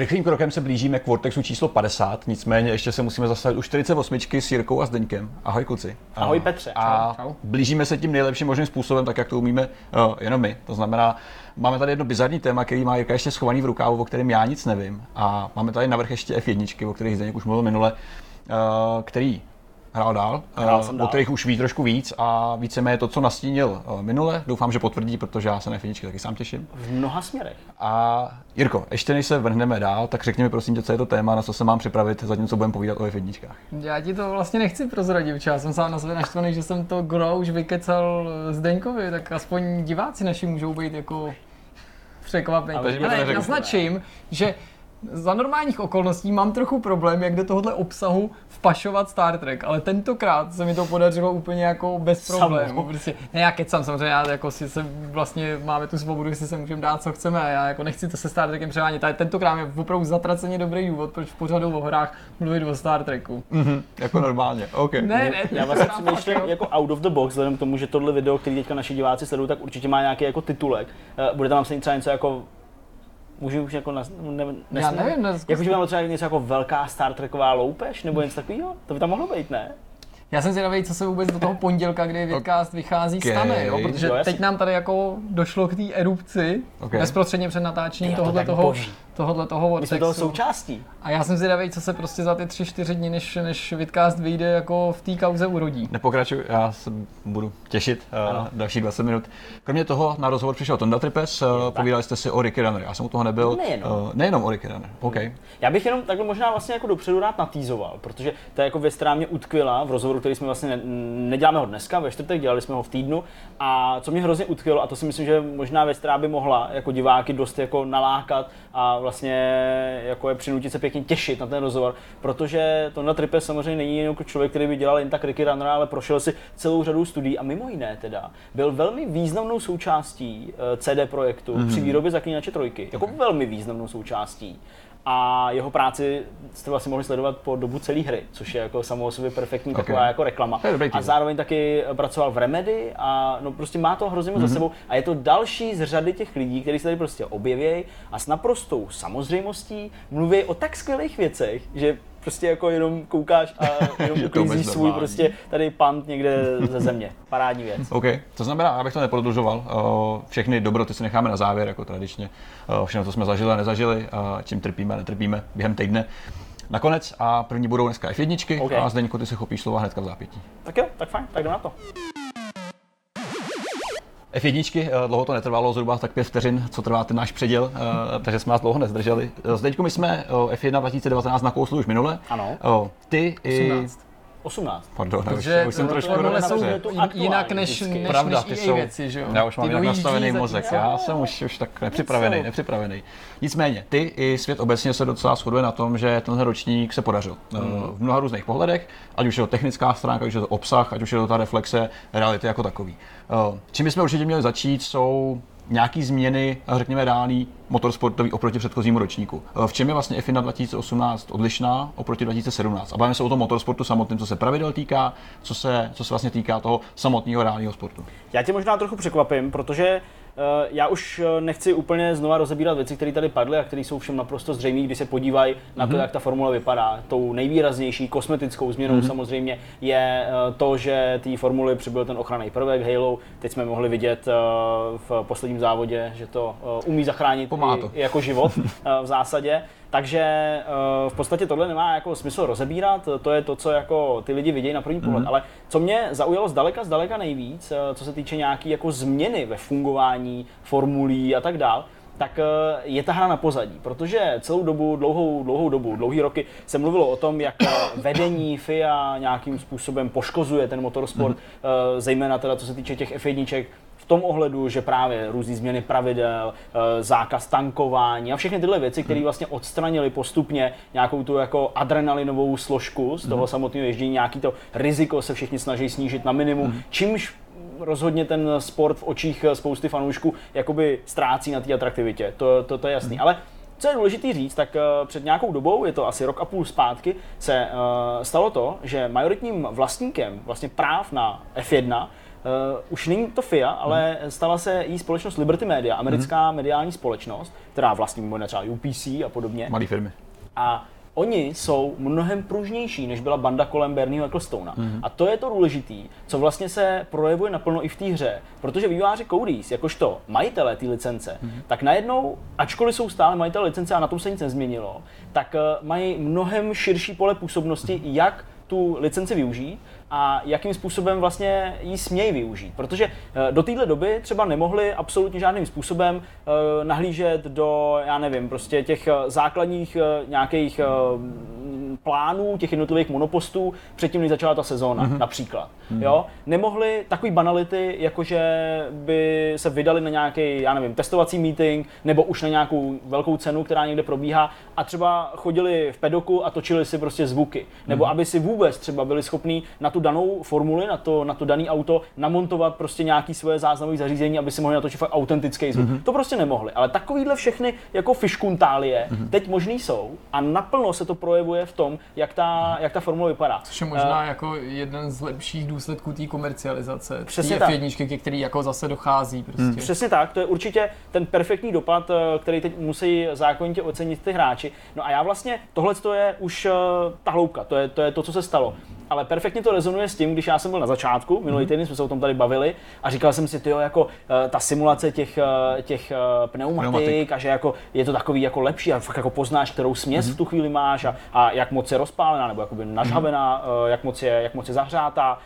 Rychlým krokem se blížíme k Vortexu číslo 50, nicméně ještě se musíme zastavit u 48 s Jirkou a Zdeňkem. Ahoj kluci. Ahoj Petře. A blížíme se tím nejlepším možným způsobem, tak jak to umíme uh, jenom my. To znamená, máme tady jedno bizarní téma, který má Jirka ještě schovaný v rukávu, o kterém já nic nevím. A máme tady navrh ještě F1, o kterých Zdeněk už mluvil minule, uh, který hrál dál, hrál uh, o kterých už ví trošku víc a víceméně to, co nastínil uh, minule, doufám, že potvrdí, protože já se na finičky taky sám těším. V mnoha směrech. A Jirko, ještě než se vrhneme dál, tak řekni mi prosím tě, co je to téma, na co se mám připravit, co budeme povídat o F1. Já ti to vlastně nechci prozradit, já jsem sám na sebe naštvaný, že jsem to gro už vykecal Zdeňkovi, tak aspoň diváci naši můžou být jako překvapení. Ale, Ale naznačím, že za normálních okolností mám trochu problém, jak do tohohle obsahu vpašovat Star Trek, ale tentokrát se mi to podařilo úplně jako bez problémů. Prostě, ne, já kecám, samozřejmě, já jako si se vlastně máme tu svobodu, si se můžeme dát, co chceme a já jako nechci to se Star Trekem převádět, ale tentokrát je opravdu zatraceně dobrý důvod, proč v pořadu o hrách mluvit o Star Treku. Mm-hmm, jako normálně, OK. Ne, ne, já vlastně přemýšlím jako out of the box, vzhledem k tomu, že tohle video, který teďka naši diváci sledují, tak určitě má nějaký jako titulek. Eh, bude tam třeba něco jako můžu už jako nas, ne, nes, Já nevím, ne, jako, že by třeba něco jako velká Star Treková loupež, nebo něco takového, to by tam mohlo být, ne? Já jsem zvědavý, co se vůbec do toho pondělka, kdy Vidcast vychází, okay. stane, jo? protože jo, teď nám tady jako došlo k té erupci okay. bezprostředně před natáčením tohohle toho, boží tohohle toho vortexu. My jsme toho součástí. A já jsem zvědavý, co se prostě za ty tři, čtyři dny, než, než Vidcast vyjde, jako v té kauze urodí. Nepokračuj, já se budu těšit uh, další 20 minut. Kromě toho na rozhovor přišel Tonda Tripes, uh, povídali jste si o Ricky Runner, já jsem u toho nebyl. Nejenom. Uh, nejenom o Ricky Runner, OK. Hmm. Já bych jenom takhle možná vlastně jako dopředu rád natýzoval, protože to je jako věc, která mě utkvěla v rozhovoru, který jsme vlastně ne, neděláme ho dneska, ve čtvrtek, dělali jsme ho v týdnu. A co mě hrozně utkvělo, a to si myslím, že možná věc, která by mohla jako diváky dost jako nalákat a vlastně jako je přinutit se pěkně těšit na ten rozhovor, protože to na Tripe samozřejmě není jenom jako člověk, který by dělal jen tak Ricky Runner, ale prošel si celou řadu studií a mimo jiné teda byl velmi významnou součástí eh, CD projektu mm-hmm. při výrobě Zaklínače trojky, jako velmi významnou součástí a jeho práci jste vlastně mohli sledovat po dobu celé hry, což je jako samo o sobě perfektní okay. taková jako reklama. A zároveň taky pracoval v Remedy a no prostě má to hrozně moc mm-hmm. za mhm. sebou a je to další z řady těch lidí, kteří se tady prostě objeví a s naprostou samozřejmostí mluví o tak skvělých věcech, že prostě jako jenom koukáš a jenom uklízíš svůj prostě tady pant někde ze země. Parádní věc. OK, to znamená, abych to neprodlužoval, eh, všechny dobroty si necháme na závěr, jako tradičně. Eh, všechno, co jsme zažili a nezažili, a čím trpíme a netrpíme během týdne. Nakonec a první budou dneska F1 okay. a Zdeňko, ty se chopíš slova hnedka v zápětí. Tak jo, tak fajn, tak jdem na to. F1, eh, dlouho to netrvalo, zhruba tak pět vteřin, co trvá ten náš předěl, eh, takže jsme vás dlouho nezdrželi. Eh, Zdeňku, my jsme F1 2019 nakousli už minule. Ano. Ty 18. i 18. Pardon, Protože už jsem trošku jsou jinak než, než, Pravda, ty jsou, věci, že jo? Já už mám jinak nastavený mozek, já jsem už, už tak nepřipravený, nepřipravený. Nicméně, ty i svět obecně se docela shoduje na tom, že tenhle ročník se podařil. Mm. V mnoha různých pohledech, ať už je to technická stránka, ať už je to obsah, ať už je to ta reflexe reality jako takový. Eh, čím bychom určitě měli začít, jsou nějaký změny, řekněme, reálný motorsportový oproti předchozímu ročníku. Eh, v čem je vlastně FINA 2018 odlišná oproti 2017? A bavíme se o tom motorsportu samotném, co se pravidel týká, co se, co se vlastně týká toho samotného reálného sportu. Já tě možná trochu překvapím, protože já už eh, nechci úplně znova rozebírat věci, které tady padly a které jsou všem naprosto zřejmé, když se podívají na to, mm-hmm. jak ta formule vypadá. Tou nejvýraznější kosmetickou změnou mm-hmm. samozřejmě je eh, to, že té formuli přibyl ten ochranný prvek Halo. Teď jsme mohli vidět v posledním závodě, že to umí zachránit i, i jako život v zásadě. Takže uh, v podstatě tohle nemá jako smysl rozebírat, to je to, co jako ty lidi vidějí na první pohled. Mm-hmm. Ale co mě zaujalo zdaleka, zdaleka nejvíc, uh, co se týče nějaký jako změny ve fungování formulí a tak dál, tak uh, je ta hra na pozadí, protože celou dobu, dlouhou, dlouhou dobu, dlouhý roky se mluvilo o tom, jak vedení FIA nějakým způsobem poškozuje ten motorsport, mm-hmm. zejména teda co se týče těch F1, tom ohledu, že právě různé změny pravidel, eh, zákaz tankování a všechny tyhle věci, které hmm. vlastně odstranili postupně nějakou tu jako adrenalinovou složku z toho hmm. samotného ježdění, nějaký to riziko se všichni snaží snížit na minimum, hmm. čímž rozhodně ten sport v očích spousty fanoušků jakoby ztrácí na té atraktivitě. To, to, to je jasný. Ale co je důležité říct, tak uh, před nějakou dobou, je to asi rok a půl zpátky, se stalo to, že majoritním vlastníkem vlastně práv na F1 už není to FIA, ale hmm. stala se jí společnost Liberty Media, americká hmm. mediální společnost, která vlastní mimo třeba UPC a podobně. Malé firmy. A oni jsou mnohem pružnější, než byla banda kolem Bernieho Ecclestona. Mm-hmm. A to je to důležitý, co vlastně se projevuje naplno i v té hře. Protože výváři Codys, jakožto majitelé té licence, mm-hmm. tak najednou, ačkoliv jsou stále majitelé licence a na tom se nic nezměnilo, tak uh, mají mnohem širší pole působnosti, mm-hmm. jak tu licenci využít a jakým způsobem vlastně ji smějí využít. Protože eh, do téhle doby třeba nemohli absolutně žádným způsobem eh, nahlížet do, já nevím, prostě těch eh, základních nějakých plánů těch jednotlivých monopostů předtím, než začala ta sezóna, mm-hmm. například. Mm-hmm. Jo? Nemohli takový banality, jakože by se vydali na nějaký, já nevím, testovací meeting, nebo už na nějakou velkou cenu, která někde probíhá, a třeba chodili v pedoku a točili si prostě zvuky. Nebo mm-hmm. aby si vůbec třeba byli schopní na tu danou formuli, na to, na to dané auto, namontovat prostě nějaký svoje záznamové zařízení, aby si mohli natočit fakt autentický zvuk. Mm-hmm. To prostě nemohli. Ale takovýhle všechny jako fiškuntálie mm-hmm. teď možný jsou a naplno se to projevuje v tom, jak ta, jak ta formule vypadá. Což je možná uh, jako jeden z lepších důsledků té komercializace. Přesně tak. F1, ke který jako zase dochází. Prostě. Hmm. Přesně tak, to je určitě ten perfektní dopad, eh, který teď musí zákonitě ocenit ty hráči. No a já vlastně, tohle je už uh, ta hloubka, to je, to je to, co se stalo ale perfektně to rezonuje s tím, když já jsem byl na začátku, minulý mhm. týden jsme se o tom tady bavili a říkal jsem si, tyjo, jako uh, ta simulace těch, uh, těch uh, pneumatik, pneumatik, a že jako je to takový jako lepší a fakt jako poznáš, kterou směs mm-hmm. v tu chvíli máš a, a jak moc je rozpálená nebo jakoby nažhavená, mm-hmm. jak, moc je, jak moc je zahřátá,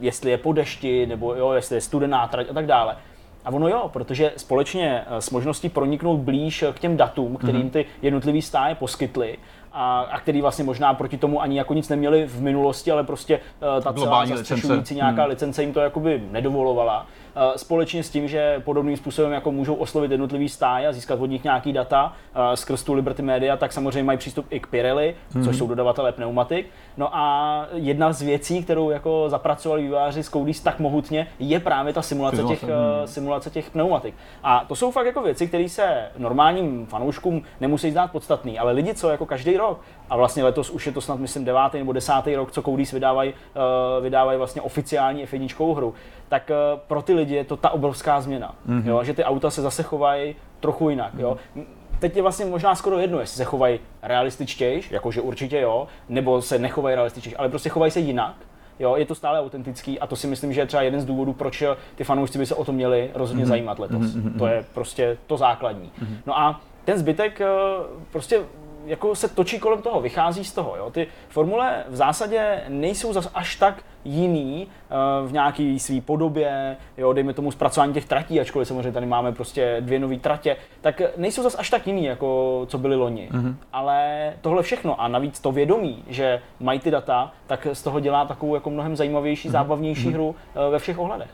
jestli je po dešti nebo jo, jestli je studená trať a tak dále. A ono jo, protože společně s možností proniknout blíž k těm datům, kterým mhm. ty jednotlivý stáje poskytly, a, a který vlastně možná proti tomu ani jako nic neměli v minulosti, ale prostě uh, ta celá zastřešující nějaká hmm. licence jim to jakoby nedovolovala. Uh, společně s tím, že podobným způsobem jako můžou oslovit jednotlivý stáj a získat od nich nějaký data uh, skrz tu Liberty Media, tak samozřejmě mají přístup i k Pirelli, hmm. což jsou dodavatelé pneumatik. No a jedna z věcí, kterou jako zapracovali výváři z Codys tak mohutně, je právě ta simulace těch, uh, simulace těch pneumatik. A to jsou fakt jako věci, které se normálním fanouškům nemusí zdát podstatný, ale lidi, co jako každý rok, a vlastně letos už je to snad myslím devátý nebo desátý rok, co Codys vydávají, vydávají vlastně oficiální F1 hru, tak uh, pro ty lidi je to ta obrovská změna, mm-hmm. jo, že ty auta se zase chovají trochu jinak, mm-hmm. jo. Mhm. Teď je vlastně možná skoro jedno, jestli se chovají realističtější, jakože určitě jo, nebo se nechovají realističtější, ale prostě chovají se jinak. Jo, je to stále autentický a to si myslím, že je třeba jeden z důvodů, proč ty fanoušci by se o to měli rozhodně mm-hmm. zajímat letos. Mm-hmm. To je prostě to základní. Mm-hmm. No a ten zbytek prostě jako se točí kolem toho, vychází z toho. Jo. Ty formule v zásadě nejsou zas až tak jiný uh, v nějaký své podobě, jo, dejme tomu zpracování těch tratí, ačkoliv samozřejmě tady máme prostě dvě nové tratě, tak nejsou zas až tak jiný, jako co byly loni. Mm-hmm. Ale tohle všechno a navíc to vědomí, že mají ty data, tak z toho dělá takovou jako mnohem zajímavější, mm-hmm. zábavnější mm-hmm. hru uh, ve všech ohledech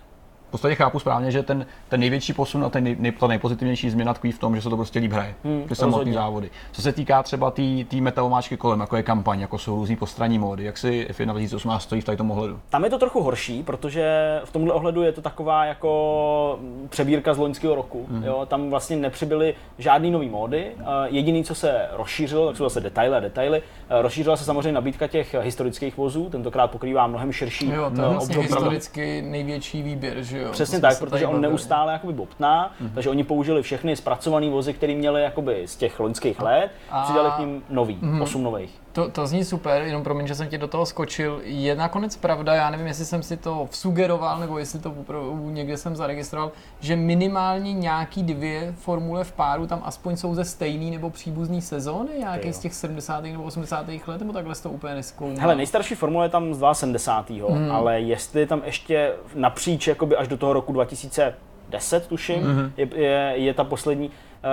podstatě chápu správně, že ten, ten největší posun a ten nej, nej, ta nejpozitivnější změna tkví v tom, že se to prostě líp hraje, hmm, ty samotné závody. Co se týká třeba té tý, tý metaomáčky kolem, jako je kampaň, jako jsou různý postranní módy, jak si F1 2018 stojí v tomto ohledu? Tam je to trochu horší, protože v tomhle ohledu je to taková jako přebírka z loňského roku. Hmm. Jo? Tam vlastně nepřibyly žádný nový módy. Jediný, co se rozšířilo, tak jsou zase detaily a detaily. Rozšířila se samozřejmě nabídka těch historických vozů, tentokrát pokrývá mnohem širší jo, to je vlastně historicky největší výběr, že jo? Přesně tak, protože on neustále jakoby bobtná, mm-hmm. takže oni použili všechny zpracované vozy, které měli jakoby z těch loňských let, a... přidali k ním nový, mm-hmm. osm nových. To, to zní super, jenom promiň, že jsem ti do toho skočil. Je nakonec pravda, já nevím, jestli jsem si to vsugeroval, nebo jestli to někde jsem zaregistroval, že minimálně nějaký dvě formule v páru tam aspoň jsou ze stejný nebo příbuzný sezóny, nějaký z těch 70. nebo 80. let, nebo takhle to úplně neskoumal. Hele, nejstarší formule je tam z 72. Hmm. ale jestli tam ještě napříč jakoby až do toho roku 2010, tuším, mm-hmm. je, je, je ta poslední,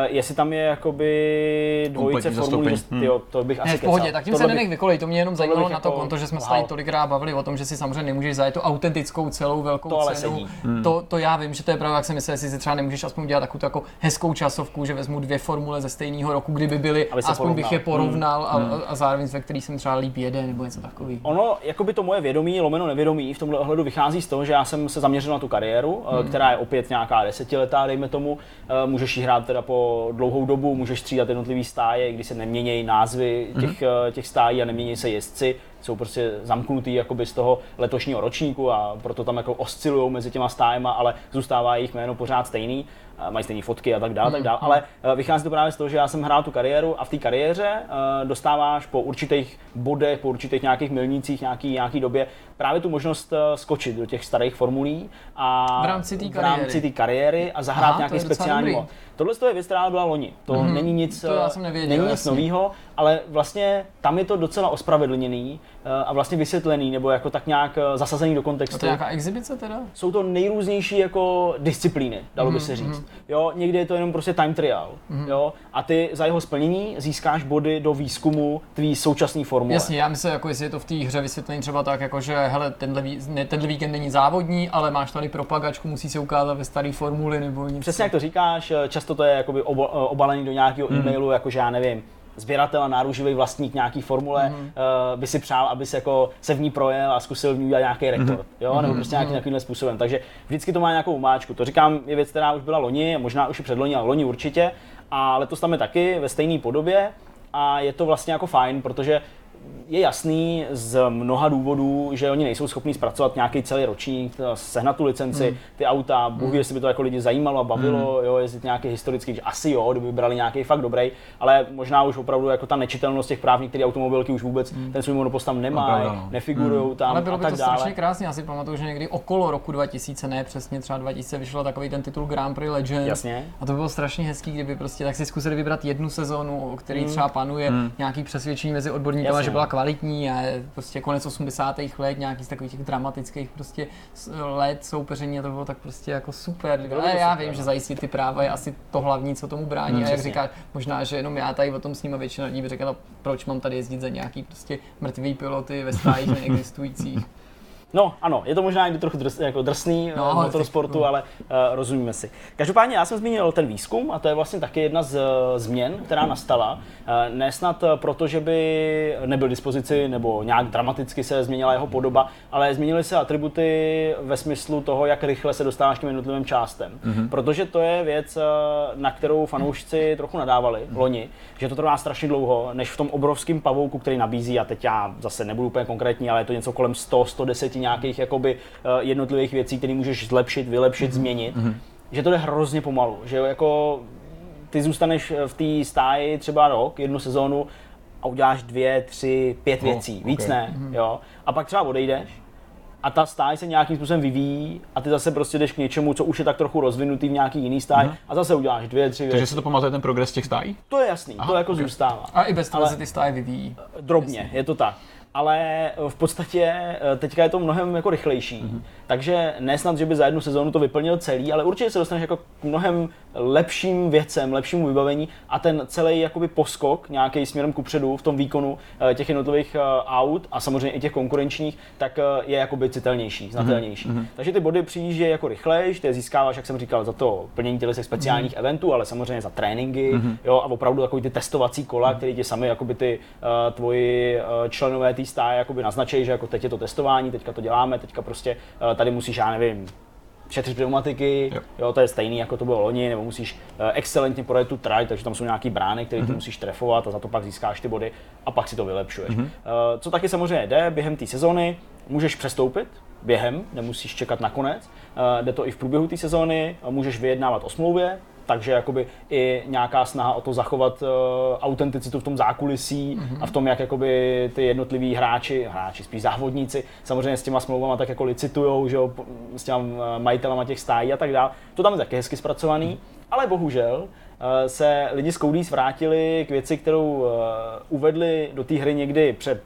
jestli tam je jakoby dvojice formulí, hmm. jo, to bych asi ne, v pohodě, tak tím se nenech vykolej, to mě jenom zajímalo na to jako konto, že jsme se tady tolikrát bavili o tom, že si samozřejmě nemůžeš zajet tu autentickou celou velkou to cenu. Hmm. To, to, já vím, že to je pravda, jak jsem myslel, jestli si třeba nemůžeš aspoň dělat takovou jako hezkou časovku, že vezmu dvě formule ze stejného roku, kdyby byly, aspoň porovnal. bych je porovnal hmm. a, a, zároveň ve který jsem třeba líp jede nebo něco takového. Ono, jako by to moje vědomí, lomeno nevědomí, v tomhle ohledu vychází z toho, že já jsem se zaměřil na tu kariéru, hmm. která je opět nějaká desetiletá, dejme tomu, eh, můžeš ji hrát teda po dlouhou dobu, můžeš střídat jednotlivý stáje, když se neměnějí názvy těch, mm-hmm. těch stájí a nemění se jezdci, jsou prostě zamknutý jakoby z toho letošního ročníku a proto tam jako oscilují mezi těma stájema, ale zůstává jejich jméno pořád stejný mají stejné fotky a tak dále, mm. tak dále. ale eh, vychází to právě z toho, že já jsem hrál tu kariéru a v té kariéře uh, dostáváš po určitých bodech, po určitých nějakých milnících, nějaký, nějaký době právě tu možnost uh, skočit do těch starých formulí a v rámci té kariéry. kariéry a zahrát Aha, nějaký speciální mod. Tohle je věc, která byla loni. To mm-hmm. není nic, to já jsem nevěděl, není nic nového, ale vlastně tam je to docela ospravedlněný a vlastně vysvětlený, nebo jako tak nějak zasazený do kontextu. A to je nějaká exibice teda? Jsou to nejrůznější jako disciplíny, dalo by se říct. Jo, někdy je to jenom prostě time trial. Mm-hmm. Jo, a ty za jeho splnění získáš body do výzkumu tvý současné formule. Jasně, já myslím, jako jestli je to v té hře vysvětlený třeba tak, jako že hele, tenhle, ne, tenhle víkend není závodní, ale máš tady propagačku, musí se ukázat ve staré formuli nebo něco. Přesně jak to říkáš, často to je jakoby obalený do nějakého mm. e-mailu, jakože já nevím, sběratel a náruživý vlastník nějaký formule mm-hmm. uh, by si přál, aby se jako se v ní projel a zkusil v ní udělat nějaký rekord, mm-hmm. jo, nebo mhm. prostě nějakým mm-hmm. způsobem. Takže vždycky to má nějakou máčku. To říkám, je věc, která už byla loni, možná už i předloni, ale loni určitě. A letos tam je taky ve stejné podobě a je to vlastně jako fajn, protože je jasný z mnoha důvodů, že oni nejsou schopni zpracovat nějaký celý ročník, sehnat tu licenci, hmm. ty auta, Bůh hmm. jestli by to jako lidi zajímalo a bavilo, hmm. jo, jezdit nějaký historický, že asi jo, kdyby brali nějaký fakt dobrý, ale možná už opravdu jako ta nečitelnost těch práv, některé automobilky už vůbec hmm. ten svůj monopost tam nemají, no. nefigurují hmm. tam. Ale bylo by to dále. strašně krásně, já si pamatuju, že někdy okolo roku 2000, ne přesně třeba 2000, vyšlo takový ten titul Grand Prix Legend. Jasně. A to bylo strašně hezký, kdyby prostě tak si zkusili vybrat jednu sezónu, o který hmm. třeba panuje hmm. nějaký přesvědčení mezi odborníky, že byla kvalitní a prostě konec 80. let, nějaký z takových těch dramatických prostě let soupeření a to bylo tak prostě jako super. Bylo ale já super, vím, no. že zajistit ty práva je asi to hlavní, co tomu brání. Hmm, a jak říkáš, možná, že jenom já tady o tom s nimi většina lidí by řekla, proč mám tady jezdit za nějaký prostě mrtvý piloty ve stájích neexistujících. No ano, je to možná někdy trochu drs, jako drsný no, uh, motorsportu, no. ale uh, rozumíme si. Každopádně já jsem zmínil ten výzkum a to je vlastně taky jedna z uh, změn, která nastala. Uh, ne snad proto, že by nebyl dispozici nebo nějak dramaticky se změnila jeho podoba, ale změnily se atributy ve smyslu toho, jak rychle se dostáváš k jednotlivým částem. Mm-hmm. Protože to je věc, na kterou fanoušci trochu nadávali mm-hmm. loni, že to trvá strašně dlouho, než v tom obrovském pavouku, který nabízí, a teď já zase nebudu úplně konkrétní, ale je to něco kolem 100-110 nějakých jakoby eh, jednotlivých věcí, které můžeš zlepšit, vylepšit, mm-hmm. změnit, mm-hmm. že to jde hrozně pomalu, že jako ty zůstaneš v té stáji třeba rok, jednu sezónu a uděláš dvě, tři, pět oh, věcí, víc okay. ne, mm-hmm. jo. A pak třeba odejdeš a ta stáj se nějakým způsobem vyvíjí a ty zase prostě jdeš k něčemu, co už je tak trochu rozvinutý v nějaký jiný stáj mm-hmm. a zase uděláš dvě, tři věci. Takže se to pamatuje ten progres těch stájí? To je jasný, Aha, to jako okay. zůstává. A i bez toho se ty stáje vyvíjí. Drobně, jasný. je to tak ale v podstatě eh, teďka je to mnohem jako rychlejší. Mm-hmm. Takže nesnad, že by za jednu sezónu to vyplnil celý, ale určitě se dostaneš jako k mnohem lepším věcem, lepšímu vybavení a ten celý jakoby poskok nějaký směrem kupředu v tom výkonu eh, těch jednotlivých eh, aut a samozřejmě i těch konkurenčních, tak je jakoby citelnější, znatelnější. Mm-hmm. Takže ty body přijíždí jako rychlejš, ty je získáváš, jak jsem říkal, za to plnění těch speciálních mm-hmm. eventů, ale samozřejmě za tréninky, mm-hmm. jo, a opravdu takový ty testovací kola, mm-hmm. které ti sami jakoby ty uh, tvoji uh, členové té stáje jakoby naznačí, že jako teď je to testování, teďka to děláme, teďka prostě uh, tady musíš, já nevím, šetřit pneumatiky, jo. jo. to je stejný, jako to bylo loni, nebo musíš uh, excelentně projet tu trať, takže tam jsou nějaký brány, které mm-hmm. ty mhm. musíš trefovat a za to pak získáš ty body a pak si to vylepšuješ. Mm-hmm. Co taky samozřejmě jde během té sezóny, můžeš přestoupit během, nemusíš čekat na konec, jde to i v průběhu té sezóny, můžeš vyjednávat o smlouvě, takže jakoby i nějaká snaha o to zachovat uh, autenticitu v tom zákulisí mm-hmm. a v tom, jak jakoby ty jednotliví hráči, hráči, spíš závodníci, samozřejmě s těma smlouvama tak jako licitujou, že jo, s těma eh, majitelama těch stájí a tak dále. To tam je taky hezky zpracovaný, mm. ale bohužel uh, se lidi z Codys vrátili k věci, kterou uh, uvedli do té hry někdy před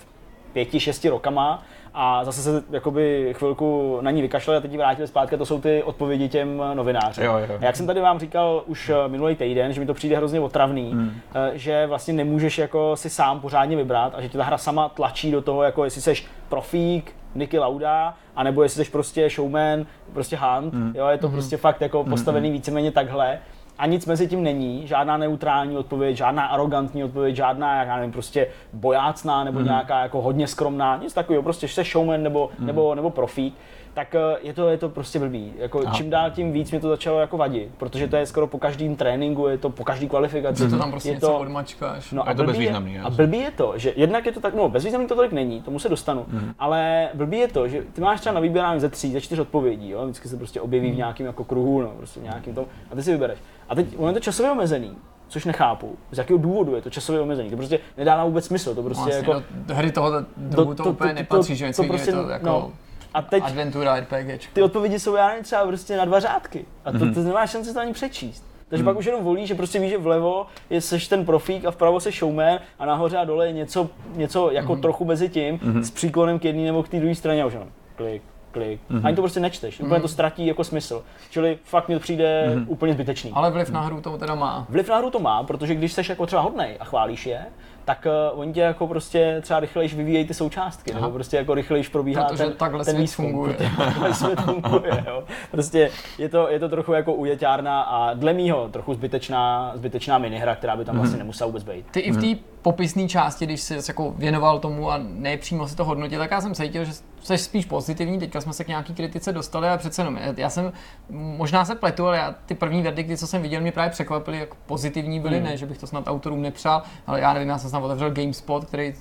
pěti, šesti rokama a zase se jakoby chvilku na ní vykašlali a teď ji vrátili zpátky, to jsou ty odpovědi těm novinářům. Jo, jo. Jak jsem tady vám říkal už eh, minulý týden, že mi to přijde hrozně otravný, hmm. Eh, že vlastně nemůžeš jako si sám pořádně vybrat a že ti ta hra sama tlačí do toho, jako jestli seš profík, Niky Lauda, anebo jestli jsi prostě showman, prostě hunt, mm. jo, je to mm. prostě fakt jako hmm. postavený mm. víceméně takhle a nic mezi tím není, žádná neutrální odpověď, žádná arrogantní odpověď, žádná, já nevím, prostě bojácná nebo mm. nějaká jako hodně skromná, nic takového, prostě jsi showman nebo, mm. nebo, nebo profík. Tak eh, je to, je to prostě blbý. Jako čím dál tím víc mě to začalo jako vadit, protože to je skoro po každém tréninku, je to po každé kvalifikaci. Je to tam prostě je něco to, odmačkáš. No a, a je to bezvýznamný. Je, a blbý je to, že jednak je to tak, no bezvýznamný to tolik není, tomu se dostanu, mm. ale blbý je to, že ty máš třeba na výběr ze tří, ze čtyř odpovědí, jo? vždycky se prostě objeví v mhm. nějakém jako kruhu, no, prostě nějakým tom, a ty si vybereš. A teď on je to časově omezený, což nechápu. Z jakého důvodu je to časově omezení? To prostě nedává vůbec smysl. To prostě vlastně jako, do hry toho druhu to, to, to, úplně to, nepatří, že to prostě, je to jako no, a teď adventura RPG. Ty odpovědi jsou já nevím, třeba prostě na dva řádky. A to, mm-hmm. to nemáš šanci to ani přečíst. Takže hmm. pak už jenom volí, že prostě víš, že vlevo je seš ten profík a vpravo se showman a nahoře a dole je něco, něco jako hmm. trochu mezi tím hmm. s příklonem k jedné nebo k té druhé straně a už jenom klik, klik. Mm-hmm. Ani to prostě nečteš, úplně mm-hmm. to ztratí jako smysl. Čili fakt mi to přijde mm-hmm. úplně zbytečný. Ale vliv na hru to teda má. Vliv na hru to má, protože když jsi jako třeba hodnej a chválíš je, tak uh, oni tě jako prostě třeba rychlejš vyvíjejí ty součástky, Aha. nebo prostě jako rychlejš probíhá Protože ten, takhle ten výzkum. Funguje. Takhle svět funguje, jo. Prostě je to, je to trochu jako ujeťárna a dle mýho trochu zbytečná, zbytečná minihra, která by tam mm-hmm. vlastně nemusela vůbec být. Ty i v té mm-hmm. popisné části, když jsi jako věnoval tomu a nepřímo si to hodnotil, tak já jsem cítil, že jsi spíš pozitivní, teďka jsme se k nějaký kritice dostali a přece jenom, já jsem, možná se pletu, ale já ty první verdikty, co jsem viděl, mě právě překvapily, jak pozitivní byly, mm. ne, že bych to snad autorům nepřál, ale já nevím, já jsem tam otevřel GameSpot, který,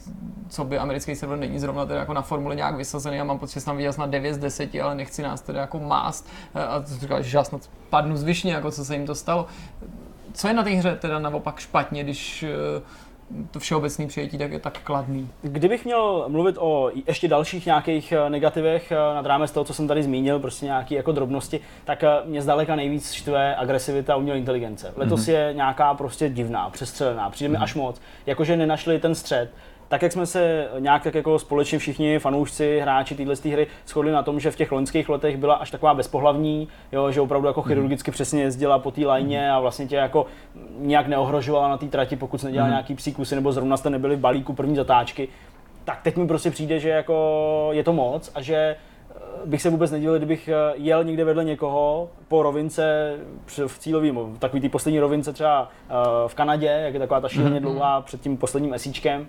co by americký server není zrovna teda jako na formule nějak vysazený a mám pocit, že jsem viděl snad 9 z 10, ale nechci nás teda jako mást a to říkal, že já snad padnu zvyšně, jako co se jim to stalo. Co je na té hře teda naopak špatně, když to všeobecné přijetí tak je tak kladný. Kdybych měl mluvit o ještě dalších nějakých eh, negativech eh, nad rámec toho, co jsem tady zmínil, prostě nějaké jako drobnosti, tak eh, mě zdaleka nejvíc štve agresivita umělé inteligence. Letos mm-hmm. je nějaká prostě divná, přestřelená, přijde mi mm-hmm. až moc, jakože nenašli ten střed tak jak jsme se nějak tak jako společně všichni fanoušci, hráči téhle hry shodli na tom, že v těch loňských letech byla až taková bezpohlavní, jo, že opravdu jako mhm. chirurgicky přesně jezdila po té lajně a vlastně tě jako nějak neohrožovala na té trati, pokud jsi nedělal mm. nějaký psíkusy nebo zrovna jste nebyli v balíku první zatáčky. Tak teď mi prostě přijde, že jako je to moc a že eh, bych se vůbec nedivil, kdybych eh, jel někde vedle někoho po rovince v cílovým, takový ty poslední rovince třeba eh, v Kanadě, jak je taková ta šíleně mhm. dlouhá před tím posledním esíčkem,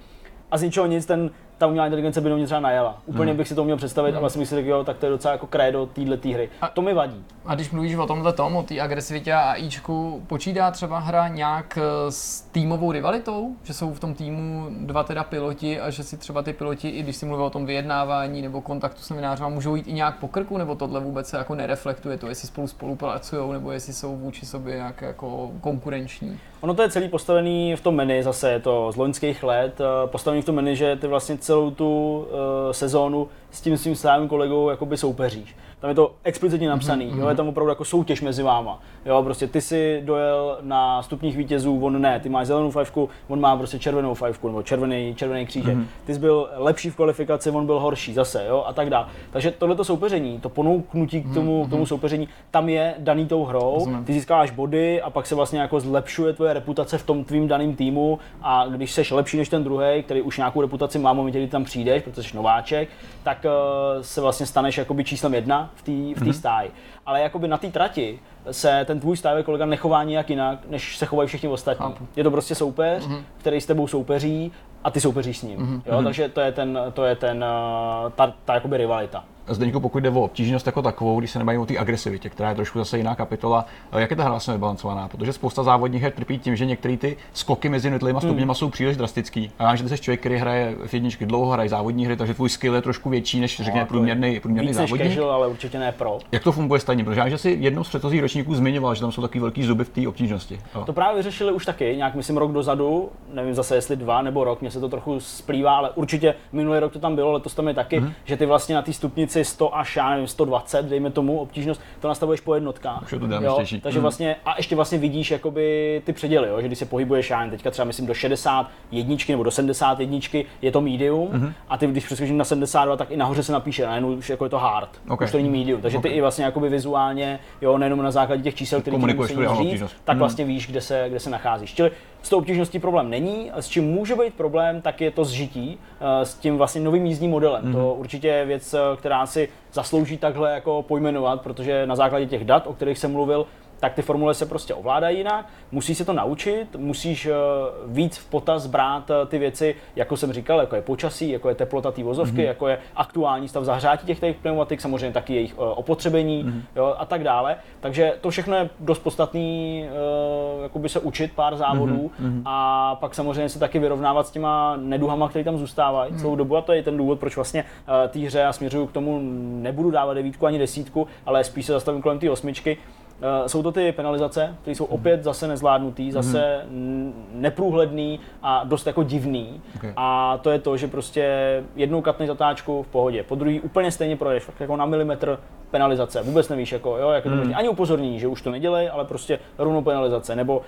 a z ničeho nic ten ta umělá inteligence by do mě třeba najela. Úplně hmm. bych si to měl představit hmm. a vlastně myslím si, jo, tak to je docela jako krédo téhle hry. A, to mi vadí. A když mluvíš o tomhle tom, o té agresivitě a Ičku, počítá třeba hra nějak eh, s týmovou rivalitou? Že jsou v tom týmu dva teda piloti a že si třeba ty piloti, i když si mluvil o tom vyjednávání nebo kontaktu s novinářem, můžou jít i nějak po krku, nebo tohle vůbec se jako nereflektuje to, jestli spolu spolupracují, nebo jestli jsou vůči sobě nějak jako konkurenční? Ono to je celý postavený v tom menu, zase je to z loňských let, eh, postavený v tom menu, že ty vlastně celou tu uh, sezónu s tím svým stálým kolegou jakoby soupeříš. Tam je to explicitně napsaný, mm-hmm. jo, je tam opravdu jako soutěž mezi váma. Jo, prostě ty si dojel na stupních vítězů, on ne, ty máš zelenou fajfku, on má prostě červenou fajfku, nebo červený, červený křížek. Mm-hmm. Ty jsi byl lepší v kvalifikaci, on byl horší zase, jo, a tak dále. Takže tohleto soupeření, to ponouknutí k tomu, mm-hmm. k tomu mhm. soupeření, tam je daný tou hrou, ty získáváš body a pak se vlastně jako zlepšuje tvoje reputace v tom tvým daném týmu a když jsi lepší než ten druhý, který už nějakou reputaci má momentě, kdy tam přijdeš, protože jsi nováček, tak uh, se vlastně staneš jakoby číslem jedna v té v mm-hmm. stáji. Ale jakoby na té trati se ten tvůj stájový kolega nechová nějak jinak, než se chovají všichni ostatní. Chápu. Je to prostě soupeř, mm-hmm. který s tebou soupeří a ty soupeříš s ním. Mm-hmm. Jo? Mhm. Takže to je ten, to je ten, eh, ta, ta jakoby rivalita. Zdeňku, pokud jde o obtížnost jako takovou, když se nebavíme o té agresivitě, která je trošku zase jiná kapitola, eh, jak je ta hra vlastně vybalancovaná? Protože spousta závodních her trpí tím, že některé ty skoky mezi jednotlivými hmm. stupněma jsou příliš drastický. A já že ty jsi člověk, který hraje v jedničky dlouho, hraje závodní hry, takže tvůj skill je trošku větší než řekněme no, průměrný, průměrný víc závodník. Casual, ale určitě ne pro. Jak to funguje stejně? Protože já že si jednou z předchozích ročníků zmiňoval, že tam jsou takový velký zuby v té obtížnosti. To právě vyřešili už taky, nějak myslím rok dozadu, nevím zase jestli dva nebo rok, mě se to trochu splývá, ale určitě minulý rok to tam bylo, letos tam je taky, hmm. že ty vlastně na té stupnici 100 až já nevím, 120, dejme tomu obtížnost, to nastavuješ po jednotkách. Už je to jo? Takže mm. vlastně, a ještě vlastně vidíš jakoby ty předěly, jo? že když se pohybuješ, já nevím, teďka třeba myslím do 60 jedničky nebo do 70 jedničky je to medium mm-hmm. a ty když přeskočíš na 72, tak i nahoře se napíše, najednou už jako je to hard, okay. už to není medium. Takže okay. ty i vlastně jakoby vizuálně, jo, nejenom na základě těch čísel, které říct, tak mhm. vlastně víš, kde se, kde se nacházíš. Čili s tou obtížností problém není. S čím může být problém, tak je to zžití eh, s tím vlastně novým jízdním modelem. Mm-hmm. To určitě je věc, eh, která si zaslouží takhle jako pojmenovat, protože na základě těch dat, o kterých jsem mluvil, tak ty formule se prostě ovládají jinak, musí se to naučit, musíš uh, víc v potaz brát uh, ty věci, jako jsem říkal, jako je počasí, jako je teplota té vozovky, mm-hmm. jako je aktuální stav zahřátí těch, těch pneumatik, samozřejmě taky jejich uh, opotřebení mm-hmm. jo, a tak dále. Takže to všechno je dost podstatný, jakoby se učit pár závodů mm-hmm. a pak samozřejmě se taky vyrovnávat s těma neduhama, které tam zůstávají mm-hmm. celou dobu a to je ten důvod, proč vlastně té hře a směřuju k tomu nebudu dávat devítku ani desítku, ale spíš se zastavím kolem té osmičky, jsou to ty penalizace, které jsou opět zase nezvládnutý, zase mm. neprůhledný a dost jako divný. Okay. A to je to, že prostě jednou katneš zatáčku v pohodě, po druhý úplně stejně projdeš, fakt jako na milimetr penalizace, vůbec nevíš, jako, jo, jak je to mm. ani upozornění, že už to nedělej, ale prostě rovnou penalizace, nebo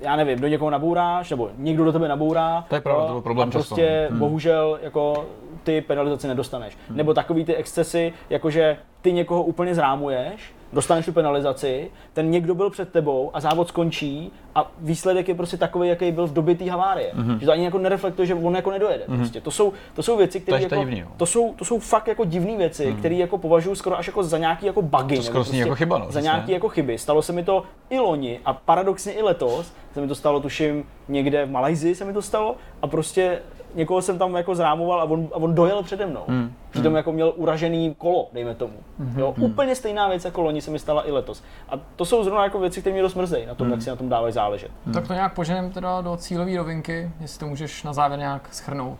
já nevím, do někoho nabouráš, nebo někdo do tebe nabourá. To je pravda, to problém a prostě hmm. bohužel jako ty penalizace nedostaneš. Hmm. Nebo takový ty excesy, jakože ty někoho úplně zrámuješ, dostaneš tu penalizaci, ten někdo byl před tebou a závod skončí a výsledek je prostě takový, jaký byl v době té havárie. Mm-hmm. Že to ani jako nereflektuje, že on jako nedojede. Mm-hmm. Prostě. To, jsou, to jsou věci, které to, jako, to, jsou, to jsou fakt jako divné věci, mm-hmm. které jako považuji skoro až jako za nějaký jako bugy. To skoro prostě jako chyba, no, Za nějaký jako chyby. Stalo se mi to i loni a paradoxně i letos. Se mi to stalo, tuším, někde v Malajzii se mi to stalo a prostě někoho jsem tam jako zrámoval a on, a on dojel přede mnou. Hmm. Přitom hmm. jako měl uražený kolo, dejme tomu. Hmm. Jo, hmm. Úplně stejná věc jako loni se mi stala i letos. A to jsou zrovna jako věci, které mě dost mrzejí na tom, hmm. jak si na tom dávají záležet. Hmm. Tak to nějak poženem teda do cílové rovinky, jestli to můžeš na závěr nějak schrnout.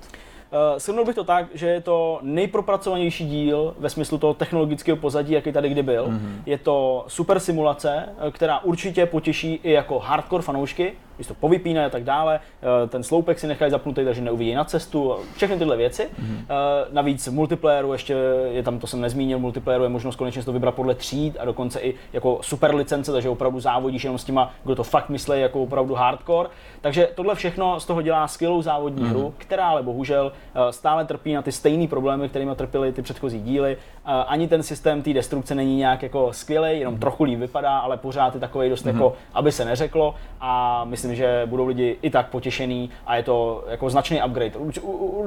Uh, shrnul bych to tak, že je to nejpropracovanější díl ve smyslu toho technologického pozadí, jaký tady kdy byl. Mm-hmm. Je to super simulace, eh, která určitě potěší i jako hardcore fanoušky, když to povypíne a tak dále. Eh, ten sloupek si nechají zapnutý, takže neuvidí na cestu, všechny tyhle věci. Mm-hmm. Navíc v multiplayeru ještě je tam, to jsem nezmínil, multiplayeru je možnost konečně to vybrat podle tříd a dokonce i jako super licence, takže opravdu závodíš jenom s těma, kdo to fakt myslí jako opravdu hardcore. Takže tohle všechno z toho dělá skvělou závodní mm-hmm. hru, která ale bohužel eh, stále trpí na ty stejné problémy, kterými trpěly ty předchozí díly. Ani ten systém té destrukce není nějak jako skvělý, jenom mm-hmm. trochu líp vypadá, ale pořád je takový dost mm-hmm. jako, aby se neřeklo. A myslím, že budou lidi i tak potěšený a je to jako značný upgrade. Urč,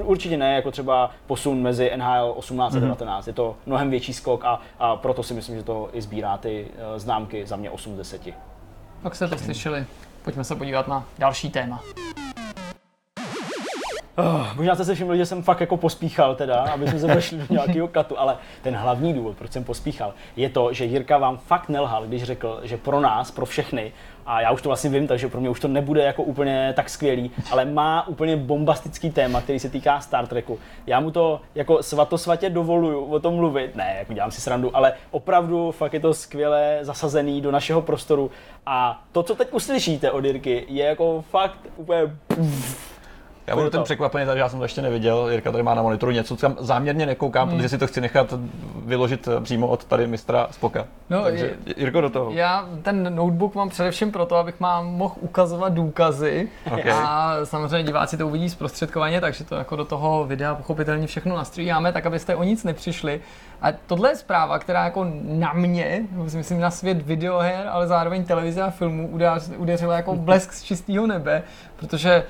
určitě ne jako třeba posun mezi NHL 18 a 19. Mm-hmm. Je to mnohem větší skok a, a proto si myslím, že to i sbírá ty uh, známky za mě 8 z 10. Tak jste to slyšeli. Pojďme se podívat na další téma. Oh, možná jste se všimli, že jsem fakt jako pospíchal teda, aby jsme se vešli do nějakého katu, ale ten hlavní důvod, proč jsem pospíchal, je to, že Jirka vám fakt nelhal, když řekl, že pro nás, pro všechny, a já už to vlastně vím, takže pro mě už to nebude jako úplně tak skvělý, ale má úplně bombastický téma, který se týká Star Treku. Já mu to jako svatosvatě dovoluju o tom mluvit, ne, jako dělám si srandu, ale opravdu fakt je to skvěle zasazený do našeho prostoru a to, co teď uslyšíte od Jirky, je jako fakt úplně já budu ten překvapený, takže já jsem to ještě neviděl. Jirka tady má na monitoru něco, co tam záměrně nekoukám, hmm. protože si to chci nechat vyložit přímo od tady mistra Spoka. No, takže je, Jirko do toho. Já ten notebook mám především proto, abych mám mohl ukazovat důkazy okay. a samozřejmě diváci to uvidí zprostředkovaně, takže to jako do toho videa pochopitelně všechno nastříháme, tak abyste o nic nepřišli. A tohle je zpráva, která jako na mě, myslím na svět videoher, ale zároveň televize a filmů udeřila jako blesk z čistého nebe, protože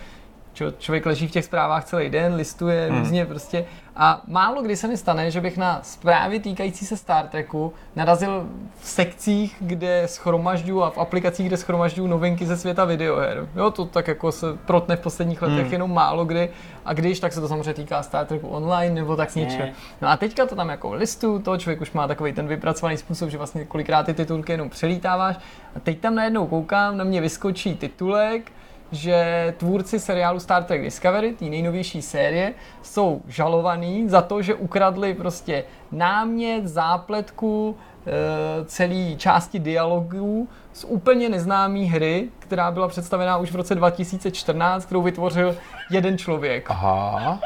Č- člověk leží v těch zprávách celý den, listuje hmm. různě prostě a málo kdy se mi stane, že bych na zprávy týkající se Star Treku narazil v sekcích, kde schromažďuju a v aplikacích, kde schromažďuju novinky ze světa videoher. Jo, to tak jako se protne v posledních letech hmm. jenom málo kdy a když, tak se to samozřejmě týká Star Treku online nebo tak něčeho. No a teďka to tam jako listu, to člověk už má takový ten vypracovaný způsob, že vlastně kolikrát ty titulky jenom přelítáváš a teď tam najednou koukám, na mě vyskočí titulek, že tvůrci seriálu Star Trek Discovery, té nejnovější série, jsou žalovaní za to, že ukradli prostě námět, zápletku, e, celé části dialogů z úplně neznámé hry, která byla představená už v roce 2014, kterou vytvořil jeden člověk. Aha.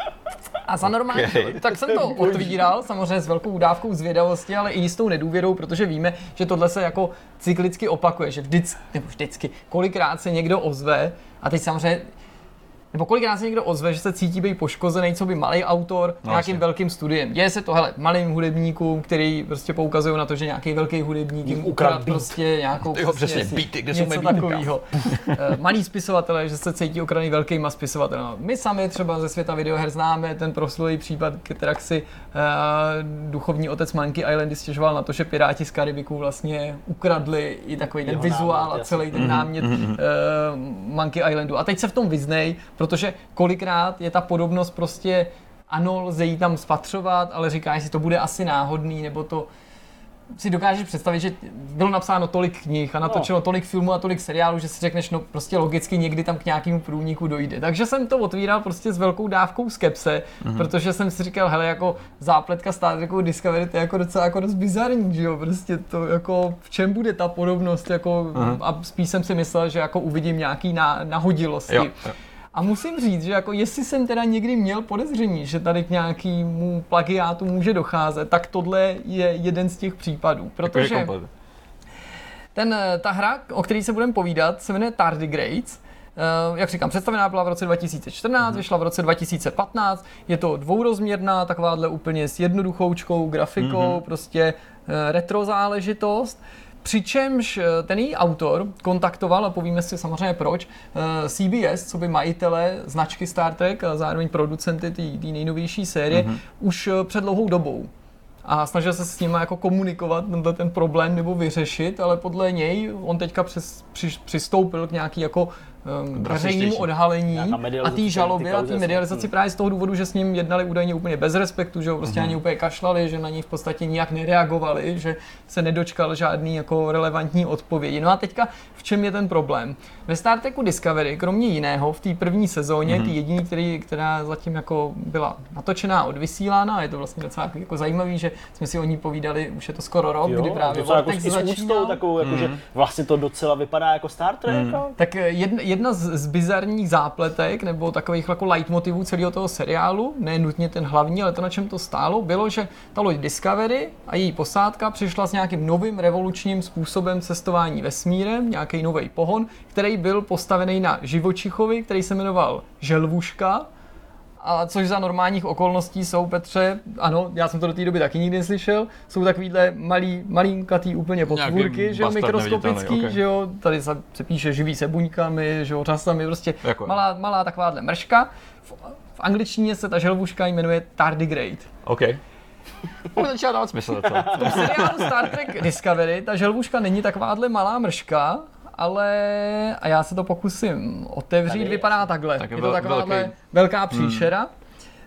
A za normální, okay. tak jsem to otvíral, samozřejmě s velkou dávkou zvědavosti, ale i jistou nedůvěrou, protože víme, že tohle se jako cyklicky opakuje, že vždycky, nebo vždycky, kolikrát se někdo ozve a teď samozřejmě nebo kolikrát se někdo ozve, že se cítí být poškozený, co by malý autor no, nějakým jasně. velkým studiem. Děje se to, hele, malým hudebníkům, který prostě poukazují na to, že nějaký velký hudebník jim ukradl prostě nějakou jo, přesně, beaty, kde něco takového. Eh, malý spisovatelé, že se cítí okraný velkýma spisovatelem. My sami třeba ze světa videoher známe ten proslulý případ, který si uh, duchovní otec Monkey Islandy stěžoval na to, že Piráti z Karibiku vlastně ukradli i takový ten vizuál námět, a celý ten námět mm-hmm. uh, Monkey Islandu. A teď se v tom vyznej, protože kolikrát je ta podobnost prostě ano, lze ji tam spatřovat, ale říkáš si, to bude asi náhodný, nebo to si dokážeš představit, že bylo napsáno tolik knih a natočeno no. tolik filmů a tolik seriálů, že si řekneš, no prostě logicky někdy tam k nějakému průniku dojde. Takže jsem to otvíral prostě s velkou dávkou skepse, mm-hmm. protože jsem si říkal, hele, jako zápletka Star Treku Discovery, to je jako docela jako dost bizarní, že jo, prostě to jako v čem bude ta podobnost, jako mm-hmm. a spíš jsem si myslel, že jako uvidím nějaký nahodilosti. Jo, jo. A musím říct, že jako jestli jsem teda někdy měl podezření, že tady k nějakému plagiátu může docházet, tak tohle je jeden z těch případů. Protože ten, eh, ta hra, o které se budeme povídat, se jmenuje Tardigrades. Uh, jak říkám, představená byla v roce 2014, mm-hmm. vyšla v roce 2015. Je to dvourozměrná, takováhle úplně s jednoduchoučkou grafikou, mm-hmm. prostě uh, retro záležitost. Přičemž eh, ten její autor kontaktoval, a povíme si samozřejmě proč, eh, CBS, co by majitele značky Star Trek a zároveň producenty té nejnovější série, mm-hmm. už eh, před dlouhou dobou a snažil se s nimi jako komunikovat tenhle ten problém nebo vyřešit, ale podle něj on teďka přes, při, přistoupil k nějaký jako veřejnému odhalení a té žalobě a té medializaci hmm. právě z toho důvodu, že s ním jednali údajně úplně bez respektu, že ho prostě hmm. ani úplně kašlali, že na něj v podstatě nijak nereagovali, že se nedočkal žádný jako relevantní odpovědi. No a teďka v čem je ten problém? Ve Star Treku Discovery, kromě jiného, v té první sezóně, hmm. ty jediný, který, která zatím jako byla natočená, odvysílána, je to vlastně docela jako zajímavý, že jsme si o ní povídali, už je to skoro rok, jo, kdy právě jako s úctou, takovou, jako, mm. že vlastně to docela vypadá jako Star Trek. Mm. Tak jedna, jedna z, z bizarních zápletek nebo takových jako leitmotivů celého toho seriálu, ne nutně ten hlavní, ale to, na čem to stálo, bylo, že ta loď Discovery a její posádka přišla s nějakým novým revolučním způsobem cestování vesmírem, nějaký nový pohon, který byl postavený na živočichovi, který se jmenoval Želvuška, a což za normálních okolností jsou, Petře, ano, já jsem to do té doby taky nikdy neslyšel, jsou takovýhle malý, malinkatý úplně potvůrky, že jo, mikroskopický, okay. že jo, tady se, se píše živý se buňkami, že jo, časami, prostě jako malá, malá takováhle mrška. V, v angličtině se ta želvuška jmenuje tardigrade. OK. Už začíná dávat smysl. V seriálu Star Trek Discovery ta želvuška není takováhle malá mrška, ale a já se to pokusím otevřít, Tady vypadá takhle. Tak je, je to taková velká příšera. Hmm.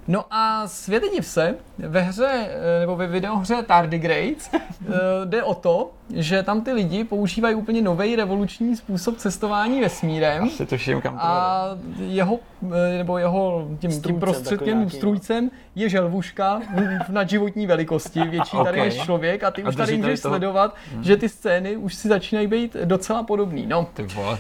No a světe div se, ve hře, eh, nebo ve videohře Tardigrades eh, jde o to, že tam ty lidi používají úplně nový revoluční způsob cestování vesmírem. Asi to všim kam to A jeho, eh, nebo jeho tím, tím prostředkem, no. strůjcem je želvuška na životní velikosti, větší okay. tady než člověk a ty a už tady můžeš toho... sledovat, hmm. že ty scény už si začínají být docela podobný. No. Ty vole. Uh,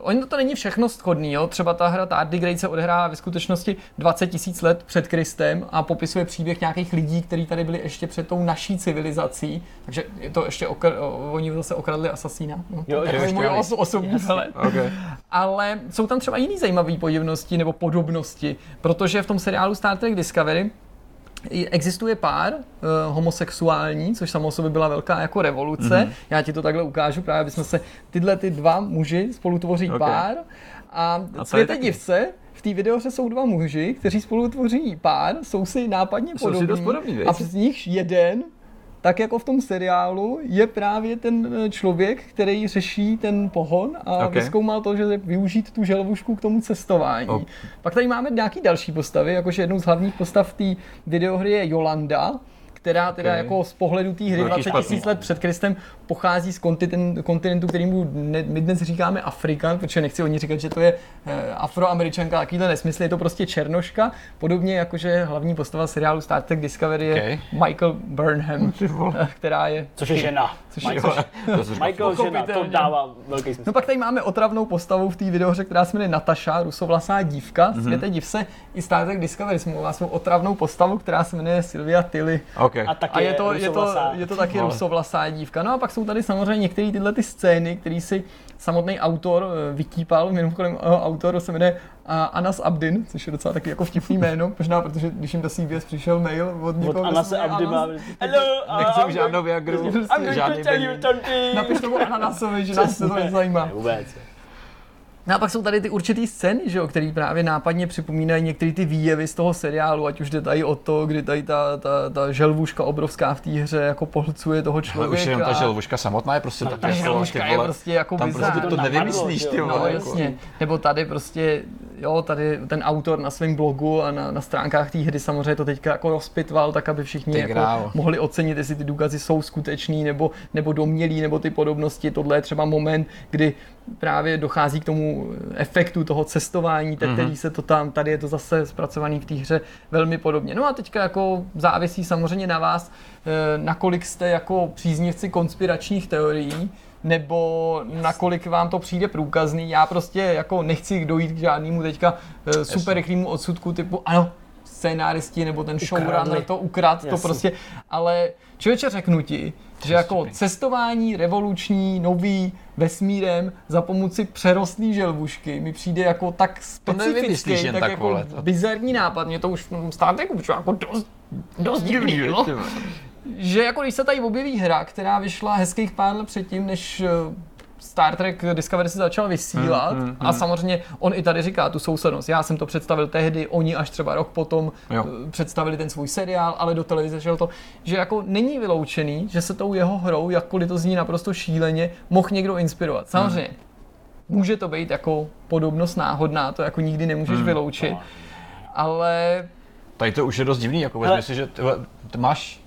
oni to není všechno schodný, jo? třeba ta hra Tardigrades se odehrává ve skutečnosti 20 tisíc let před Kristem a popisuje příběh nějakých lidí, kteří tady byli ještě před tou naší civilizací, takže je to ještě okr- oni zase okradli asasína. No, jo, to je můj os- osobní. Okay. Ale jsou tam třeba jiný zajímavé podivnosti nebo podobnosti, protože v tom seriálu Star Trek Discovery Existuje pár uh, homosexuální, což samo sobě byla velká jako revoluce. Mm-hmm. Já ti to takhle ukážu, právě aby jsme se tyhle ty dva muži spolu tvoří okay. pár. A, a světe div se, v té videoře jsou dva muži, kteří spolu tvoří pár, jsou si nápadně podobní. Jsou si podobný, a z nich jeden tak jako v tom seriálu je právě ten eh, člověk, který řeší ten pohon a okay. vyzkoumal to, že využít tu želvušku k tomu cestování. Okay. Pak tady máme nějaký další postavy, jakože jednou z hlavních postav té videohry je Jolanda, která teda okay. jako z pohledu té hry 20 tisíc let před Kristem pochází z kontinentu, kontinentu kterýmu ne, my dnes říkáme Afrika, protože nechci o ní říkat, že to je e, afroameričanka, takovýhle nesmysl, je to prostě černoška, podobně jako že hlavní postava seriálu Star Trek Discovery je okay. Michael Burnham, která je... Což je žena. Což Michael, je, Michael žena, to dává velký smysl. No pak tady máme otravnou postavu v té videohře, která se jmenuje Natasha, rusovlasá dívka, mm-hmm. světe div se, i Star Trek Discovery jsme svou otravnou postavu, která se jmenuje Sylvia Tilly. Okay. A, a je, to, je, to, je to taky rusovlasá dívka. No a pak jsou tady samozřejmě některé tyhle ty scény, které si samotný autor eh, vytípal, mimochodem eh, autor se jmenuje Anas Abdin, což je docela taky jako vtipný jméno, možná protože když jim do CBS přišel mail od někoho, od Anase Abdina. Hello, nechci žádnou Viagru, žádný Napiš tomu Ananasovi, že nás to nezajímá. Vůbec. No a pak jsou tady ty určitý scény, že jo, které právě nápadně připomínají některé ty výjevy z toho seriálu, ať už jde tady o to, kdy tady ta, ta, ta želvuška obrovská v té hře jako pohlcuje toho člověka. Ale už jenom ta želvuška samotná je prostě ta, ta želvuška je prostě jako tam prostě to nevymyslíš, ty vole. No, jako. jasně. Nebo tady prostě, jo, tady ten autor na svém blogu a na, na stránkách té hry samozřejmě to teďka jako rozpitval, tak aby všichni jako mohli ocenit, jestli ty důkazy jsou skutečný nebo, nebo domělý, nebo ty podobnosti. Tohle je třeba moment, kdy právě dochází k tomu efektu toho cestování, mm-hmm. který se to tam, tady je to zase zpracovaný v té hře velmi podobně. No a teďka jako závisí samozřejmě na vás, eh, nakolik jste jako příznivci konspiračních teorií, nebo nakolik vám to přijde průkazný. Já prostě jako nechci dojít k žádnému teďka eh, super rychlému odsudku typu ano, scénáristi nebo ten showrunner to ukrad, to prostě, ale člověče řeknu ti, že jako cestování revoluční, nový, vesmírem za pomoci přerostlý želvušky mi přijde jako tak specifický, tak, tak jako vole, bizarní nápad. Mě to už v Star Treku jako dost, dost divný, jo? Že jako když se tady objeví hra, která vyšla hezkých pár let předtím, než eh, Star Trek Discovery se začal vysílat hmm, hmm, a hmm. samozřejmě on i tady říká tu sousednost. Já jsem to představil tehdy, oni až třeba rok potom jo. Eh, představili ten svůj seriál, ale do televize šel to, že jako není vyloučený, že se tou jeho hrou, jakkoliv to zní naprosto šíleně, mohl někdo inspirovat. Samozřejmě, hmm. může to být jako podobnost náhodná, to jako nikdy nemůžeš hmm. vyloučit, ale Tady to už je dost divný, jako vezmi si, že ty máš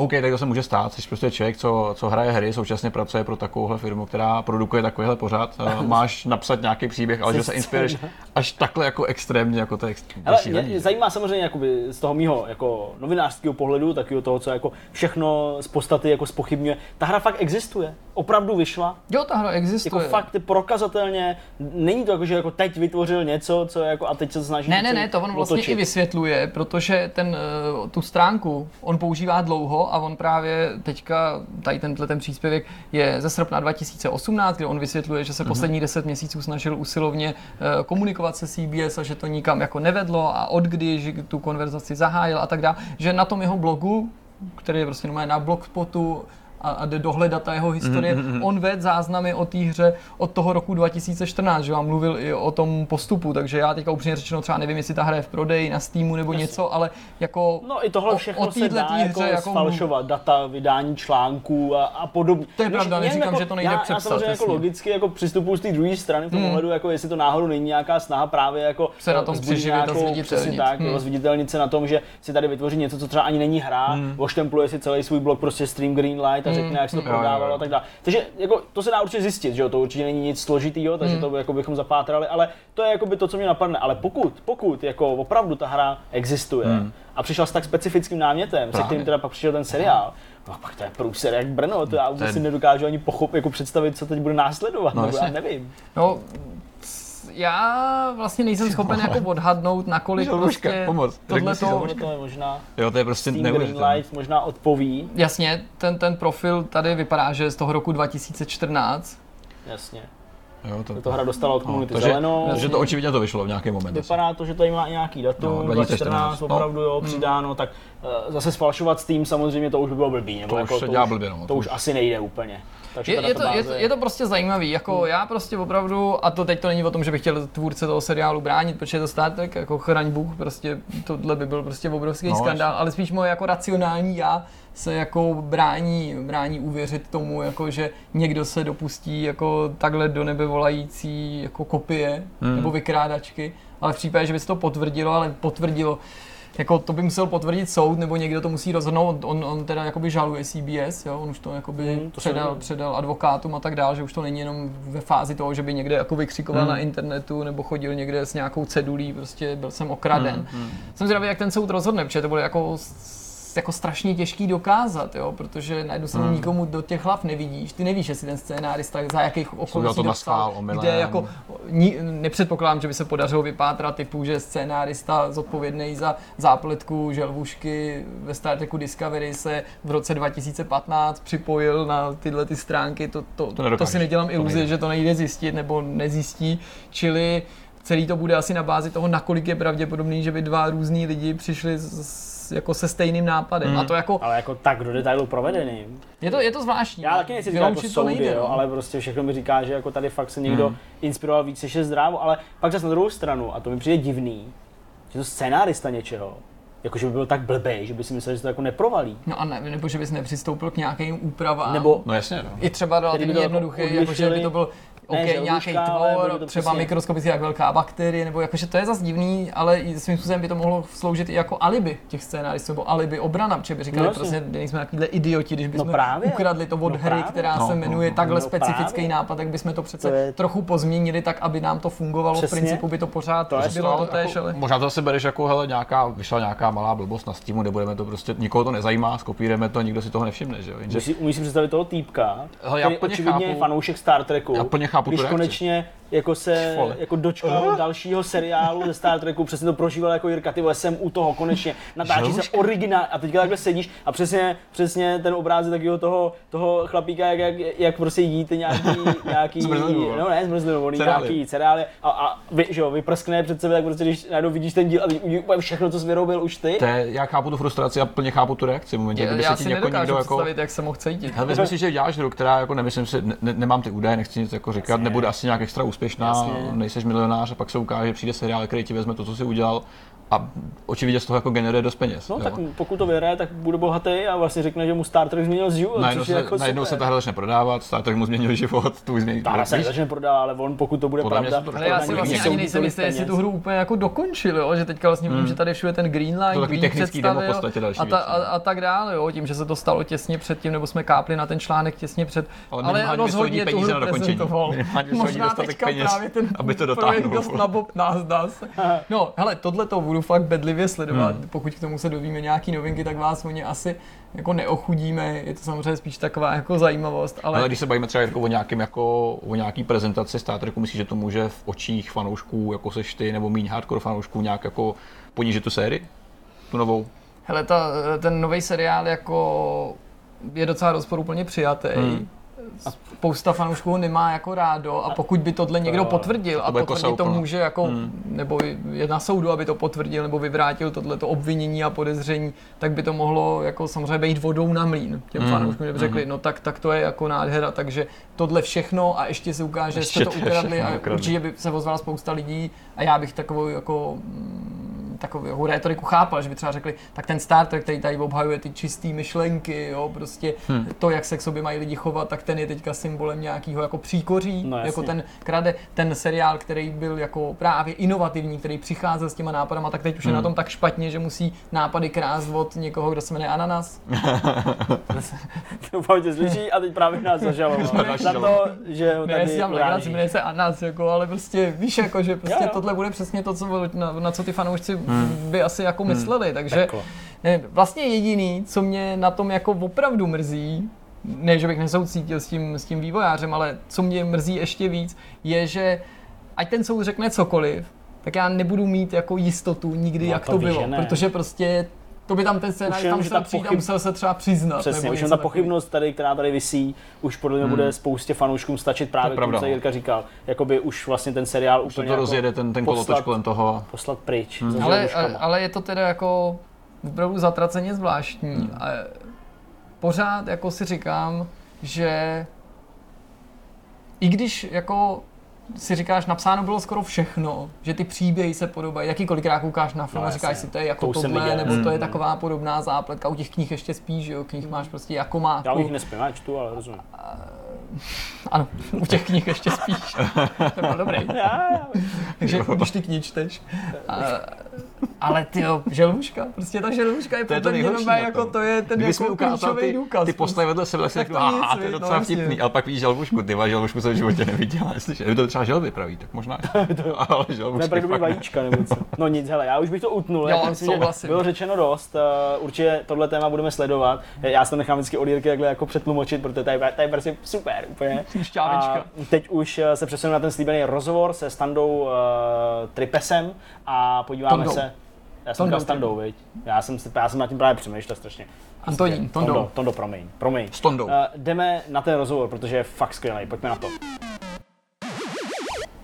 OK, tak to se může stát, jsi prostě člověk, co, co hraje hry, současně pracuje pro takovouhle firmu, která produkuje takovýhle pořád. Máš napsat nějaký příběh, ale že se inspiruješ až takhle jako extrémně, jako to je Ale mě zajímá samozřejmě jakoby z toho mýho jako novinářského pohledu, takového toho, co jako všechno z podstaty jako spochybňuje. Ta hra fakt existuje, opravdu vyšla. Jo, ta hra existuje. Jako fakt prokazatelně, není to jako, že jako teď vytvořil něco, co jako a teď se snaží Ne, ne, ne, to on vlastně otočit. i vysvětluje, protože ten, eh, tu stránku on používá dlouho a on právě teďka, tady tenhle ten příspěvek je ze srpna 2018, kde on vysvětluje, že se mm-hmm. poslední 10 měsíců snažil usilovně uh, komunikovat se CBS a že to nikam jako nevedlo a od kdy, že tu konverzaci zahájil a tak dále, že na tom jeho blogu, který je prostě na blogspotu, a, a jde dohledat ta jeho historie. Mm-hmm. On ved záznamy o té hře od toho roku 2014, že vám mluvil i o tom postupu, takže já teďka upřímně řečeno třeba nevím, jestli ta hra je v prodeji na Steamu nebo yes. něco, ale jako No i tohle všechno o, o se dá jako, jako sfalšovat, data, vydání článků a, a podobně. To je pravda, neříkám, jako, že to nejde já, přepsat. Já samozřejmě jako logicky jako přistupuji z té druhé strany v tom mm. ohledu, jako jestli to náhodou není nějaká snaha právě jako se na tom přiživit a zviditelnit. tak, hmm. zviditelnit se na tom, že si tady vytvoří něco, co třeba ani není hra, hmm. oštempluje si celý svůj blog prostě Stream Greenlight a řekne, jak se to prodá prodávalo a tak dále. Takže jako, to se dá určitě zjistit, že jo, to určitě není nic složitýho, takže hmm. to jako bychom zapátrali, ale to je jako by to, co mě napadne. Ale pokud, pokud jako opravdu ta hra existuje hmm. a přišla s tak specifickým námětem, Právě. se kterým teda pak přišel ten seriál, No pak to je průser jak Brno, to já vůbec ten... si nedokážu ani pochopit, jako představit, co teď bude následovat, no, nebo já nevím. No, já vlastně nejsem schopen jako odhadnout, nakolik Želvuška, prostě pomoc. tohle to... to je možná jo, to je prostě Life možná odpoví. Jasně, ten, ten profil tady vypadá, že je z toho roku 2014. Jasně. Jo, to, to hra dostala od komunity no, zelenou. Takže to očividně to vyšlo v nějaký moment. Vypadá asi. to, že tady má nějaký datum, no, 2014, no. opravdu jo, hmm. přidáno, tak uh, zase sfalšovat Steam samozřejmě to už by bylo blbý. Nebo to jako, už se dělá blbě, no. To už asi nejde úplně. Takže je, je, to, je, to, je to prostě zajímavý, jako hmm. já prostě opravdu, a to teď to není o tom, že bych chtěl tvůrce toho seriálu bránit, protože je to Star Trek, jako chraň Bůh, prostě tohle by byl prostě obrovský no, skandál, ale spíš moje jako racionální já se jako brání, brání uvěřit tomu, jako že někdo se dopustí jako takhle do nebe volající jako kopie hmm. nebo vykrádačky, ale v případě, že by se to potvrdilo, ale potvrdilo, jako to by musel potvrdit soud, nebo někdo to musí rozhodnout, on, on teda jakoby žaluje CBS, jo? on už to jakoby hmm, to předal, předal advokátům a tak dále, že už to není jenom ve fázi toho, že by někde jako vykřikoval hmm. na internetu nebo chodil někde s nějakou cedulí, prostě byl jsem okraden. Hmm, hmm. Jsem zvědavý, jak ten soud rozhodne, protože to bude jako jako strašně těžký dokázat, jo, protože na jednu stranu Hmm. nikomu do těch hlav nevidíš. Ty nevíš, jestli ten scénárista za jakých okolností to dostal, kde jako ni, nepředpokládám, že by se podařilo vypátrat typu, že scénárista zodpovědný za zápletku želvušky ve Star Treku Discovery se v roce 2015 připojil na tyhle ty stránky, to, to, to, to si nedělám To iluzi, nejde. že to nejde zjistit nebo nezjistí, čili celý to bude asi na bázi toho, nakolik je pravděpodobný, že by dva různý lidi přišli s, s, jako se stejným nápadem. Hmm. A to jako, Ale jako tak do detailu provedený. je to, je to zvláštní. Já taky nechci říkat jako soudy, nejde, jo, no. ale prostě všechno mi říká, že jako tady fakt se někdo Hmm. inspiroval víc, než je zdrávo, ale pak zase na druhou stranu, a to mi přijde divný, že to scénárista něčeho, jakože by byl tak blbej, že by si myslel, že to jako neprovalí. No a ne, nebo že bys nepřistoupil k nějakým úpravám. Nebo No jasně, no. I třeba relativně to jako jako, že by to byl ne, nějaký tvor, to třeba přesně- mikroskopicky jak velká bakterie, nebo jakože to je zase divný, ale i svým způsobem by to mohlo sloužit i jako alibi těch scénáristů, nebo alibi obrana, protože by říkali, No no, prostě nejsme takovýhle idioti, když bychom právě. ukradli to od No hry, právě. která No, se no, jmenuje no. takhle No specifický právě. nápad, tak bychom to přece To je- trochu pozměnili tak, aby nám to fungovalo. Přesně. V principu by to pořád To bylo to též, ale... Možná to zase bereš jako, hele, nějaká, vyšla nějaká malá blbost na Steamu, nebudeme to prostě, nikoho to nezajímá, skopírujeme to, nikdo si toho nevšimne, že jo. Jenže Umíš si, představit toho týpka, který očividně je fanoušek Star Treku, Já plně chápu tu když reakci. konečně jako se Vole. jako dočkal dalšího seriálu ze Star Treku, přesně to prožíval jako Jirka, ty jsem u toho konečně, natáčí se originál a teďka takhle sedíš a přesně, přesně ten obrázek takového toho, toho chlapíka, jak, jak, jak prostě jíte nějaký, nějaký Zmrzlinu, no. ne, zmrzlinu, nějaký cereálie a, a vy, že jo, vyprskne před sebe, tak prostě když najednou vidíš ten díl a teď všechno, co jsi vyrobil už ty. to je, já chápu tu frustraci a plně chápu tu reakci. V momentě, kdyby Já se si ti jako někdo jako... představit, jak se mohl cítit. Hele, vezmi si, že děláš hru, která jako nemyslím si, ne, ne, nemám ty údaje, nechci nic jako říkat, nebude asi nějak extra úspěšná, Jasně. nejseš milionář a pak se ukáže, že přijde seriál, který ti vezme to, co jsi udělal a očividně z toho jako generuje dost peněz. No jo. tak pokud to vyhraje, tak bude bohatý a vlastně řekne, že mu Star Trek změnil život, Najednou což je se, jako najednou se ta hra začne prodávat, Star Trek mu změnil život, tu změní. Ta hra se začne prodávat, ale on pokud to bude Podle pravda, to Ale já si vlastně ani nejsem jistý, jestli tu hru úplně jako dokončil, jo? že teďka vlastně Hmm. že tady všude ten green To line, takový green technický demo v podstatě další a, ta, věc, a, no. a, tak dále, jo? tím, že se to stalo těsně před tím, nebo jsme kápli na ten článek těsně před, Ale ale, rozhodně vystojí tu peníze hru na dokončení. prezentoval. Možná dostatek teďka peněz, právě ten aby to dotáhnul. dost na bob nás. No, hele, tohle to budu fakt bedlivě sledovat. Pokud k tomu se dovíme nějaký novinky, tak vás o ně asi jako neochudíme. Je to samozřejmě spíš taková jako zajímavost, ale, Ale když se bavíme třeba jako o, nějakým, jako, o nějaký prezentaci Star Treku, myslíš, že to může v očích fanoušků, jako seš ty, nebo méně hardcore fanoušků, nějak jako ponížit tu sérii? Tu novou? Hele, ta, ten nový seriál jako je docela rozporuplně přijatý. Hmm. Spousta fanoušků ho nemá jako rádo a pokud by tohle někdo potvrdil a bude potvrdit to může jako, Hmm. nebo je na soudu, aby to potvrdil nebo vyvrátil tohleto obvinění a podezření, tak by to mohlo jako samozřejmě být vodou na mlín těm Hmm. fanouškům, že by řekli, no tak, tak to je jako nádhera, takže tohle všechno a ještě se ukáže, že jste to ukradli a ukradli. určitě by se ozvala spousta lidí a já bych takovou jako mm, takovou rétoriku chápal, že by třeba řekli, tak ten Star Trek, který tady obhajuje ty čisté myšlenky, jo, prostě Hmm. to, jak se k sobě mají lidi chovat, tak ten je teďka symbolem nějakého jako příkoří, No, jasně. jako ten krade, ten seriál, který byl jako právě inovativní, který přicházel s těma nápadama, tak teď už je Hmm. na tom tak špatně, že musí nápady krást od někoho, kdo se jmenuje Ananas. Doufám, že slyší a teď právě nás zažaloval. další Za to, že ho Ne, já tady dělám legraci, jmenuje se Ananas, jako, ale prostě víš, jako, že prostě Jo, jo. tohle bude přesně to, co, na, na co ty fanoušci by asi jako mysleli, takže Peklo. Ne, vlastně jediný, co mě na tom jako opravdu mrzí, ne, že bych nesoucítil s tím, s tím vývojářem, ale co mě mrzí ještě víc, je, že ať ten soud řekne cokoliv, tak já nebudu mít jako jistotu nikdy, No, jak to to, bylo, protože prostě to by tam ten scénář jenom, tam že musel ta pochyb- musel se třeba přiznat. Přesně, nebo už ta pochybnost tady, která tady visí, už podle mě bude spoustě fanouškům stačit právě To co no. Jirka říkal. Jakoby už vlastně ten seriál Už to, úplně to jako rozjede ten, ten poslat- kolotoč kolem toho. poslat pryč. za Ale, želvuškama. ale je to teda jako opravdu zatraceně zvláštní. Hmm. A pořád jako si říkám, že i když jako si říkáš, napsáno bylo skoro všechno, že ty příběhy se podobají, jaký kolikrát koukáš na film No, a říkáš si, to je jako To tohle, nebo to je Hmm. taková podobná zápletka, u těch knih ještě spíš, že jo, knih máš prostě jako Já máku. už nespím, já čtu, ale rozumím. Ano, u těch knih ještě spíš. to byl dobrý. Já, já. Takže když ty knihy čteš. A, Ale ty jo, želvuška, prostě ta želvuška je, To je to podle mě jako to je ten Kdyby jako klíčový ty, důkaz. ty postavy vedle sebe, tak si to aha, to je no, docela jasně. vtipný, ale pak vidíš želvušku, ty želvušku jsem v životě neviděl, jestli je to třeba želvy pravý, tak možná, ale To pravděpodobně fakt ne. vajíčka nebo co. No nic, hele, já už bych to utnul. Jo, já myslím, že bylo řečeno dost. Uh, určitě tohle téma budeme sledovat. Já si to nechám vždycky od Jirky takhle jako přetlumočit, protože tady, tady je prostě super úplně. A teď už eh, se přesunu na ten slíbený rozhovor se Standou uh, Tripesem a podíváme se. Já jsem říkal Standou, viď? Já jsem, si, já jsem nad tím právě přemýšlel strašně. Antonín, Tondou. Tondo, Tondo, promiň, promiň. S Tondou. Uh, jdeme na ten rozhovor, protože je fakt skvělý. Pojďme na to.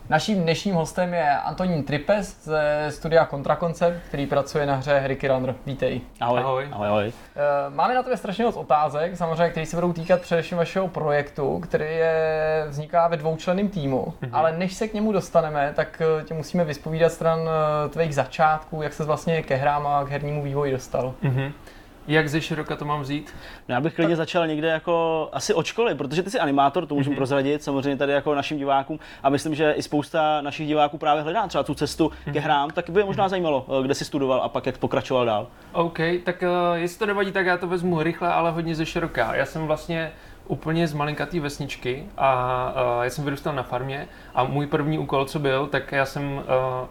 Naším dnešním hostem je Antonín Tripes ze studia Kontrakoncept, který pracuje na hře Ricky Runner. Vítej. Ahoj. Ahoj. Ahoj, ahoj. Eh, Máme na tebe strašně moc otázek, samozřejmě, které se budou týkat především vašeho projektu, který je, vzniká ve dvoučlenném týmu. Mhm. Ale než se k němu dostaneme, tak eh, tě musíme vyspovídat stran eh, tvých začátků, jak se vlastně ke hrám a k hernímu vývoji dostal. Mhm. Jak ze široka to mám vzít? No, Já bych klidně začal někde jako asi od školy, protože ty jsi animátor, to můžu Mhm. prozradit samozřejmě tady jako našim divákům a myslím, že i spousta našich diváků právě hledá třeba tu cestu Mhm. ke hrám, tak by je možná zajímalo, eh, kde jsi studoval a pak jak pokračoval dál. OK, tak uh, jestli to nevadí, tak já to vezmu rychle, ale hodně ze široka. Já jsem vlastně úplně z malinkatý vesničky a uh, já jsem vyrůstal na farmě a můj první úkol, co byl, tak já jsem, uh,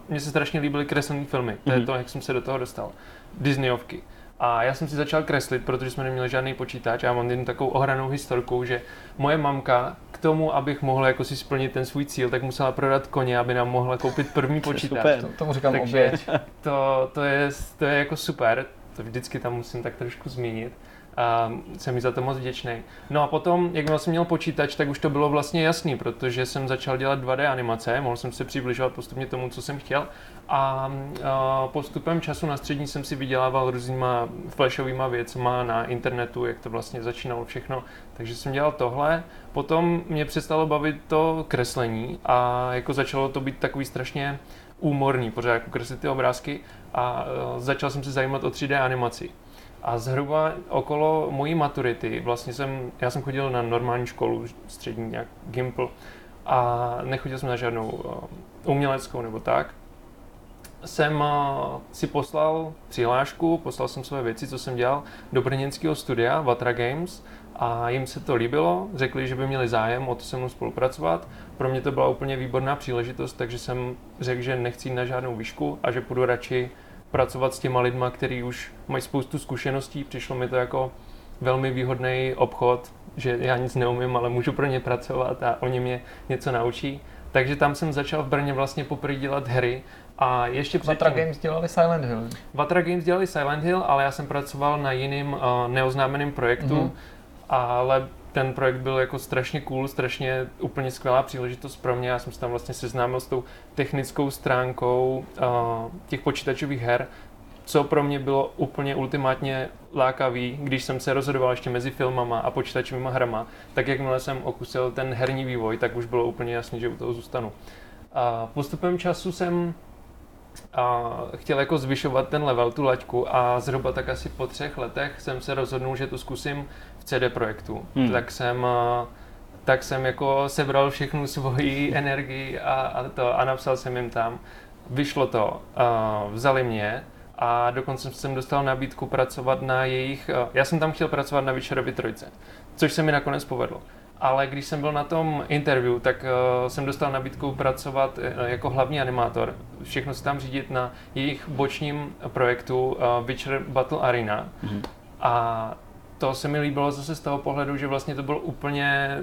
mně se strašně líbily kreslené filmy, to je Mhm. to, jak jsem se do toho dostal. Disneyovky. A já jsem si začal kreslit, protože jsme neměli žádný počítač a já mám jednu takovou ohranou historku, že moje mamka k tomu, abych mohl jako si splnit ten svůj cíl, tak musela prodat koně, aby nám mohla koupit první počítač. Super. To, tomu říkám Takže oběť. to, to, je, to je jako super, to vždycky tam musím tak trošku zmínit. A jsem mi za to moc vděčný. No a potom, jakmile jsem měl počítač, tak už to bylo vlastně jasný, protože jsem začal dělat 2D animace, mohl jsem se přibližovat postupně tomu, co jsem chtěl. A, a postupem času na střední jsem si vydělával různýma flashovýma věcma na internetu, jak to vlastně začínalo všechno. Takže jsem dělal tohle. Potom mě přestalo bavit to kreslení a jako začalo to být takový strašně úmorný, pořád jako kreslit ty obrázky a uh, začal jsem se zajímat o 3D animaci. A zhruba okolo mojí maturity, vlastně jsem, já jsem chodil na normální školu, střední, nějak Gimple, a nechodil jsem na žádnou uh, uměleckou nebo tak. Jsem uh, si poslal přihlášku, poslal jsem své věci, co jsem dělal, do brněnského studia Vatra Games a jim se to líbilo, řekli, že by měli zájem o to se mnou spolupracovat. Pro mě to byla úplně výborná příležitost, takže jsem řekl, že nechci jít na žádnou výšku a že půjdu radši pracovat s těma lidma, kteří už mají spoustu zkušeností. Přišlo mi to jako velmi výhodný obchod, že já nic neumím, ale můžu pro ně pracovat a oni mě něco naučí. Takže tam jsem začal v Brně vlastně poprvé dělat hry a ještě Vatra předtím- Games dělali Silent Hill. Vatra Games dělali Silent Hill, ale já jsem pracoval na jiném uh, neoznámeném projektu, Mhm. ale ten projekt byl jako strašně cool, strašně úplně skvělá příležitost pro mě. Já jsem se tam vlastně seznámil s tou technickou stránkou uh, těch počítačových her, co pro mě bylo úplně ultimátně lákavý, když jsem se rozhodoval ještě mezi filmama a počítačovými hrama, tak jakmile jsem okusil ten herní vývoj, tak už bylo úplně jasné, že u toho zůstanu. A postupem času jsem a chtěl jako zvyšovat ten level, tu laťku a zhruba tak asi po třech letech jsem se rozhodnul, že to zkusím CD Projektu. Hmm. Tak jsem a, tak jsem jako sebral všechnu svoji energii a, a, to, a napsal jsem jim tam. Vyšlo to, a vzali mě a dokonce jsem dostal nabídku pracovat na jejich, a, já jsem tam chtěl pracovat na Witcherovi trojce, což se mi nakonec povedlo. Ale když jsem byl na tom interview, tak uh, jsem dostal nabídku pracovat uh, jako hlavní animátor, všechno si tam řídit na jejich bočním projektu uh, Witcher Battle Arena. Mhm. A to se mi líbilo zase z toho pohledu, že vlastně to bylo úplně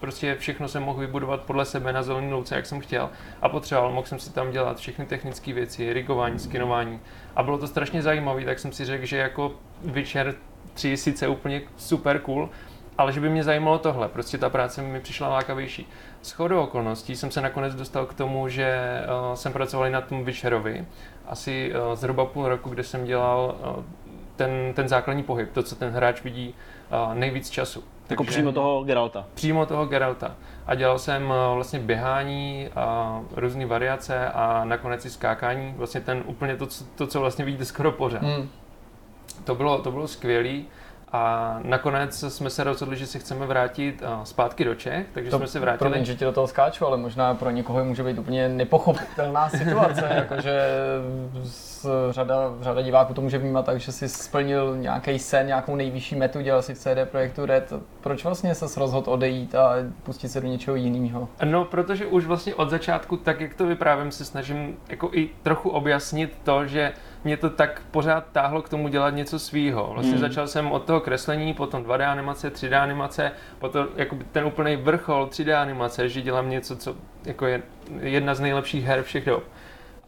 prostě všechno jsem mohl vybudovat podle sebe na zelený louce, jak jsem chtěl. A potřeboval, mohl jsem si tam dělat všechny technické věci, rigování, skinování. A bylo to strašně zajímavé, tak jsem si řekl, že jako Witcher 3 sice úplně super cool, ale že by mě zajímalo tohle, prostě ta práce mi přišla lákavější. S chodou okolností jsem se nakonec dostal k tomu, že uh, jsem pracoval na tom Witcherovi, asi uh, zhruba půl roku, kde jsem dělal uh, ten, ten základní pohyb, to, co ten hráč vidí uh, nejvíc času. Jako přímo toho Geralta. Přímo toho Geralta. A dělal jsem uh, vlastně běhání a různé variace a nakonec i skákání. Vlastně ten úplně to, co, to, co vlastně vidíte skoro pořád. Hmm. To bylo, to bylo skvělý A nakonec jsme se rozhodli, že se chceme vrátit uh, zpátky do Čech, takže to, jsme se vrátili. Promiň, že ti do toho skáču, ale možná pro někoho může být úplně nepochopitelná situace, jakože řada, řada diváků to může vnímat tak, že si splnil nějaký sen, nějakou nejvyšší metu, dělal si v CD Projektu Red. Proč vlastně se rozhodl odejít a pustit se do něčeho jiného? No, protože už vlastně od začátku, tak jak to vyprávím, se snažím jako i trochu objasnit to, že mě to tak pořád táhlo k tomu dělat něco svýho. Vlastně hmm. začal jsem od toho kreslení, potom 2D animace, 3D animace, potom jako ten úplný vrchol 3D animace, že dělám něco, co jako je jedna z nejlepších her všech dob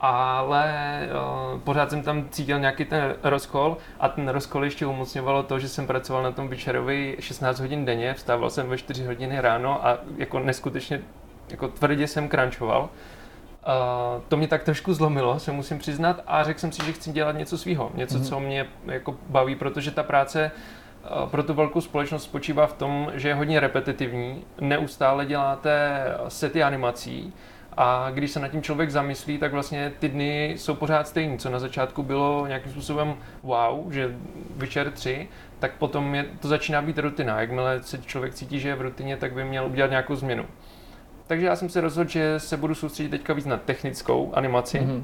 ale uh, pořád jsem tam cítil nějaký ten rozkol a ten rozkol ještě umocňovalo to, že jsem pracoval na tom Witcherovi 16 hodin denně, vstával jsem ve 4 hodiny ráno a jako neskutečně jako tvrdě jsem crunchoval. Uh, to mě tak trošku zlomilo, se musím přiznat, a řekl jsem si, že chci dělat něco svého, něco, mm-hmm. co mě jako baví, protože ta práce uh, pro tu velkou společnost spočívá v tom, že je hodně repetitivní, neustále děláte sety animací, a když se nad tím člověk zamyslí, tak vlastně ty dny jsou pořád stejný, co na začátku bylo nějakým způsobem wow, že večer 3, tak potom je, to začíná být rutina. Jakmile se člověk cítí, že je v rutině, tak by měl udělat nějakou změnu. Takže já jsem se rozhodl, že se budu soustředit teďka víc na technickou animaci. Mm-hmm.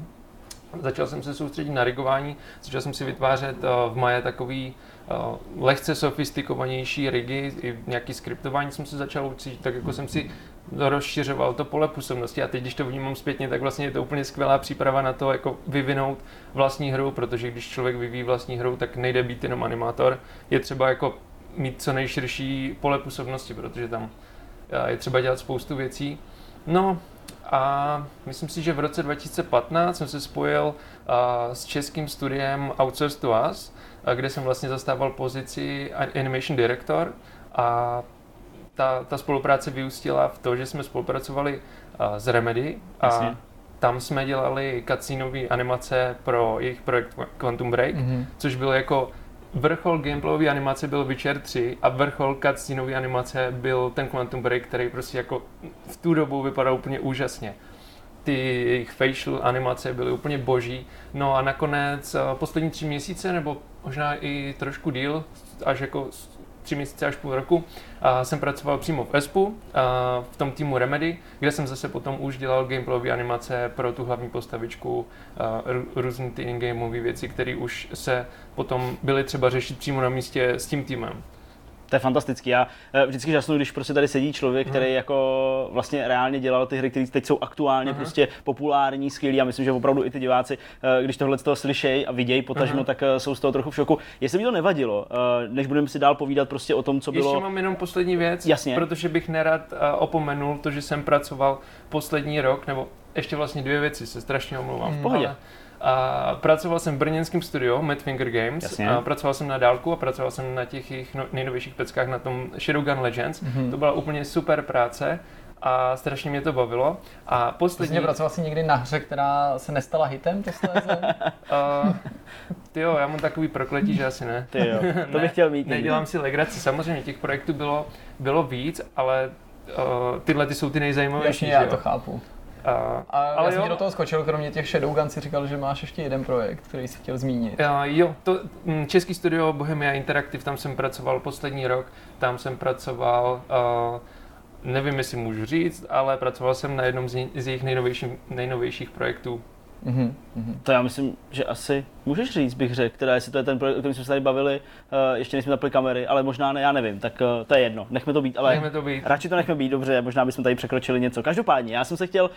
Začal jsem se soustředit na rigování, začal jsem si vytvářet uh, v Maje takový uh, lehce sofistikovanější rigy, i nějaký skriptování jsem se začal učit, tak jako jsem si rozšiřoval to pole působnosti a teď, když to vnímám zpětně, tak vlastně je to úplně skvělá příprava na to, jako vyvinout vlastní hru, protože když člověk vyvíjí vlastní hru, tak nejde být jenom animátor, je třeba jako mít co nejširší pole působnosti, protože tam je třeba dělat spoustu věcí. No a myslím si, že v roce 2015 jsem se spojil s českým studiem Outsource to Us, kde jsem vlastně zastával pozici Animation Director a ta, ta spolupráce vyústila v to, že jsme spolupracovali s Remedy a Jasně. tam jsme dělali cutsceneové animace pro jejich projekt Quantum Break, mm-hmm. což bylo jako vrchol gameplayové animace byl Witcher 3 a vrchol cutsceneové animace byl ten Quantum Break, který prostě jako v tu dobu vypadal úplně úžasně. Ty jejich facial animace byly úplně boží. No a nakonec poslední tři měsíce, nebo možná i trošku díl, až jako tři měsíce až půl roku, a jsem pracoval přímo v ESPu, a v tom týmu Remedy, kde jsem zase potom už dělal gameplayové animace pro tu hlavní postavičku, různé ty in-gameové věci, které už se potom byly třeba řešit přímo na místě s tím týmem. To je fantastický. Já eh, vždycky žasnu, když prostě tady sedí člověk, který mhm. jako vlastně reálně dělal ty hry, které teď jsou aktuálně uh-huh. prostě populární, skvělý. A myslím, že opravdu i ty diváci, eh, když tohle z toho slyšejí a vidějí potažmo, uh-huh. tak eh, jsou z toho trochu v šoku. Jestli mi to nevadilo, než budeme si dál povídat prostě o tom, co bylo. Ještě mám jenom poslední věc, Jasně. protože bych nerad opomenul to, že jsem pracoval poslední rok, nebo ještě vlastně dvě věci, se strašně omlouvám. Hmm. Ale, a pracoval jsem v brněnském studiu Mad Finger Games. Jasně. A pracoval jsem na dálku a pracoval jsem na těch jejich no, nejnovějších peckách na tom Shadowgun Legends. Mm-hmm. To byla úplně super práce a strašně mě to bavilo. A poslední... Jsi pracoval si někdy na hře, která se nestala hitem posléze? uh, ty jo, já mám takový prokletí, že asi ne. Ty jo, to bych chtěl mít. Nedělám si legraci, samozřejmě těch projektů bylo, bylo víc, ale uh, tyhle ty jsou ty nejzajímavější. Jasně, já to chápu. A, a ale já jsem do toho skočil, kromě těch Shadowgun si říkal, že máš ještě jeden projekt, který si chtěl zmínit. A, jo, to mm, český studio Bohemia Interactive, tam jsem pracoval poslední rok, tam jsem pracoval, uh, nevím, jestli můžu říct, ale pracoval jsem na jednom z, z jejich nejnovějších, nejnovějších projektů. Mm-hmm. To já myslím, že asi můžeš říct, bych řekl, teda jestli to je ten projekt, o kterém jsme se tady bavili, uh, ještě nejsme zapli kamery, ale možná ne, já nevím, tak uh, to je jedno, nechme to být, ale nechme to být. radši to nechme být, dobře, možná bychom tady překročili něco. Každopádně, já jsem se chtěl, uh,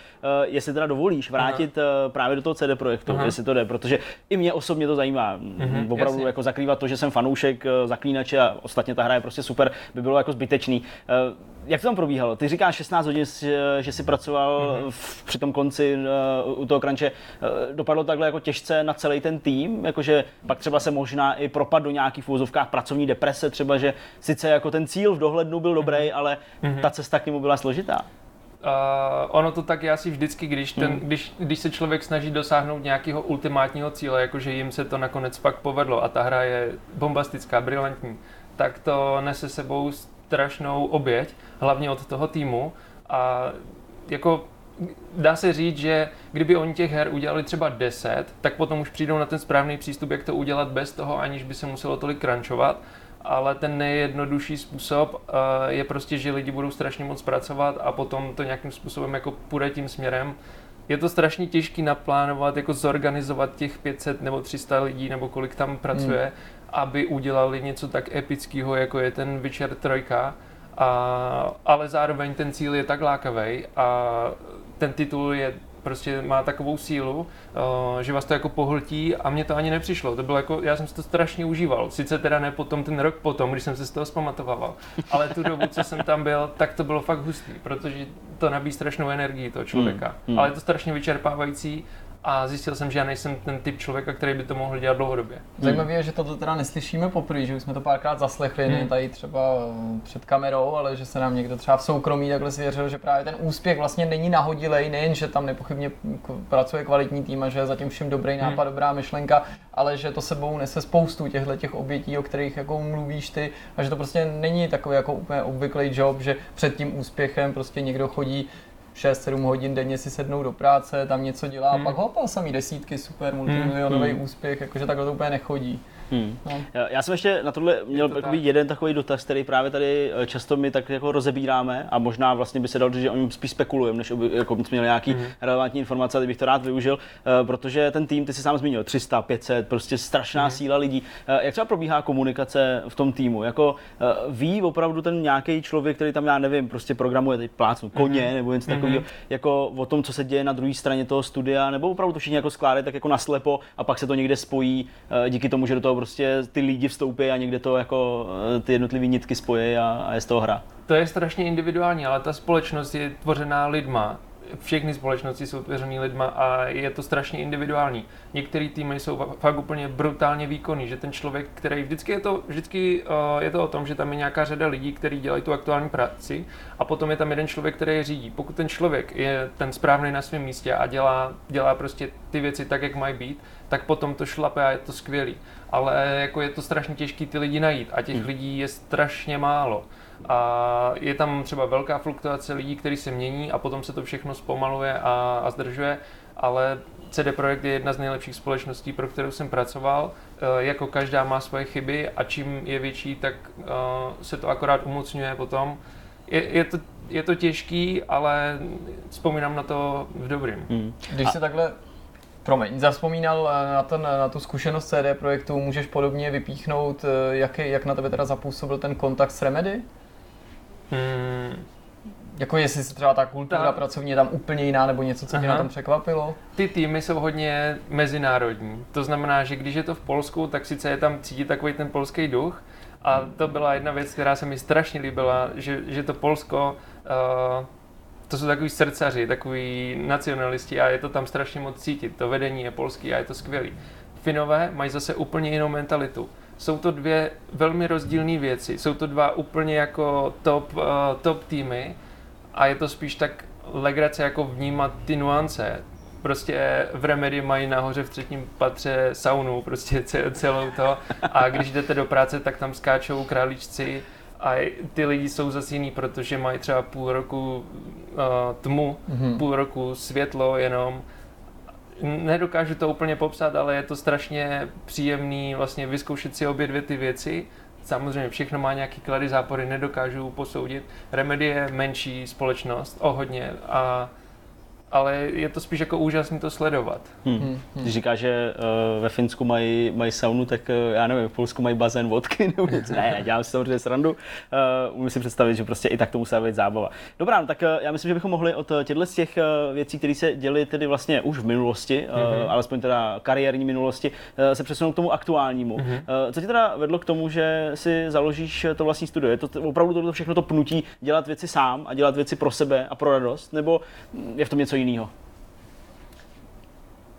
jestli teda dovolíš, vrátit uh, právě do toho CD projektu, Aha. jestli to jde, protože i mě osobně to zajímá. Uh-huh, Opravdu jasně. jako zakrývat to, že jsem fanoušek uh, zaklínače a ostatně ta hra je prostě super, by bylo jako zbytečný. Uh, jak to tam probíhalo? Ty říkáš 16 hodin, že jsi pracoval mm-hmm. v, při tom konci uh, u toho kranče. Uh, dopadlo takhle jako těžce na celý ten tým, jakože pak třeba se možná i propad do nějakých vůzovkách pracovní deprese, třeba, že sice jako ten cíl v dohlednu byl dobrý, mm-hmm. ale mm-hmm. ta cesta k němu byla složitá. Uh, ono to tak je asi vždycky, když, ten, hmm. když, když se člověk snaží dosáhnout nějakého ultimátního cíle, jakože jim se to nakonec pak povedlo a ta hra je bombastická, brilantní, tak to nese sebou strašnou oběť, hlavně od toho týmu. A jako dá se říct, že kdyby oni těch her udělali třeba 10, tak potom už přijdou na ten správný přístup, jak to udělat bez toho, aniž by se muselo tolik crunchovat. ale ten nejjednodušší způsob uh, je prostě, že lidi budou strašně moc pracovat a potom to nějakým způsobem jako půjde tím směrem. Je to strašně těžké naplánovat, jako zorganizovat těch 500 nebo 300 lidí, nebo kolik tam pracuje, hmm. aby udělali něco tak epického, jako je ten Witcher 3. A, ale zároveň ten cíl je tak lákavý a ten titul je prostě má takovou sílu, uh, že vás to jako pohltí a mně to ani nepřišlo. To bylo jako, já jsem si to strašně užíval. Sice teda ne potom ten rok potom, když jsem se z toho zpamatoval, ale tu dobu, co jsem tam byl, tak to bylo fakt hustý, protože to nabíjí strašnou energii toho člověka. Hmm, hmm. Ale je to strašně vyčerpávající a zjistil jsem, že já nejsem ten typ člověka, který by to mohl dělat dlouhodobě. Zajímavé je, že toto teda neslyšíme poprvé, že už jsme to párkrát zaslechli, hmm. ne tady třeba eh, před kamerou, ale že se nám někdo třeba v soukromí takhle svěřil, že právě ten úspěch vlastně není nahodilej, nejen, že tam nepochybně pracuje kvalitní tým a že je zatím všem dobrý hmm. nápad, hmm. dobrá myšlenka, ale že to sebou nese spoustu těchto těch obětí, o kterých jako mluvíš ty, a že to prostě není takový jako úplně obvyklý job, že před tím úspěchem prostě někdo chodí 6-7 hodin denně si sednou do práce, tam něco dělá, hmm. pak hopal samý desítky, super, multimilionový hmm. úspěch, jakože takhle to úplně nechodí. Hmm. No. Já jsem ještě na tohle měl to takový tak. jeden takový dotaz, který právě tady eh, často my tak jako rozebíráme a možná vlastně by se dal říct, že o něm spíš spekulujeme, než aby, jako jsme měli nějaký hmm. relevantní informace, a bych to rád využil, uh, protože ten tým, ty si sám zmínil, 300, 500, prostě strašná hmm. síla lidí. Uh, jak třeba probíhá komunikace v tom týmu? Jako ví opravdu ten nějaký člověk, který tam, já nevím, prostě programuje teď plácnu koně hmm. nebo něco hmm. takového, jako o tom, co se děje na druhé straně toho studia, nebo opravdu to všichni jako skládají tak jako naslepo a pak se to někde spojí díky tomu, že do toho prostě ty lidi vstoupí a někde to jako eh, ty jednotlivé nitky spojí a, a je z toho hra. To je strašně individuální, ale ta společnost je tvořená lidma všechny společnosti jsou tvořený lidma a je to strašně individuální. Některé týmy jsou fakt úplně brutálně výkonný, že ten člověk, který vždycky je to, vždycky uh, je to o tom, že tam je nějaká řada lidí, kteří dělají tu aktuální práci a potom je tam jeden člověk, který je řídí. Pokud ten člověk je ten správný na svém místě a dělá, dělá prostě ty věci tak, jak mají být, tak potom to šlape a je to skvělý. Ale jako je to strašně těžké ty lidi najít a těch hmm. lidí je strašně málo a je tam třeba velká fluktuace lidí, kteří se mění a potom se to všechno zpomaluje a, a zdržuje, ale CD Projekt je jedna z nejlepších společností, pro kterou jsem pracoval. E, jako každá má svoje chyby a čím je větší, tak e, se to akorát umocňuje potom. Je, je, to, je to těžký, ale vzpomínám na to v dobrým. Hmm. Když se takhle Promiň, zavzpomínal e, na, ten, na tu zkušenost CD projektu, můžeš podobně vypíchnout, jak, jak na tebe teda zapůsobil ten kontakt s Remedy? Hmm. Jako jestli se třeba ta kultura ta... pracovní je tam úplně jiná nebo něco, co Aha. mě na tom překvapilo? Ty týmy jsou hodně mezinárodní. To znamená, že když je to v Polsku, tak sice je tam cítit takový ten polský duch. A to byla jedna věc, která se mi strašně líbila, že, že to Polsko, uh, to jsou takový srdcaři, takový nacionalisti a je to tam strašně moc cítit. To vedení je polský a je to skvělý. Finové mají zase úplně jinou mentalitu jsou to dvě velmi rozdílné věci. Jsou to dva úplně jako top, uh, top týmy a je to spíš tak legrace jako vnímat ty nuance. Prostě v Remedy mají nahoře v třetím patře saunu, prostě celou to. A když jdete do práce, tak tam skáčou králíčci a ty lidi jsou zase jiný, protože mají třeba půl roku uh, tmu, mm-hmm. půl roku světlo jenom nedokážu to úplně popsat, ale je to strašně příjemný vlastně vyzkoušet si obě dvě ty věci. Samozřejmě všechno má nějaký klady, zápory, nedokážu posoudit. Remedy je menší společnost, o hodně, a ale je to spíš jako úžasný to sledovat. Hmm. Hmm. Když říká, že uh, ve Finsku mají, mají saunu, tak uh, já nevím, v Polsku mají bazén vodky nebo něco. Ne, dělám si samozřejmě srandu. Uh, umím si představit, že prostě i tak to musí být zábava. Dobrá, no, tak uh, já myslím, že bychom mohli od těchto z těch uh, věcí, které se děly tedy vlastně už v minulosti, uh, mm-hmm. alespoň teda kariérní minulosti, uh, se přesunout k tomu aktuálnímu. Mm-hmm. Uh, co ti teda vedlo k tomu, že si založíš to vlastní studio? Je to opravdu to všechno to pnutí dělat věci sám a dělat věci pro sebe a pro radost? Nebo je v tom něco jiného?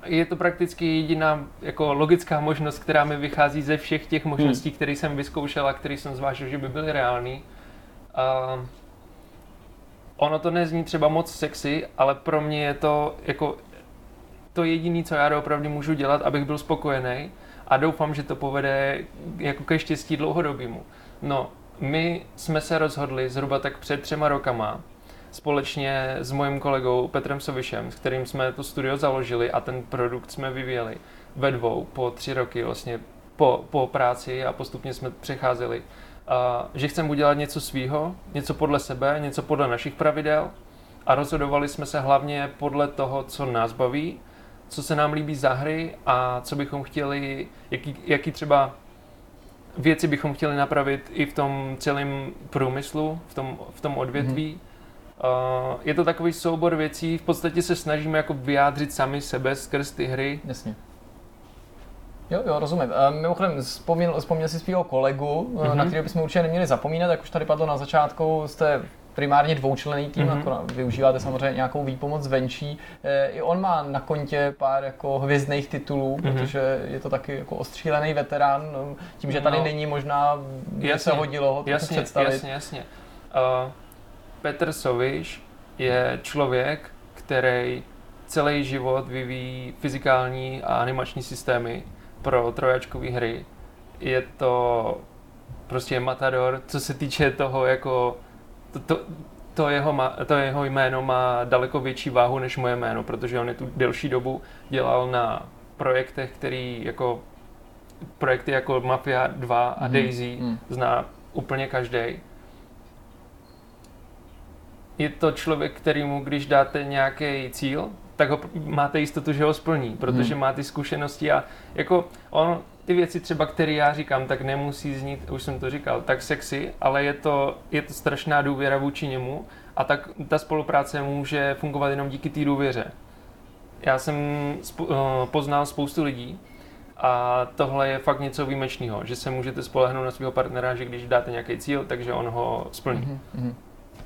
Je to prakticky jediná jako logická možnost, která mi vychází ze všech těch možností, hmm. které jsem vyzkoušel a které jsem zvážil, že by byly reální. A ono to nezní třeba moc sexy, ale pro mě je to jako to jediné, co já opravdu můžu dělat, abych byl spokojený a doufám, že to povede jako ke štěstí dlouhodobému. No, my jsme se rozhodli zhruba tak před třema rokama, společně s mojím kolegou Petrem Sovišem, s kterým jsme to studio založili a ten produkt jsme vyvíjeli ve dvou po tři roky vlastně po, po práci a postupně jsme přecházeli, uh, že chceme udělat něco svýho, něco podle sebe, něco podle našich pravidel a rozhodovali jsme se hlavně podle toho, co nás baví, co se nám líbí za hry a co bychom chtěli, jaký, jaký třeba věci bychom chtěli napravit i v tom celém průmyslu, v tom, v tom odvětví. Mm-hmm. Uh, je to takový soubor věcí, v podstatě se snažíme jako vyjádřit sami sebe skrz ty hry. Jasně. Jo, jo, rozumím. Uh, mimochodem, vzpomněl, vzpomněl si svého kolegu, mm-hmm. na kterého bychom určitě neměli zapomínat, jak už tady padlo na začátku, jste primárně dvoučlený tým, mm-hmm. jako využíváte samozřejmě nějakou výpomoc zvenčí. E, I on má na kontě pár jako hvězdných titulů, mm-hmm. protože je to taky jako ostřílený veterán. Tím, že tady no, není, možná by jasně, se hodilo ho jasně, představit. Jasně, jasně. Uh, Petr Soviš je člověk, který celý život vyvíjí fyzikální a animační systémy pro trojačkové hry. Je to prostě matador, co se týče toho jako to, to, to, jeho, má, to jeho jméno má daleko větší váhu než moje jméno, protože on je tu delší dobu dělal na projektech, který jako projekty jako Mafia 2 a mm. Daisy mm. zná úplně každý. Je to člověk, kterýmu, když dáte nějaký cíl, tak ho, máte jistotu, že ho splní, protože mm. má ty zkušenosti a jako on ty věci třeba, které já říkám, tak nemusí znít, už jsem to říkal, tak sexy, ale je to, je to strašná důvěra vůči němu a tak ta spolupráce může fungovat jenom díky té důvěře. Já jsem uh, poznal spoustu lidí a tohle je fakt něco výjimečného, že se můžete spolehnout na svého partnera, že když dáte nějaký cíl, takže on ho splní. Mm-hmm.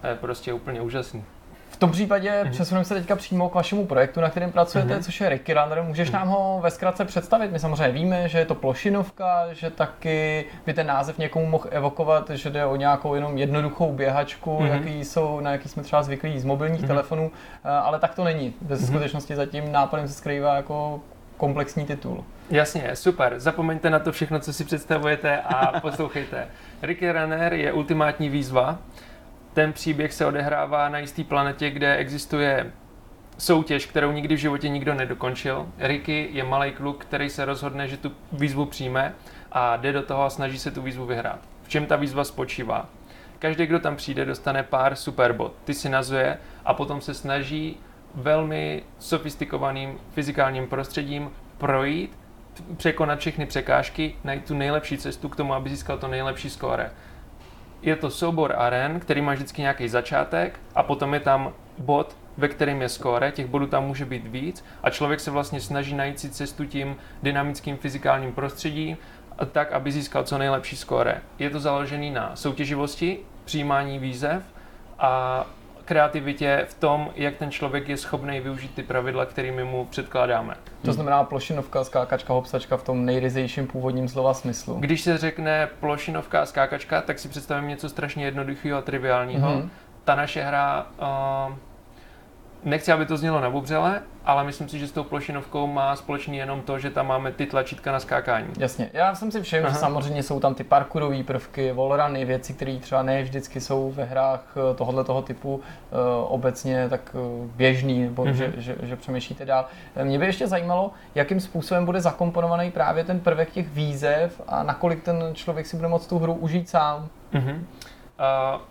To je prostě úplně úžasný. V tom případě mm-hmm. přesuneme se teďka přímo k vašemu projektu, na kterém pracujete, mm-hmm. což je Ricky Runner. Můžeš mm-hmm. nám ho ve zkratce představit? My samozřejmě víme, že je to plošinovka, že taky by ten název někomu mohl evokovat, že jde o nějakou jenom jednoduchou běhačku, mm-hmm. jaký jsou, na jaký jsme třeba zvyklí z mobilních mm-hmm. telefonů, eh, ale tak to není. Ve mm-hmm. skutečnosti zatím nápadem se skrývá jako komplexní titul. Jasně, super. Zapomeňte na to všechno, co si představujete a poslouchejte. Ricky Runner je ultimátní výzva, ten příběh se odehrává na jisté planetě, kde existuje soutěž, kterou nikdy v životě nikdo nedokončil. Ricky je malý kluk, který se rozhodne, že tu výzvu přijme a jde do toho a snaží se tu výzvu vyhrát. V čem ta výzva spočívá? Každý, kdo tam přijde, dostane pár superbot. Ty si nazuje a potom se snaží velmi sofistikovaným fyzikálním prostředím projít, překonat všechny překážky, najít tu nejlepší cestu k tomu, aby získal to nejlepší skóre je to soubor aren, který má vždycky nějaký začátek a potom je tam bod, ve kterém je skóre, těch bodů tam může být víc a člověk se vlastně snaží najít si cestu tím dynamickým fyzikálním prostředím, tak, aby získal co nejlepší skóre. Je to založený na soutěživosti, přijímání výzev a kreativitě v tom, jak ten člověk je schopný využít ty pravidla, kterými mu předkládáme. To znamená plošinovka, skákačka, hopsačka v tom nejryzejším původním slova smyslu. Když se řekne plošinovka a skákačka, tak si představím něco strašně jednoduchého a triviálního. Mm-hmm. Ta naše hra uh, nechci, aby to znělo na bubřele, ale myslím si, že s tou plošinovkou má společný jenom to, že tam máme ty tlačítka na skákání. Jasně, já jsem si všiml, že samozřejmě jsou tam ty parkourové prvky, wallruny, věci, které třeba ne vždycky jsou ve hrách eh, tohoto toho typu uh, obecně tak uh, běžný, nebo mm-hmm. že, že, že přemýšlíte dál. Mě by ještě zajímalo, jakým způsobem bude zakomponovaný právě ten prvek těch výzev a nakolik ten člověk si bude moct tu hru užít sám. Mm-hmm. Uh,